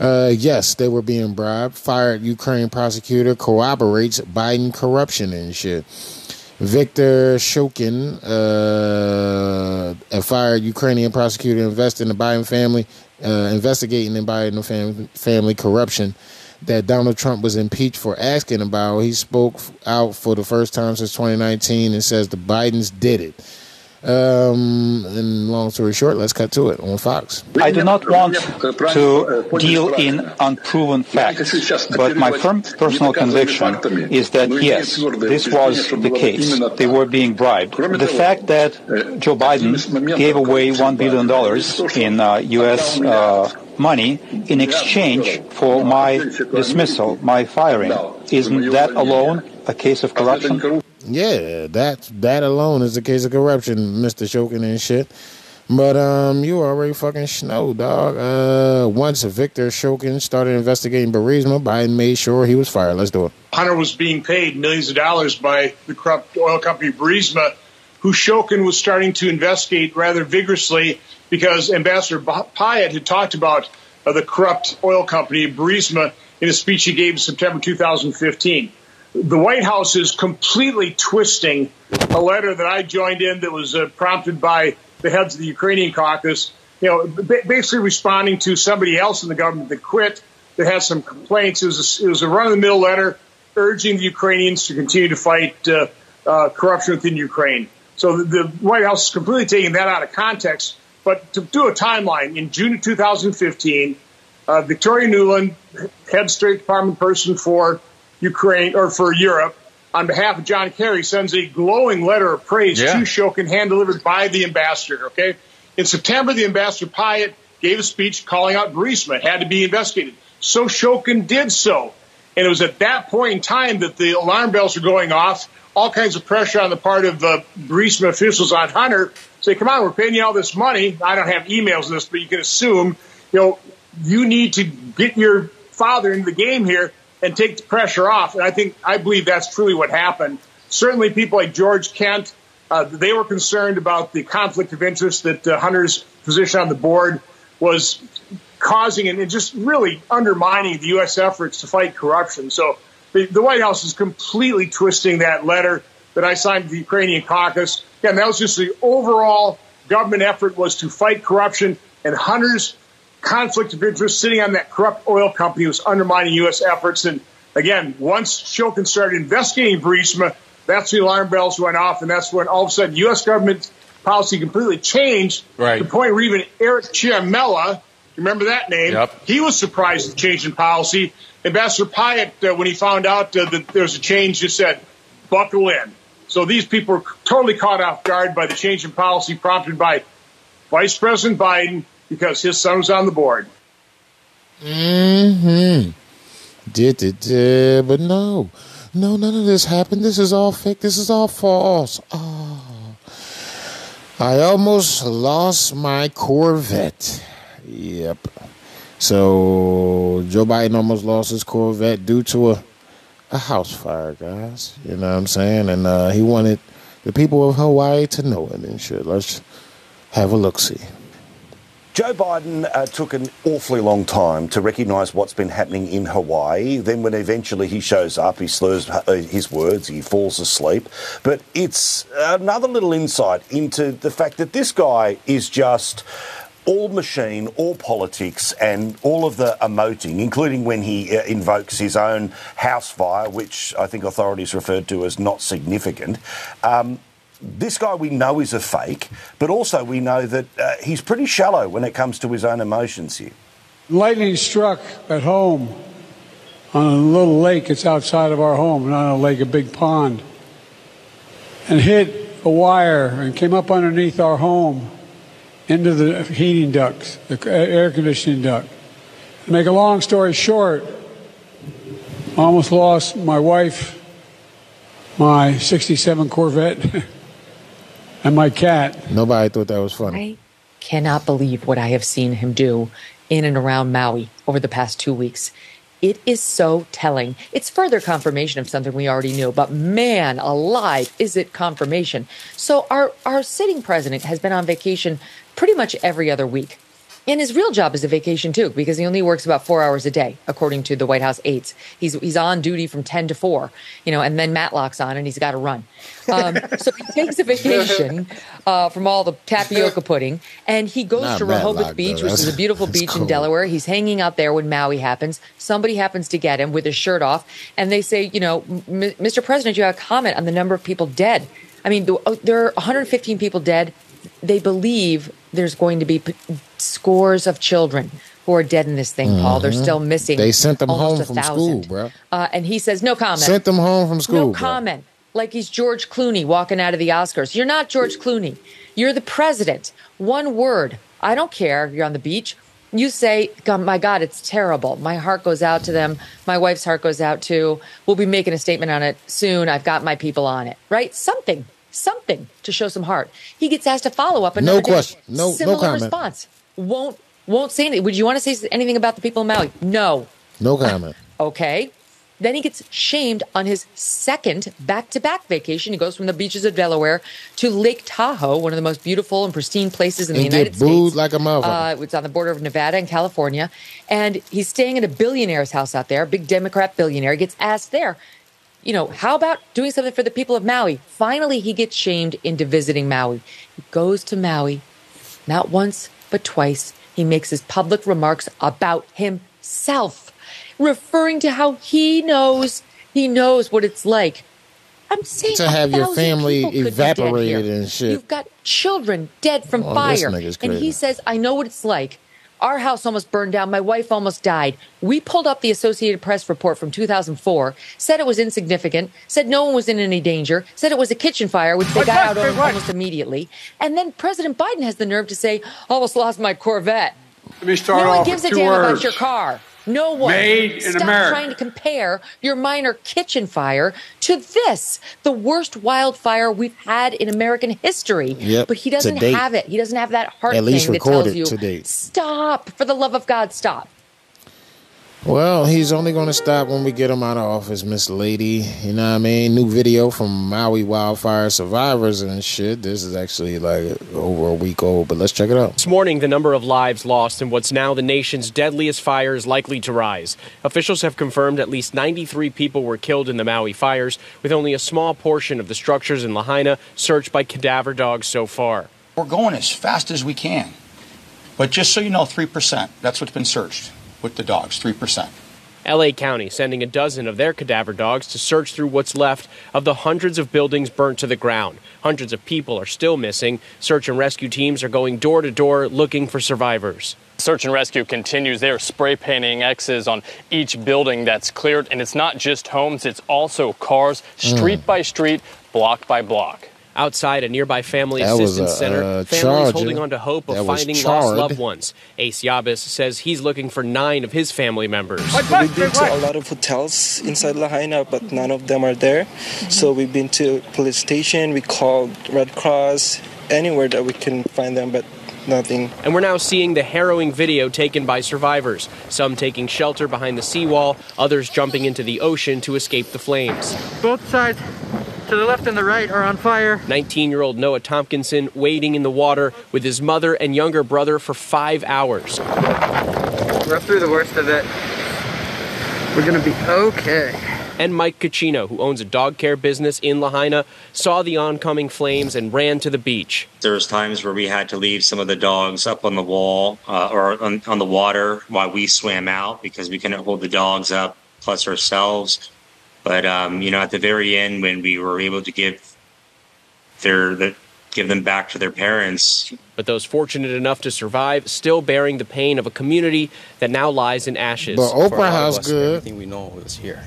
Uh, yes, they were being bribed. Fired Ukraine prosecutor corroborates Biden corruption and shit. Victor Shokin, uh, a fired Ukrainian prosecutor, invested in the Biden family, uh, investigating the Biden fam- family corruption. That Donald Trump was impeached for asking about. He spoke out for the first time since 2019 and says the Bidens did it. Um, and long story short, let's cut to it on Fox. I do not want to deal in unproven facts, but my firm personal conviction is that yes, this was the case. They were being bribed. The fact that Joe Biden gave away $1 billion in uh, U.S. Uh, money in exchange for my dismissal, my firing, isn't that alone a case of corruption? Yeah, that that alone is a case of corruption, Mr. Shokin and shit. But um, you already fucking know, dog. Uh, once Victor Shokin started investigating Burisma, Biden made sure he was fired. Let's do it. Hunter was being paid millions of dollars by the corrupt oil company Burisma, who Shokin was starting to investigate rather vigorously because Ambassador Pyatt had talked about uh, the corrupt oil company Burisma in a speech he gave in September 2015 the White House is completely twisting a letter that I joined in that was uh, prompted by the heads of the Ukrainian caucus, you know, basically responding to somebody else in the government that quit that had some complaints. It was a, a run of the mill letter urging the Ukrainians to continue to fight uh, uh, corruption within Ukraine. So the White House is completely taking that out of context. But to do a timeline, in June of 2015, uh, Victoria Nuland, head State Department person for Ukraine or for Europe on behalf of John Kerry sends a glowing letter of praise yeah. to Shokin, hand delivered by the ambassador. Okay. In September, the ambassador Pyatt gave a speech calling out Burisma. It had to be investigated. So Shokin did so. And it was at that point in time that the alarm bells were going off. All kinds of pressure on the part of the Burisma officials on Hunter. Say, come on, we're paying you all this money. I don't have emails of this, but you can assume, you know, you need to get your father into the game here and take the pressure off. And I think, I believe that's truly what happened. Certainly people like George Kent, uh, they were concerned about the conflict of interest that uh, Hunter's position on the board was causing and just really undermining the U.S. efforts to fight corruption. So the, the White House is completely twisting that letter that I signed the Ukrainian caucus. Again, that was just the overall government effort was to fight corruption and Hunter's conflict of interest sitting on that corrupt oil company was undermining U.S. efforts. And again, once Shokin started investigating Burisma, that's the alarm bells went off, and that's when all of a sudden U.S. government policy completely changed. Right. To the point where even Eric Ciaramella, remember that name? Yep. He was surprised at the change in policy. Ambassador Pyatt, uh, when he found out uh, that there was a change, just said, buckle in. So these people were totally caught off guard by the change in policy prompted by Vice President Biden because his son was on the board. Hmm. Did did but no, no, none of this happened. This is all fake. This is all false. Oh, I almost lost my Corvette. Yep. So Joe Biden almost lost his Corvette due to a a house fire, guys. You know what I'm saying? And uh, he wanted the people of Hawaii to know it and shit. Let's have a look see. Joe Biden uh, took an awfully long time to recognise what's been happening in Hawaii. Then, when eventually he shows up, he slurs uh, his words, he falls asleep. But it's another little insight into the fact that this guy is just all machine, all politics, and all of the emoting, including when he uh, invokes his own house fire, which I think authorities referred to as not significant. Um, this guy we know is a fake, but also we know that uh, he's pretty shallow when it comes to his own emotions here. Lightning struck at home on a little lake. It's outside of our home, not a lake, a big pond, and hit a wire and came up underneath our home into the heating ducts, the air conditioning duct. To make a long story short, I almost lost my wife, my 67 Corvette. and my cat. Nobody thought that was funny. I cannot believe what I have seen him do in and around Maui over the past two weeks. It is so telling. It's further confirmation of something we already knew, but man alive, is it confirmation. So our, our sitting president has been on vacation pretty much every other week. And his real job is a vacation too, because he only works about four hours a day, according to the White House aides. He's he's on duty from ten to four, you know, and then Matlock's on, and he's got to run. Um, so he takes a vacation uh, from all the tapioca pudding, and he goes Not to Rehoboth Matlock, Beach, which is a beautiful beach cool. in Delaware. He's hanging out there when Maui happens. Somebody happens to get him with his shirt off, and they say, you know, "M- Mr. President, you have a comment on the number of people dead. I mean, oh, there are 115 people dead. They believe there's going to be p- scores of children who are dead in this thing, Paul. They're Mhm. still missing. They sent them home from thousand. school, bro. Uh, and he says, no comment. Sent them home from school, No bro. comment. Like he's George Clooney walking out of the Oscars. You're not George Clooney. You're the president. One word. I don't care. You're on the beach. You say, God, my God, it's terrible. My heart goes out to them. My wife's heart goes out too. We'll be making a statement on it soon. I've got my people on it. Right? Something, something to show some heart. He gets asked to follow up. No another day. question. No- no Similar comment. response. Won't won't say anything. Would you want to say anything about the people in Maui? No. No comment. Okay. Then he gets shamed on his second back to back vacation. He goes from the beaches of Delaware to Lake Tahoe, one of the most beautiful and pristine places in the United States. like a motherfucker. Uh, it's on the border of Nevada and California. And he's staying at a billionaire's house out there, big Democrat billionaire. He gets asked there, you know, how about doing something for the people of Maui? Finally, he gets shamed into visiting Maui. He goes to Maui, not once, but twice. He makes his public remarks about himself, referring to how he knows he knows what it's like. I'm saying To have your family people could be dead evaporated and shit. You've got children dead from Oh, fire, and he says, "I know what it's like." Our house almost burned down. My wife almost died. We pulled up the Associated Press report from 2004, said it was insignificant, said no one was in any danger, said it was a kitchen fire, which they got out on almost immediately. And then President Biden has the nerve to say, oh, almost lost my Corvette. Let me start no one gives a damn words. about your car. No one. Made in Stop America. trying to compare your minor kitchen fire to this, the worst wildfire we've had in American history. Yep, But he doesn't have it. He doesn't have that heart At least thing that tells recorded you, to date. stop, for the love of God, stop. Well, he's only going to stop when we get him out of office, Miss Lady. You know what I mean? New video from Maui wildfire survivors and shit. This is actually like over a week old, but let's check it out. This morning, the number of lives lost in what's now the nation's deadliest fire is likely to rise. Officials have confirmed at least 93 people were killed in the Maui fires, with only a small portion of the structures in Lahaina searched by cadaver dogs so far. We're going as fast as we can. But just so you know, 3%. That's what's been searched with the dogs, 3%. LA County sending a dozen of their cadaver dogs to search through what's left of the hundreds of buildings burnt to the ground. Hundreds of people are still missing. Search and rescue teams are going door to door looking for survivors. Search and rescue continues. They're spray painting X's on each building that's cleared. And it's not just homes, it's also cars, street Mm. by street, block by block. Outside a nearby family That assistance a, center, uh, families Charger. holding on to hope of That finding lost loved ones. Ace Yabis says he's looking for nine of his family members. We've been to a lot of hotels inside Lahaina, but none of them are there. So we've been to police station. We called Red Cross, anywhere that we can find them, but nothing. And we're now seeing the harrowing video taken by survivors, some taking shelter behind the seawall, others jumping into the ocean to escape the flames. Both sides, to the left and the right, are on fire. 19 year old Noah Tompkinson wading in the water with his mother and younger brother for five hours. We're through the worst of it. We're gonna be okay. And Mike Caccino, who owns a dog care business in Lahaina, saw the oncoming flames and ran to the beach. There was times where we had to leave some of the dogs up on the wall uh, or on, on the water while we swam out because we couldn't hold the dogs up plus ourselves. But um, you know, at the very end, when we were able to give their the, give them back to their parents, But those fortunate enough to survive still bearing the pain of a community that now lies in ashes. But Oprah lot House good. Everything we know is here.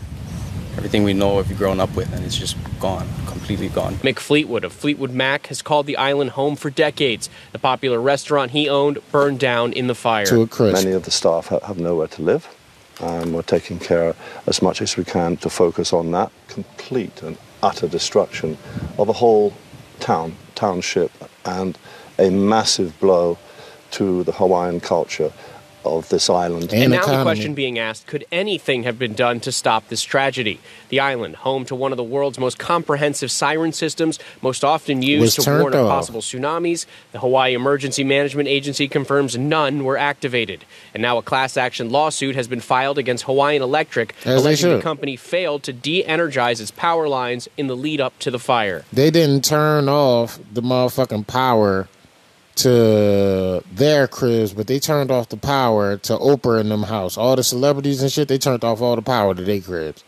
Everything we know, we've grown up with, and it's just gone, completely gone. Mick Fleetwood of Fleetwood Mac has called the island home for decades. The popular restaurant he owned burned down in the fire. To a crisp. Many of the staff have nowhere to live. Um, we're taking care as much as we can to focus on that complete and utter destruction of a whole town, township, and a massive blow to the Hawaiian culture of this island. And, now the question being asked could anything have been done to stop this tragedy? The island, home to one of the world's most comprehensive siren systems, most often used to warn of possible tsunamis, the Hawaii Emergency Management Agency confirms none were activated. And now a class action lawsuit has been filed against Hawaiian Electric, As alleging the company failed to de energize its power lines in the lead up to the fire. They didn't turn off the motherfucking power to their cribs, but they turned off the power to Oprah and them house. All the celebrities and shit, they turned off all the power to their cribs.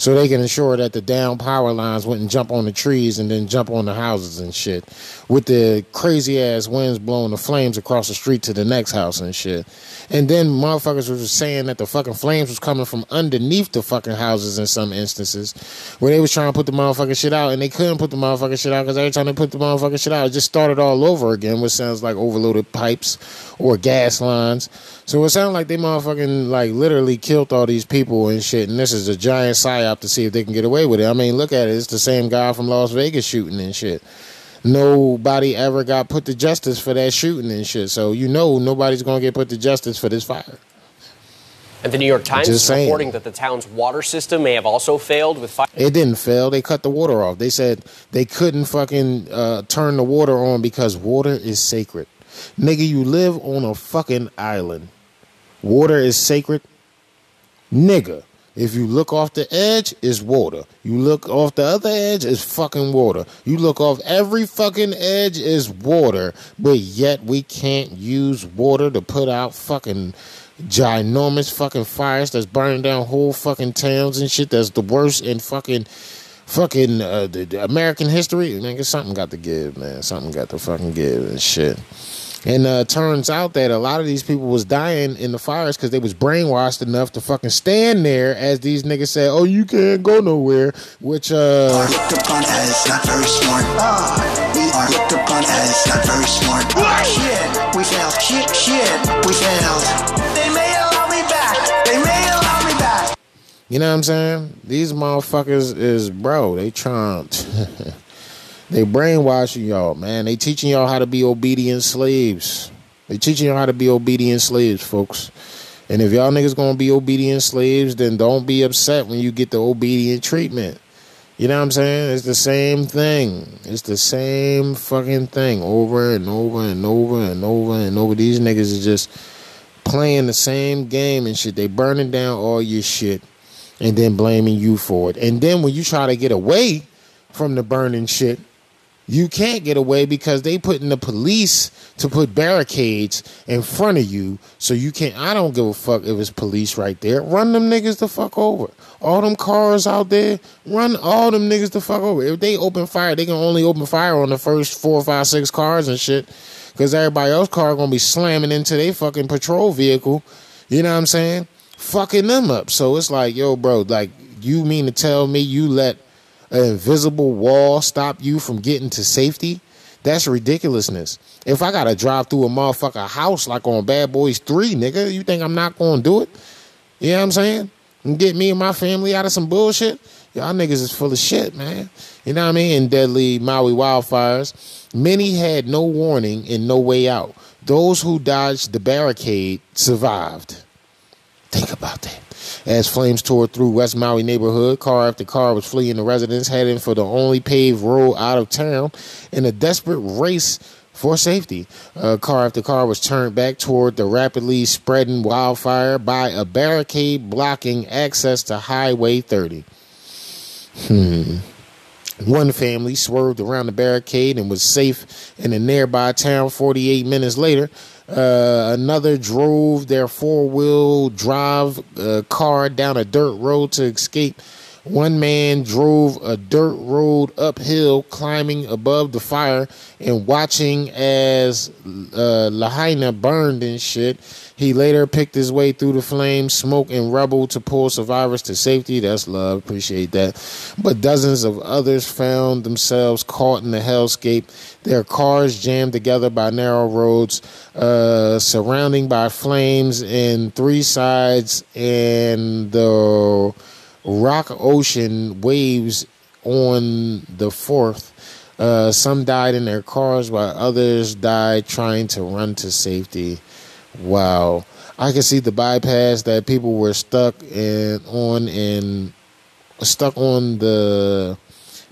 So they can ensure that the down power lines wouldn't jump on the trees and then jump on the houses and shit. With the crazy ass winds blowing the flames across the street to the next house and shit. And then motherfuckers was saying that the fucking flames was coming from underneath the fucking houses in some instances. Where they was trying to put the motherfucking shit out and they couldn't put the motherfucking shit out because every time they put the motherfucking shit out, it just started all over again, which sounds like overloaded pipes or gas lines. So it sounds like they motherfucking like literally killed all these people and shit. And this is a giant psyop to see if they can get away with it. I mean, look at it. It's the same guy from Las Vegas shooting and shit. Nobody ever got put to justice for that shooting and shit. So you know nobody's gonna get put to justice for this fire. And the New York Times Just is saying. reporting that the town's water system may have also failed with fire. It didn't fail. They cut the water off. They said they couldn't fucking uh, turn the water on because water is sacred. Nigga, you live on a fucking island. Water is sacred. Nigga, if you look off the edge, it's water. You look off the other edge, it's fucking water. You look off every fucking edge, is water. But yet we can't use water to put out fucking ginormous fucking fires that's burning down whole fucking towns and shit. That's the worst in fucking fucking uh, the, the American history. Nigga, something got to give, man. Something got to fucking give and shit. And uh, turns out that a lot of these people was dying in the fires because they was brainwashed enough to fucking stand there as these niggas said, "Oh, you can't go nowhere," which uh, looked upon as not very smart. Ah, we are looked upon as not very smart. Ah, shit, we failed. Shit, shit, we failed. They may allow me back. They may allow me back. You know what I'm saying? These motherfuckers is bro. They trying. they brainwashing y'all, man. They teaching y'all how to be obedient slaves. They teaching y'all how to be obedient slaves, folks. And if y'all niggas gonna be obedient slaves, then don't be upset when you get the obedient treatment. You know what I'm saying? It's the same thing. It's the same fucking thing over and over and over and over and over. These niggas is just playing the same game and shit. They burning down all your shit and then blaming you for it. And then when you try to get away from the burning shit, you can't get away because they put in the police to put barricades in front of you so you can't I don't give a fuck if it's police right there. Run them niggas the fuck over. All them cars out there, run all them niggas the fuck over. If they open fire, they can only open fire on the first four, five, six cars and shit. Cause everybody else car gonna be slamming into their fucking patrol vehicle. You know what I'm saying? Fucking them up. So it's like, yo, bro, like you mean to tell me you let an invisible wall stop you from getting to safety? That's ridiculousness. If I gotta drive through a motherfucker house like on Bad Boys 3, nigga, you think I'm not gonna do it? You know what I'm saying? And get me and my family out of some bullshit? Y'all niggas is full of shit, man. You know what I mean? In deadly Maui wildfires, many had no warning and no way out. Those who dodged the barricade survived. Think about that. As flames tore through West Maui neighborhood, car after car was fleeing the residents, heading for the only paved road out of town in a desperate race for safety. Uh, car after car was turned back toward the rapidly spreading wildfire by a barricade blocking access to Highway 30. Hmm. One family swerved around the barricade and was safe in a nearby town 48 minutes later. Uh, another drove their four wheel drive uh, car down a dirt road to escape. One man drove a dirt road uphill, climbing above the fire and watching as uh, Lahaina burned and shit. He later picked his way through the flames, smoke, and rubble to pull survivors to safety. That's love. Appreciate that. But dozens of others found themselves caught in the hellscape. Their cars jammed together by narrow roads, uh, surrounding by flames in three sides, and the rock ocean waves on the fourth. Uh, some died in their cars while others died trying to run to safety. Wow. I can see the bypass that people were stuck in on and stuck on the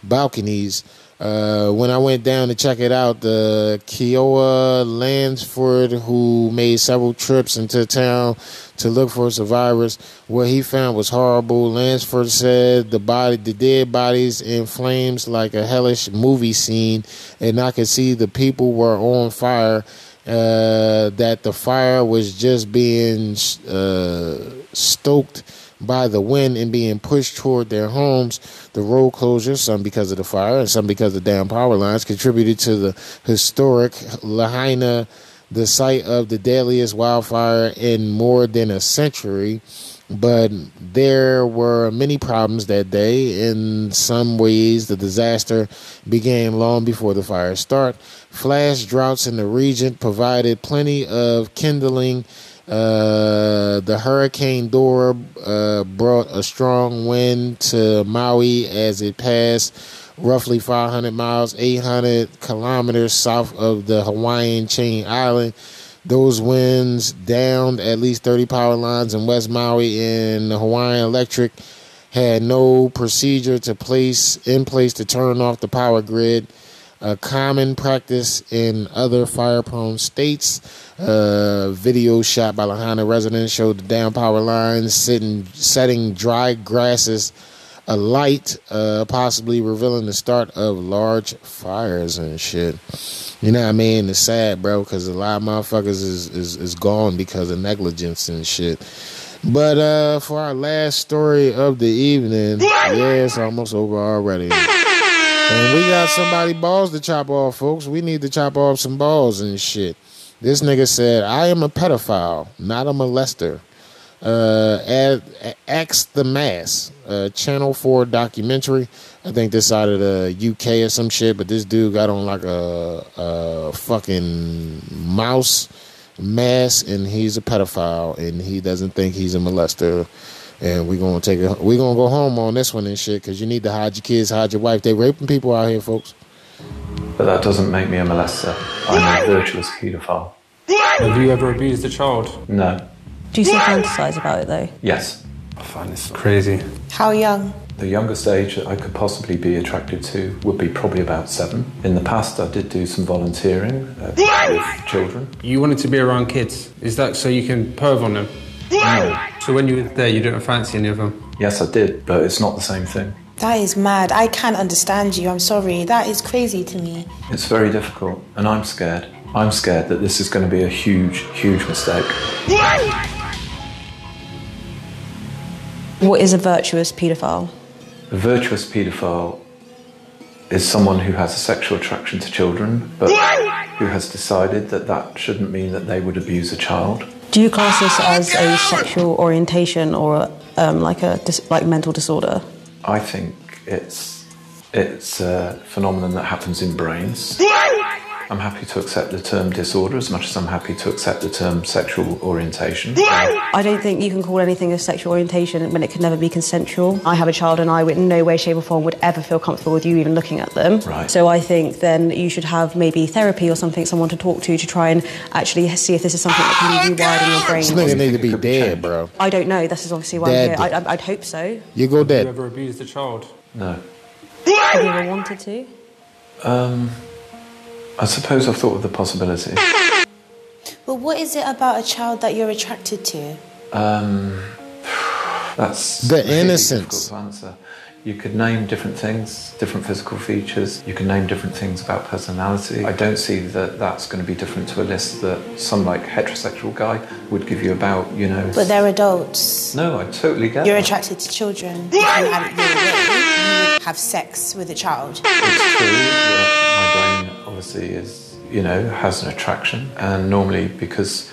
balconies. Uh, when I went down to check it out, the Kekoa Lansford, who made several trips into town to look for survivors, what he found was horrible. Lansford said the body, the dead bodies in flames like a hellish movie scene, and I could see the people were on fire. Uh, that the fire was just being uh, stoked by the wind and being pushed toward their homes. The road closures, some because of the fire and some because of down power lines, contributed to the historic Lahaina, the site of the deadliest wildfire in more than a century. But there were many problems that day. In some ways, the disaster began long before the fire start. Flash droughts in the region provided plenty of kindling uh, the Hurricane Dora uh, brought a strong wind to Maui as it passed roughly 500 miles, 800 kilometers south of the Hawaiian chain island. Those winds downed at least 30 power lines in West Maui, and the Hawaiian Electric had no procedure to place in place to turn off the power grid. A common practice in other fire-prone states. Uh, video shot by Lahaina residents showed the down power lines sitting, setting dry grasses alight, uh, possibly revealing the start of large fires and shit. You know what I mean? It's sad, bro, because a lot of motherfuckers is, is, is gone because of negligence and shit. But uh, for our last story of the evening, yeah, it's almost over already. And we got somebody balls to chop off, folks. We need to chop off some balls and shit. This nigga said, I am a pedophile, not a molester. Uh, at, X the Mass, uh, Channel 4 documentary. I think this out of the UK or some shit, but this dude got on like a, a fucking mouse mask and he's a pedophile and he doesn't think he's a molester and we're gonna take it. We're gonna go home on this one and shit because you need to hide your kids, hide your wife. They raping people out here, folks. But that doesn't make me a molester. I'm a virtuous paedophile. Have you ever abused a child? No. Do you still fantasize about it though? Yes. I find this crazy. How young? The youngest age that I could possibly be attracted to would be probably about seven. In the past, I did do some volunteering uh, with children. You wanted to be around kids. Is that so you can perv on them? No. So when you were there, you didn't fancy any of them? Yes, I did, but it's not the same thing. That is mad. I can't understand you. I'm sorry. That is crazy to me. It's very difficult, and I'm scared. I'm scared that this is going to be a huge, huge mistake. What is a virtuous paedophile? A virtuous paedophile is someone who has a sexual attraction to children, but who has decided that that shouldn't mean that they would abuse a child. Do you class this as a sexual orientation or um, like a dis- like mental disorder? I think it's it's a phenomenon that happens in brains. I'm happy to accept the term disorder as much as I'm happy to accept the term sexual orientation. I don't think you can call anything a sexual orientation when it can never be consensual. I have a child and I, would in no way, shape, or form, would ever feel comfortable with you even looking at them. Right. So I think then you should have maybe therapy or something, someone to talk to, to try and actually see if this is something that can be rewired in your brain. This nigga need to be dead, bro. I don't know. This is obviously why Dead. I'm here. I, I'd hope so. You go Have you dead. ever abused a child? No. Have you ever wanted to? Um, I suppose I've thought of the possibility. Well, what is it about a child that you're attracted to? Um, that's The really innocence. difficult to answer. You could name different things, different physical features. You can name different things about personality. I don't see that that's going to be different to a list that some like heterosexual guy would give you about, you know. But they're adults. No, I totally get it. You're that. attracted to children. You have it your way. You have sex with a child. It's true that my obviously is, you know, has an attraction, and normally because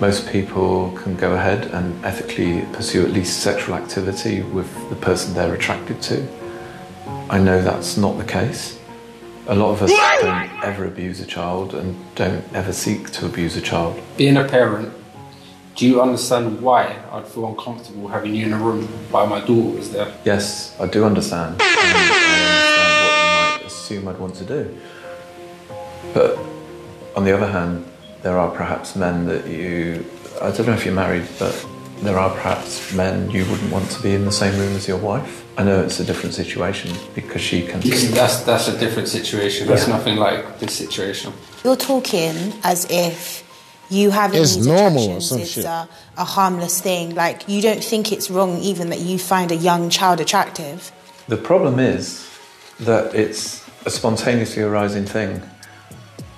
most people can go ahead and ethically pursue at least sexual activity with the person they're attracted to. I know that's not the case. A lot of us don't ever abuse a child and don't ever seek to abuse a child. Being a parent, do you understand why I'd feel uncomfortable having you in a room by my daughter was there? Yes, I do understand. And I understand what you might assume I'd want to do. But on the other hand, there are perhaps men that you, I don't know if you're married, but there are perhaps men you wouldn't want to be in the same room as your wife. I know it's a different situation because she can. That's that's a different situation. That's Yeah. nothing like this situation. You're talking as if you having It's these normal or attractions some is shit. a, a harmless thing. Like you don't think it's wrong even that you find a young child attractive. The problem is that it's a spontaneously arising thing.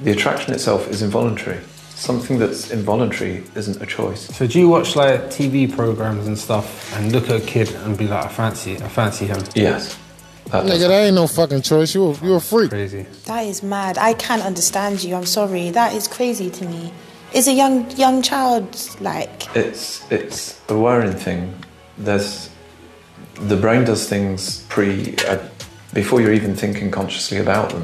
The attraction itself is involuntary. Something that's involuntary isn't a choice. So do you watch like TV programs and stuff and look at a kid and be like, I fancy, I fancy him? Yes. Nigga, that ain't no fucking choice. You a, you a freak. Crazy. That is mad. I can't understand you. I'm sorry. That is crazy to me. Is a young young child like It's it's a worrying thing. There's the brain does things pre uh, before you're even thinking consciously about them,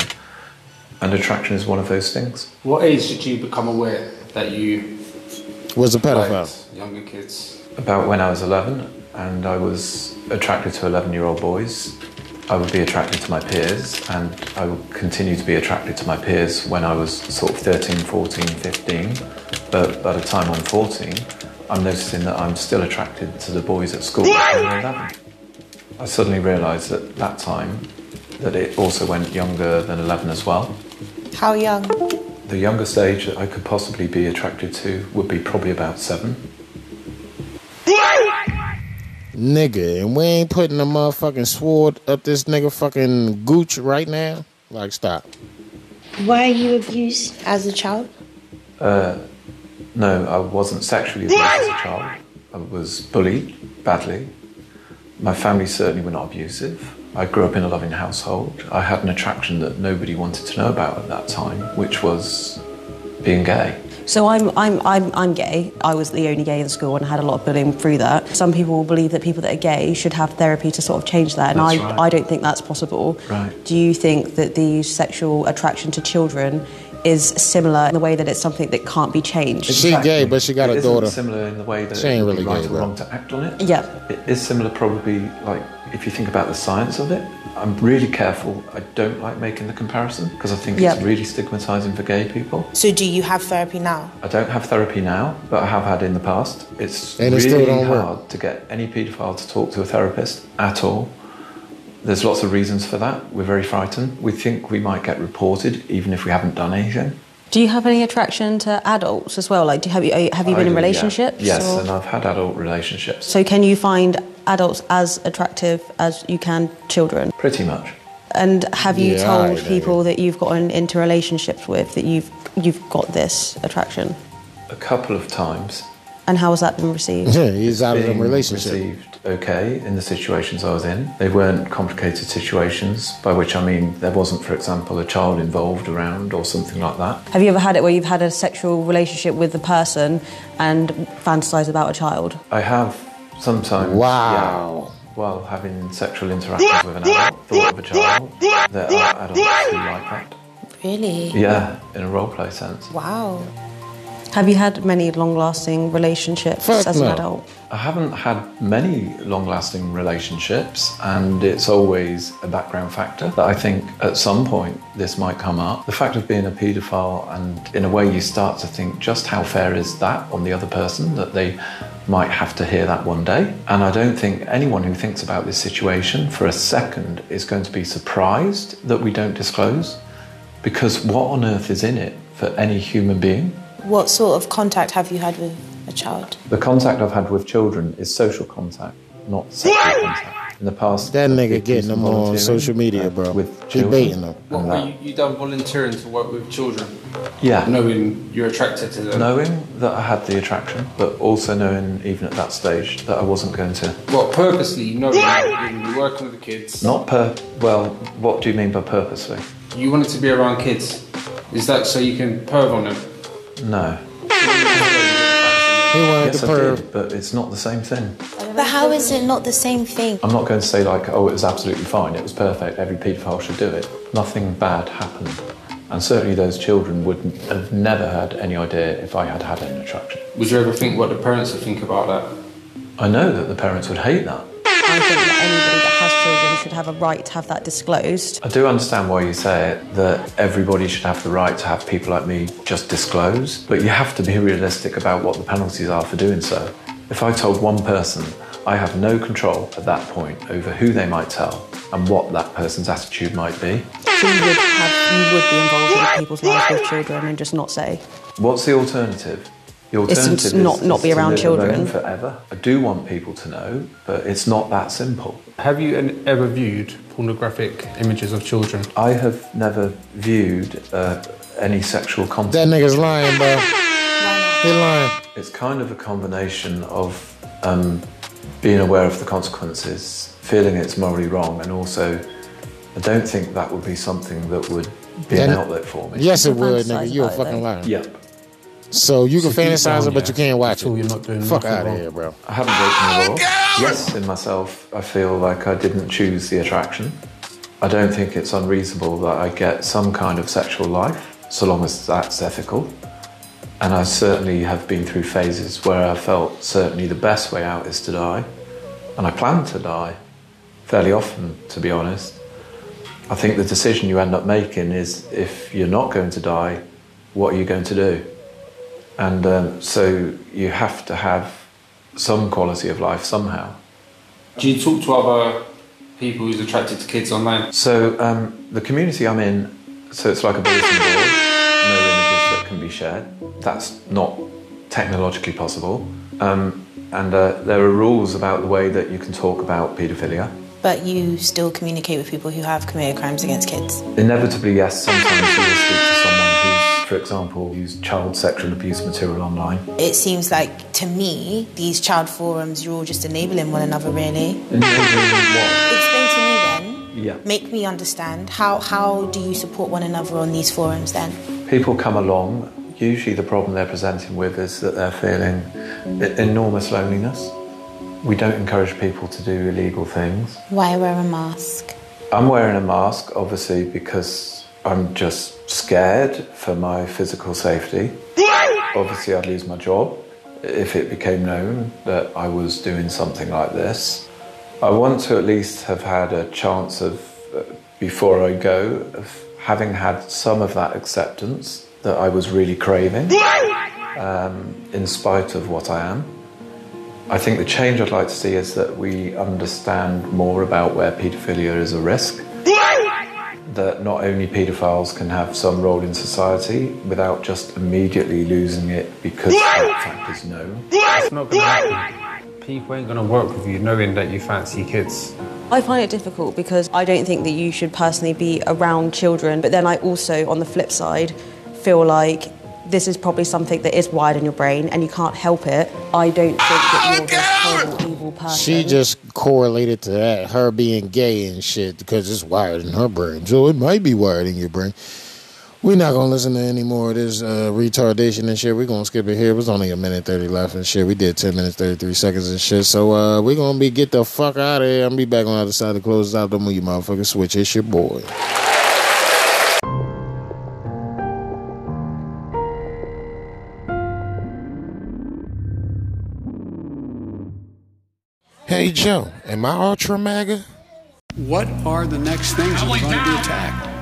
and attraction is one of those things. What age did you become aware that you Was a pedophile. younger kids? About when I was 11, and I was attracted to 11 year old boys. I would be attracted to my peers, and I would continue to be attracted to my peers when I was sort of 13, 14, 15. But by the time I'm 14, I'm noticing that I'm still attracted to the boys at school when I'm 11. I suddenly realised at that time that it also went younger than 11 as well. How young? The youngest age that I could possibly be attracted to would be probably about seven. Nigga, and we ain't putting a motherfucking sword up this nigga fucking gooch right now. Like, stop. Why are you abused as a child? Uh, no, I wasn't sexually abused as a child. I was bullied badly. My family certainly were not abusive. I grew up in a loving household. I had an attraction that nobody wanted to know about at that time, which was being gay. So I'm, I'm, I'm, I'm gay. I was the only gay in school and I had a lot of bullying through that. Some people believe that people that are gay should have therapy to sort of change that, and That's I, right. I don't think that's possible. Right. Do you think that the sexual attraction to children is similar in the way that it's something that can't be changed? She gay, but she got It a isn't daughter. similar in the way that She ain't really right gay, or wrong to act on it. Yeah. It is similar, probably, like, if you think about the science of it. I'm really careful. I don't like making the comparison because I think Yeah. it's really stigmatizing for gay people. So do you have therapy now? I don't have therapy now, but I have had in the past. It's And really don't work. hard to get any paedophile to talk to a therapist at all. There's lots of reasons for that. We're very frightened. We think we might get reported even if we haven't done anything. Do you have any attraction to adults as well? Like, do, have you have you I been in do, yeah. relationships? Yes, or- and I've had adult relationships. So can you find adults as attractive as you can children? Pretty much. And have you Yeah, told people that you've gotten into relationships with that you've you've got this attraction? A couple of times. And how has that been received? Yeah, he's out of them being relationship. Received okay in the situations I was in. They weren't complicated situations, by which I mean there wasn't, for example, a child involved around or something like that. Have you ever had it where you've had a sexual relationship with a person and fantasized about a child? I have sometimes. Wow. yeah, while having sexual interactions with an adult, thought of a child. There are adults who like that. Really? Yeah, in a role play sense. Wow. Have you had many long-lasting relationships Fuck as no. an adult? I haven't had many long lasting relationships, and it's always a background factor that I think at some point this might come up. The fact of being a paedophile, and in a way, you start to think just how fair is that on the other person that they might have to hear that one day. And I don't think anyone who thinks about this situation for a second is going to be surprised that we don't disclose, because what on earth is in it for any human being? What sort of contact have you had with a child? The contact I've had with children is social contact, not sexual contact. In the past, That nigga getting them on social media, uh, bro. With He children. baiting them. What, and were you, you done volunteering to work with children? Yeah. Knowing you're attracted to them. Knowing that I had the attraction, but also knowing, even at that stage, that I wasn't going to. What, purposely knowing that you're going to be working with the kids? Not per. Well, what do you mean by purposely? You wanted to be around kids. Is that so you can perv on them? No. He wanted yes, to I did, but it's not the same thing. But how is it not the same thing? I'm not going to say like, oh, it was absolutely fine. It was perfect. Every paedophile should do it. Nothing bad happened, and certainly those children would have never had any idea if I had had an attraction. Would you ever think what the parents would think about that? I know that the parents would hate that. I I think that anybody that has children should have a right to have that disclosed. I do understand why you say it, that everybody should have the right to have people like me just disclose, but you have to be realistic about what the penalties are for doing so. If I told one person, I have no control at that point over who they might tell and what that person's attitude might be. So you would, have, you would be involved in people's lives with children and just not say. What's the alternative? The It's alternative to not- is, not is be to around live children. alone forever. I do want people to know, but it's not that simple. Have you ever viewed pornographic images of children? I have never viewed uh, any sexual content. That nigga's lying, bro. He lying. It's kind of a combination of um, being aware of the consequences, feeling it's morally wrong, and also I don't think that would be something that would be an outlet for me. Yes, it would, nigga. You a fucking liar. Yep. So you can So fantasize down, it, but you can't watch it. you're not doing Fuck nothing out of here, bro. I haven't broken the law. Yes, in myself, I feel like I didn't choose the attraction. I don't think it's unreasonable that I get some kind of sexual life, so long as that's ethical. And I certainly have been through phases where I felt certainly the best way out is to die. And I plan to die fairly often, to be honest. I think the decision you end up making is if you're not going to die, what are you going to do? And um, so you have to have some quality of life somehow. Do you talk to other people who's attracted to kids online? So um, the community I'm in, so it's like a bulletin board, no images that can be shared. That's not technologically possible. Um, and uh, there are rules about the way that you can talk about paedophilia. But you still communicate with people who have committed crimes against kids. Inevitably, yes, sometimes you will speak to someone who's, for example, used child sexual abuse material online. It seems like, to me, these child forums, you're all just enabling one another, really. Enabling what? Explain to me then, Yeah. make me understand, how, how do you support one another on these forums then? People come along. Usually, the problem they're presenting with is that they're feeling enormous loneliness. We don't encourage people to do illegal things. Why wear a mask? I'm wearing a mask, obviously, because I'm just scared for my physical safety. Obviously, I'd lose my job if it became known that I was doing something like this. I want to at least have had a chance of, uh, before I go, of having had some of that acceptance that I was really craving, um, in spite of what I am. I think the change I'd like to see is that we understand more about where paedophilia is a risk. That not only paedophiles can have some role in society without just immediately losing it because that fact is known. It's not going to happen. People ain't going to work with you knowing that you fancy kids. I find it difficult because I don't think that you should personally be around children, but then I also, on the flip side, feel like this is probably something that is wired in your brain and you can't help it. I don't think that you're this horrible, evil person. She just correlated to that, her being gay and shit, because it's wired in her brain. So it might be wired in your brain. We're not gonna listen to any more of this uh, retardation and shit. We're gonna skip it here. It was only a minute thirty left and shit. We did ten minutes thirty three seconds and shit. So uh, we're gonna be get the fuck out of here. I'm gonna be back on the other side to close this out. Don't move you motherfucking switch. It's your boy. Hey Joe, am I ultra MAGA? What are the next things that are going to be attacked?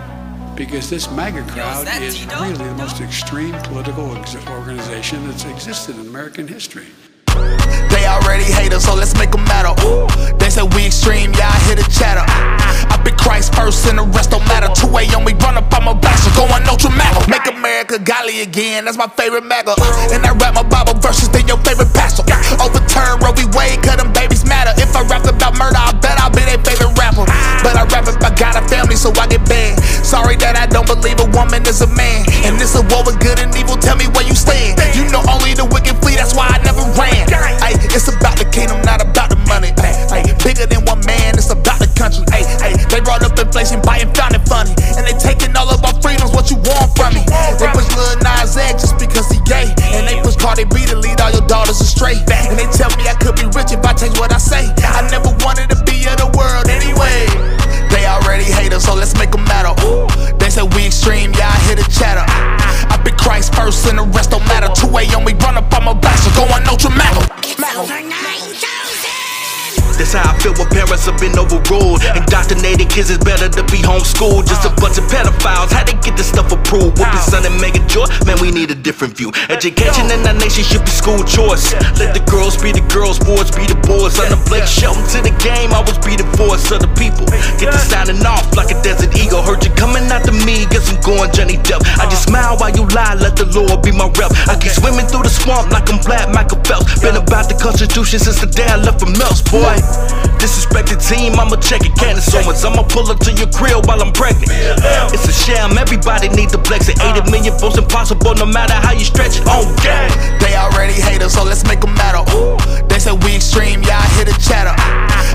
Because this MAGA crowd is really the most extreme political ex- organization that's existed in American history. They already hate us, so let's make them matter. Ooh, they say we extreme, yeah, I hear the chatter. I be Christ first and the rest don't matter. 2 a.m. we run up on my bastard, going ultra MAGA. Make America golly again, that's my favorite MAGA. And I rap my Bible verses than your favorite pastor. Overturn Roe v. Wade, cut them babies matter. If I rap about murder, I bet I'll be their favorite rapper. But I rap about God and family, so I get banned. Sorry that I don't believe a woman is a man. And this a war with good and evil, tell me where you stand. You know only the wicked flee, that's why I never ran. Ay, it's about the kingdom, not about the money. Ay, bigger than one man, it's about the country. Ay, ay, they brought up inflation, Biden found it funny. And they taking all of our freedoms, what you want from me? They push Lil Nas X just because he gay. And they push Cardi B to lead all your daughters astray. And they tell me I could be rich if I change what I say. I never wanted to be of the world anyway. They already hate us, so let's make them matter. Ooh, they say we extreme, yeah, I hear the chatter. I be Christ first and the rest don't matter. 2 a.m. we run up on my bastard, going ultra MAGA. That's how I feel when parents have been overruled. Indoctrinated kids is better to be homeschooled. Just a bunch of pedophiles. How they get this stuff approved? Whooping son and make a joy. Man, we need a different view. Education in our nation should be school choice. Let the girls be the girls, boys be the boys. On the Blake Shelton to the game, I was be the voice of the people. Get to signing off like a desert eagle. Heard you coming out after me, guess I'm going Johnny Depp. I just smile while you lie, let the Lord be my rep. I keep swimming through the swamp like I'm black Michael Phelps. Been about the Constitution since the day I left from Mel's, boy. Disrespect the team, I'ma check it. Candace Owens, I'ma pull up to your crib while I'm pregnant. It's a sham, everybody need to flex it. 80 million votes impossible, no matter how you stretch it. Oh, On game. They already hate us, so let's make them matter. Ooh, they say we extreme, y'all hear the chatter.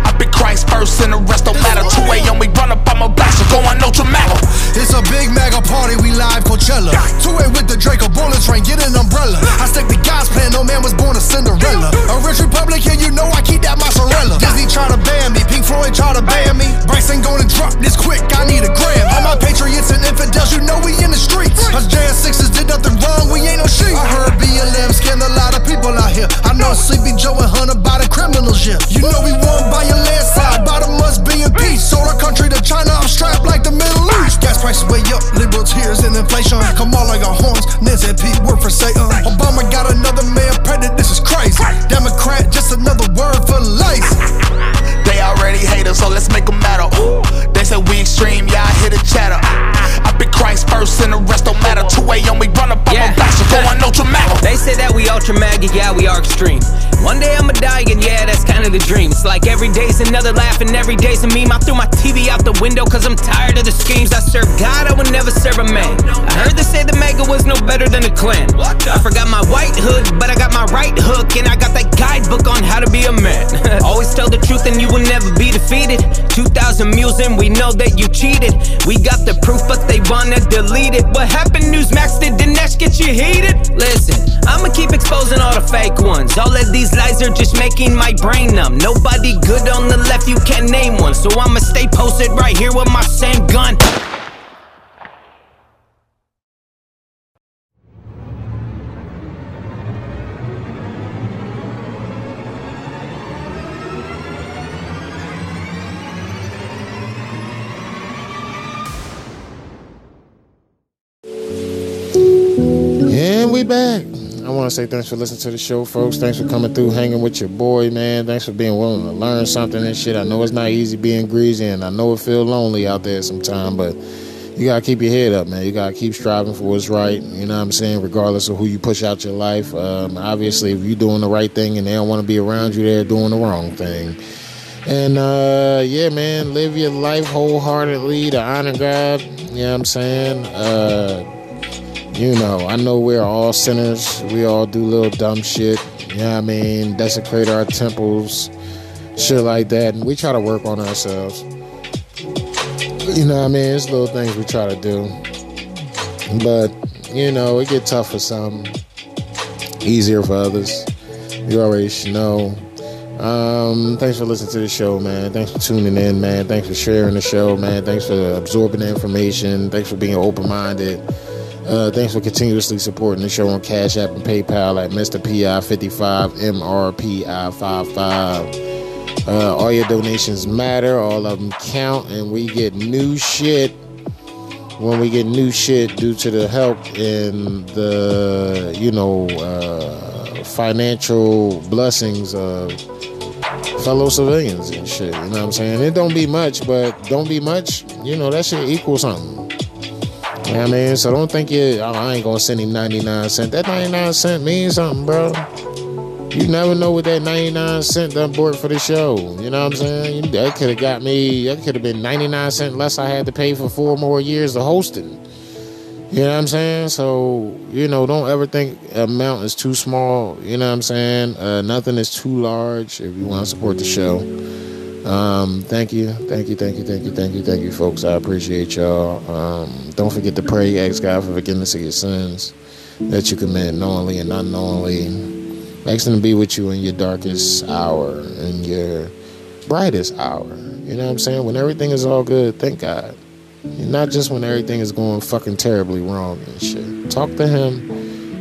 I be Christ first and the rest don't matter. 2 a.m. we run up, I'm a blaster, going no traumatic. It's a big MAGA party, we live Coachella. Two way with the Draco bullets rain, get an umbrella. I stick the God's plan, no man was born a Cinderella. A rich Republican, you know I keep that mozzarella. Disney try to ban me, Pink Floyd try to ban me. Bryce ain't gonna drop this quick, I need a gram. All my patriots and infidels, you know we in the streets. Us JS6s did nothing wrong, we ain't no sheep. I heard BLM scanned a lot of people out here. I know Sleepy Joe and Hunter by the criminals, yeah. You know we won by your landslide, bottom must be in peace. Sold our country to China, I'm strapped like the Middle East. Gas prices way up, liberal tears and inflation. Come on like a horns, Nancy P, work for Satan. Obama got another man pregnant, this is crazy. Democrat, just another word for life. Already hate us, so let's make them matter. Ooh, they say we extreme, y'all hear the chatter. I be Christ first and the rest don't matter. 2 a.m. we run up, I'm a blaster, going no traumatic. They say that we ultra MAGA, yeah, we are extreme. One day I'ma die, and yeah, that's kind of the dream. It's like every day's another laugh, and every day's a meme. I threw my TV out the window, cause I'm tired of the schemes. I serve God, I would never serve a man. I heard they say the MAGA was no better than the Klan. I forgot my white hood, but I got my right hook, and I got that guidebook on how to be a man. Always tell the truth, and you will never be defeated. 2,000 mules, and we know that you cheated. We got the proof, but they wanna delete it. What happened, Newsmax? Did Dinesh get you heated? Listen, I'ma keep exposing all the fake ones. All of these lies are just making my brain numb. Nobody good on the left, you can't name one. So I'ma stay posted right here with my same gun. We back. I want to say thanks for listening to the show, folks. Thanks for coming through, hanging with your boy, man. Thanks for being willing to learn something and shit. I know it's not easy being greasy, and I know it feel lonely out there sometimes, but you gotta keep your head up, man. You gotta keep striving for what's right. You know what I'm saying? Regardless of who you push out your life. Um, obviously, if you're doing the right thing and they don't want to be around you, they're doing the wrong thing. And uh, yeah, man, live your life wholeheartedly to honor God. You know what I'm saying? Uh, you know, I know we're all sinners. We all do little dumb shit. You know what I mean? Desecrate our temples, shit like that. And we try to work on ourselves. You know what I mean? It's little things we try to do. But, you know, it get tough for some, easier for others. You already know. Um, thanks for listening to the show, man. Thanks for tuning in, man. Thanks for sharing the show, man. Thanks for absorbing the information. Thanks for being open minded. Uh, thanks for continuously supporting the show on Cash App and PayPal at Mr. PI55 MRPI55. Uh, all your donations matter, all of them count, and we get new shit when we get new shit due to the help and the you know uh, financial blessings of fellow civilians and shit. You know what I'm saying? It don't be much, but don't be much. You know that shit equals something. You know what I mean? So don't think you, oh, I ain't gonna send him 99 cent. That 99 cent means something, bro. You never know what that 99 cent done bought for the show. You know what I'm saying? That could have got me, that could have been 99 cent less I had to pay for four more years of hosting. You know what I'm saying? So, you know, don't ever think amount is too small. You know what I'm saying? Uh, nothing is too large if you want to support the show. Um, thank you, thank you, thank you, thank you, thank you, thank you, folks. I appreciate y'all. Um, don't forget to pray, ask God for forgiveness of your sins that you commit knowingly and unknowingly. Ask Him to be with you in your darkest hour and your brightest hour. You know what I'm saying? When everything is all good, thank God. Not just when everything is going fucking terribly wrong and shit. Talk to Him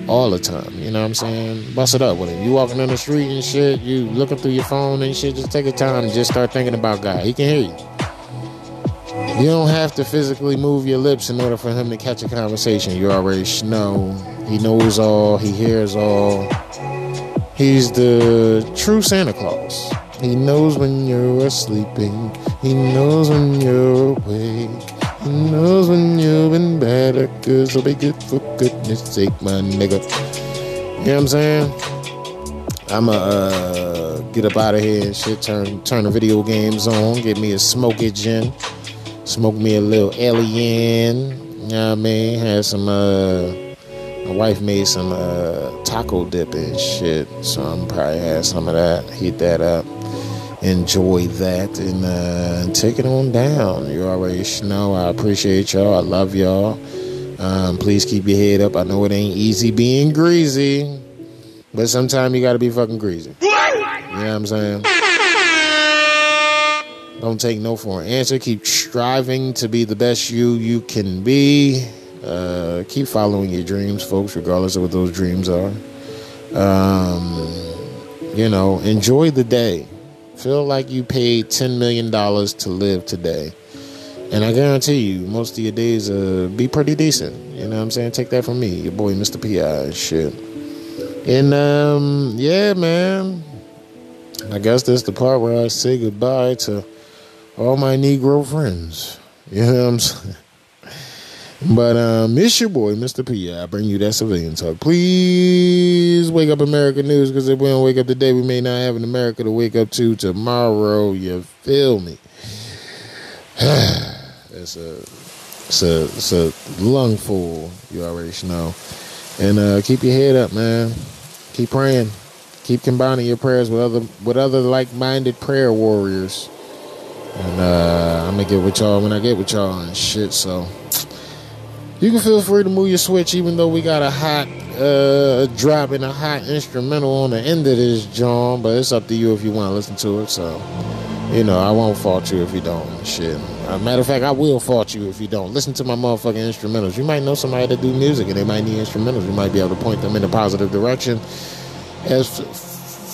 all the time. You know what I'm saying? Bust it up with him. You walking down the street and shit, you looking through your phone and shit, just take your time and just start thinking about God. He can hear you. You don't have to physically move your lips in order for him to catch a conversation. You already know. He knows all, he hears all. He's the true Santa Claus. He knows when you're sleeping. He knows when you're awake. He knows when you've been better. Cause he'll be good for goodness sake, my nigga. You know what I'm saying? I'ma uh, get up out of here and shit. Turn turn the video games on. Get me a smoky gin. Smoke me a little alien. You know what I mean? Had some uh my wife made some uh taco dip and shit. So I'm probably have some of that. Heat that up. Enjoy that and uh take it on down. You already know I appreciate y'all. I love y'all. Um, please keep your head up. I know it ain't easy being greasy. But sometimes you gotta be fucking greasy. You know what I'm saying? Don't take no for an answer. Keep striving to be the best you you can be. Uh, keep following your dreams, folks, regardless of what those dreams are. Um, you know, enjoy the day. Feel like you paid $10 million to live today. And I guarantee you, most of your days uh, be pretty decent. You know what I'm saying? Take that from me, your boy, Mr. P.I. and shit. And, um, yeah, man. I guess that's the part where I say goodbye to all my Negro friends. You know what I'm saying? But um, it's your boy, Mr. P. I I bring you that civilian talk. Please wake up America News, because if we don't wake up today, we may not have an America to wake up to tomorrow. You feel me? it's a it's a it's a lungful. You already know. And uh, keep your head up, man. Keep praying. Keep combining your prayers with other with other like minded prayer warriors. And uh, I'm gonna get with y'all when I get with y'all and shit. So you can feel free to move your switch, even though we got a hot uh, drop and a hot instrumental on the end of this, John. But it's up to you if you want to listen to it. So you know, I won't fault you if you don't. Shit. Uh, matter of fact, I will fault you if you don't. Listen to my motherfucking instrumentals. You might know somebody that do music and they might need instrumentals. You might be able to point them in a positive direction. As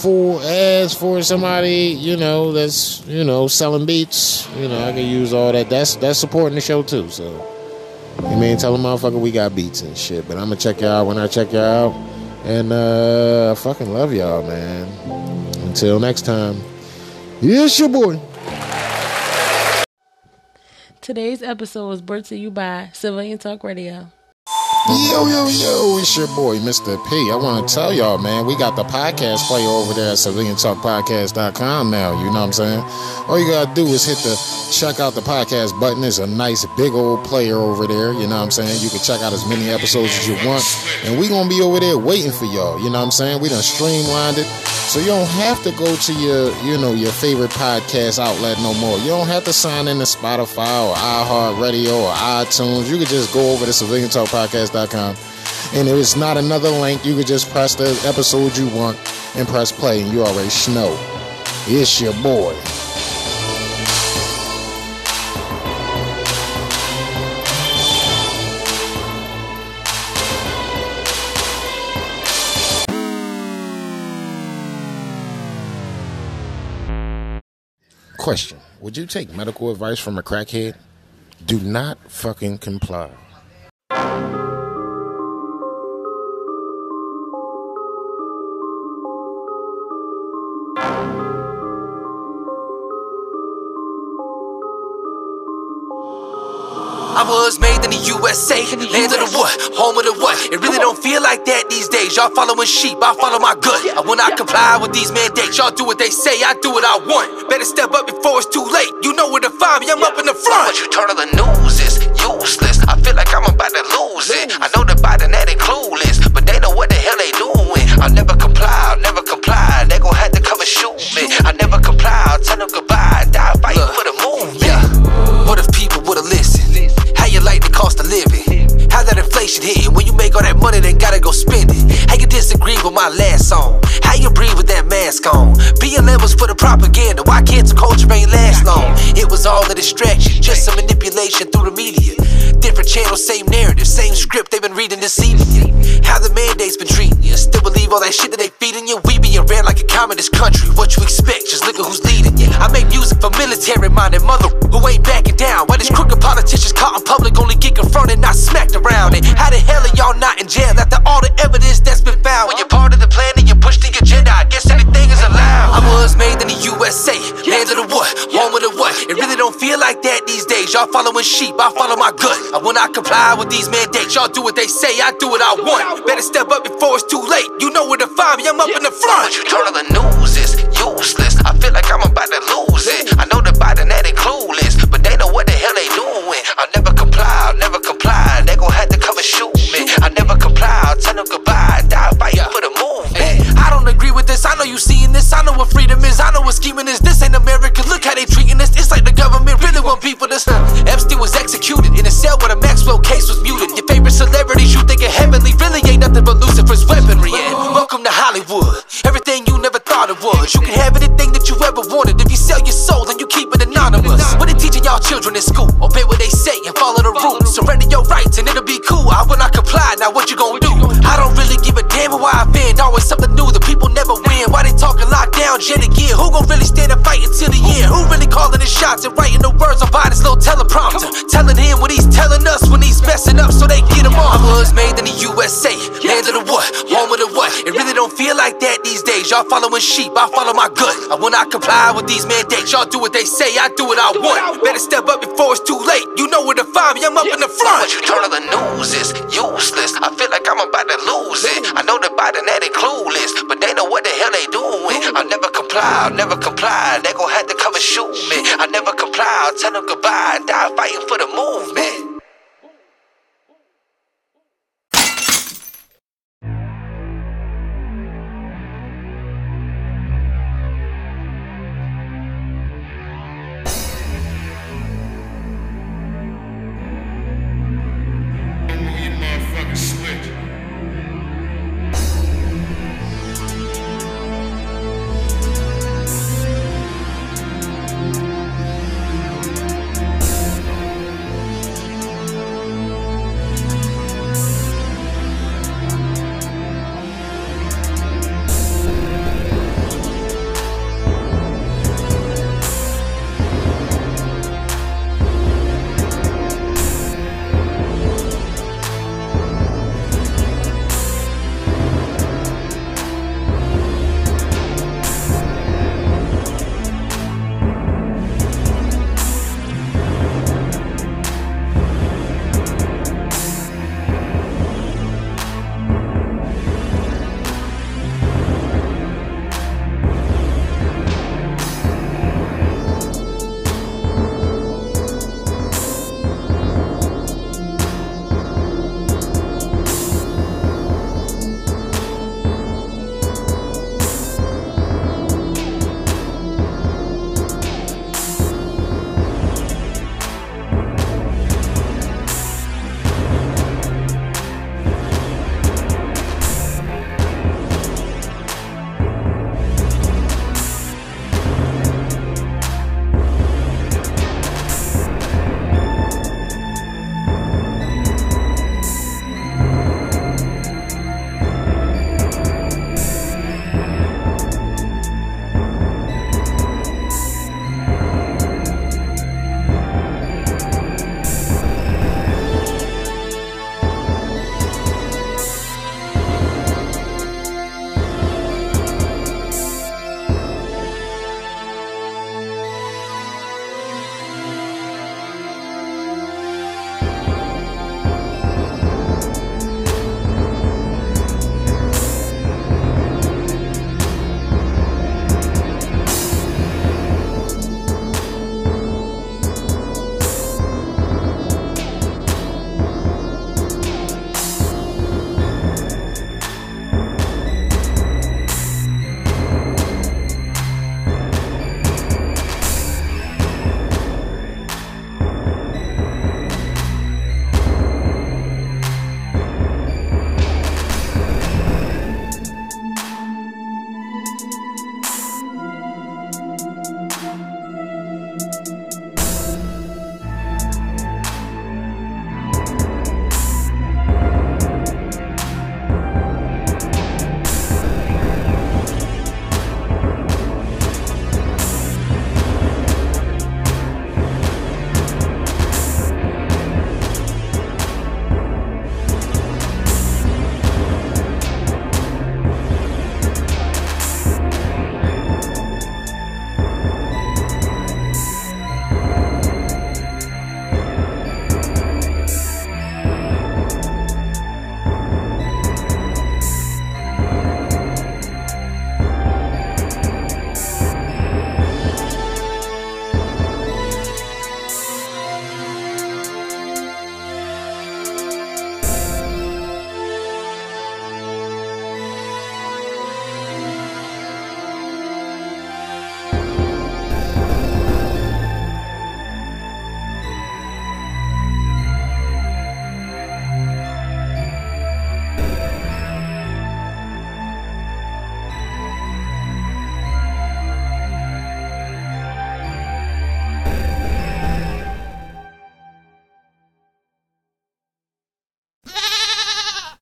for as for somebody, you know, that's you know selling beats, you know, I can use all that. That's that's supporting the show too. So you mean tell a motherfucker we got beats and shit. But I'm gonna check y'all when I check y'all. And uh I fucking love y'all, man. Until next time. Yes, your boy. Today's episode was brought to you by Civilian Talk Radio. Yo, yo, yo, it's your boy, Mr. P. I want to tell y'all, man, we got the podcast player over there at civiliantalkpodcast.com now. You know what I'm saying? All you got to do is hit the check out the podcast button. It's a nice big old player over there. You know what I'm saying? You can check out as many episodes as you want. And we going to be over there waiting for y'all. You know what I'm saying? We done streamlined it. So you don't have to go to your, you know, your favorite podcast outlet no more. You don't have to sign in to Spotify or iHeartRadio or iTunes. You can just go over to civiliantalkpodcast.com. And if it's not another link, you can just press the episode you want and press play, and you already know. It's your boy. Question Would you take medical advice from a crackhead? Do not fucking comply. I was made in the USA, land of the what, home of the what. It really don't feel like that these days. Y'all following sheep, I follow my gut. I will not comply with these mandates. Y'all do what they say, I do what I want. Better step up before it's too late. You know where to find me, I'm up in the front. What you turn on the news it's useless. I feel like I'm about to lose it. I know the Biden that clueless, but they know what the hell they doing. I'll never comply, I'll never comply. They gon' have to come and shoot me. I never comply, I'll tell them goodbye. Die fighting for the movement. Like the cost of living? How that inflation hit? When you make all that money, then gotta go spend it. How you disagree with my last song? How you breathe with that mask on? BLM was for the propaganda. Why the culture ain't last long? It was all a distraction, just some manipulation through the media. Different channels, same narrative, same script they've been reading this evening. How the mandate's been treating you? Still believe all that shit that they feeding you? We being ran like a communist country. What you expect? Just look at who's leading you. I make music for military minded mother who ain't backing down. Why these crooked politicians caught in public only get confronted, not smacked around it? How the hell are y'all not in jail after all the evidence that's been found? When you're part of the plan and you push the agenda, I guess anything is allowed. I was made in the USA, land of the what, home of the what. It really don't feel like that these days. Y'all following sheep, I follow my gut. I will not comply with these mandates. Y'all do what they say, I do what I want. Better step up before it's too late. You know where to find me, I'm up in the front. What you turn on the news is useless. I feel like I'm about to lose it. I know the Biden that clueless, but they know what the hell they doing. I'll never comply, I'll never comply. They gon' have to come and shoot me. I never comply, I'll tell them goodbye. Die fighting for the movement. I don't agree with this. I know you seeing this. I know what freedom is. I know what scheming is. This ain't America. Look how they treating us. It's like the government really want people to. Stop. Epstein was executed in a cell where the Maxwell case was muted. Your favorite celebrities you think are heavenly really ain't nothing but Lucifer's weaponry. And welcome to Hollywood. Everything you never thought it was. You can have anything that you ever wanted. If you sell your soul, and you keep it anonymous. What they teaching y'all children in school? Obey what they say and follow the rules. Surrender your rights and it'll be cool. I will not comply. Now what you gonna do? I don't really give a damn why I offend. Always something new. The people never win. Why they talking lockdown yet again? Who gon' really stand and fight until the end? Who really calling the shots and writing the words on Biden's little teleprompter? Telling him what he's telling us when he's messing up so they get him on. I was made in the USA, land of the what, home of the what. It really don't feel like that these days. Y'all following sheep, I follow my gut. Uh, I will not comply with these mandates. Y'all do what they say, I do what I want. Better step up before it's too late. You know where to find me, I'm up in the front. What you turn on the news is useless. I feel like I'm about to lose it. I know the Biden that ain't clueless, but they know what the hell they doing. I'll never comply, I'll never comply. They gon' have to come and shoot me. I never comply, I'll tell them goodbye. And die fighting for the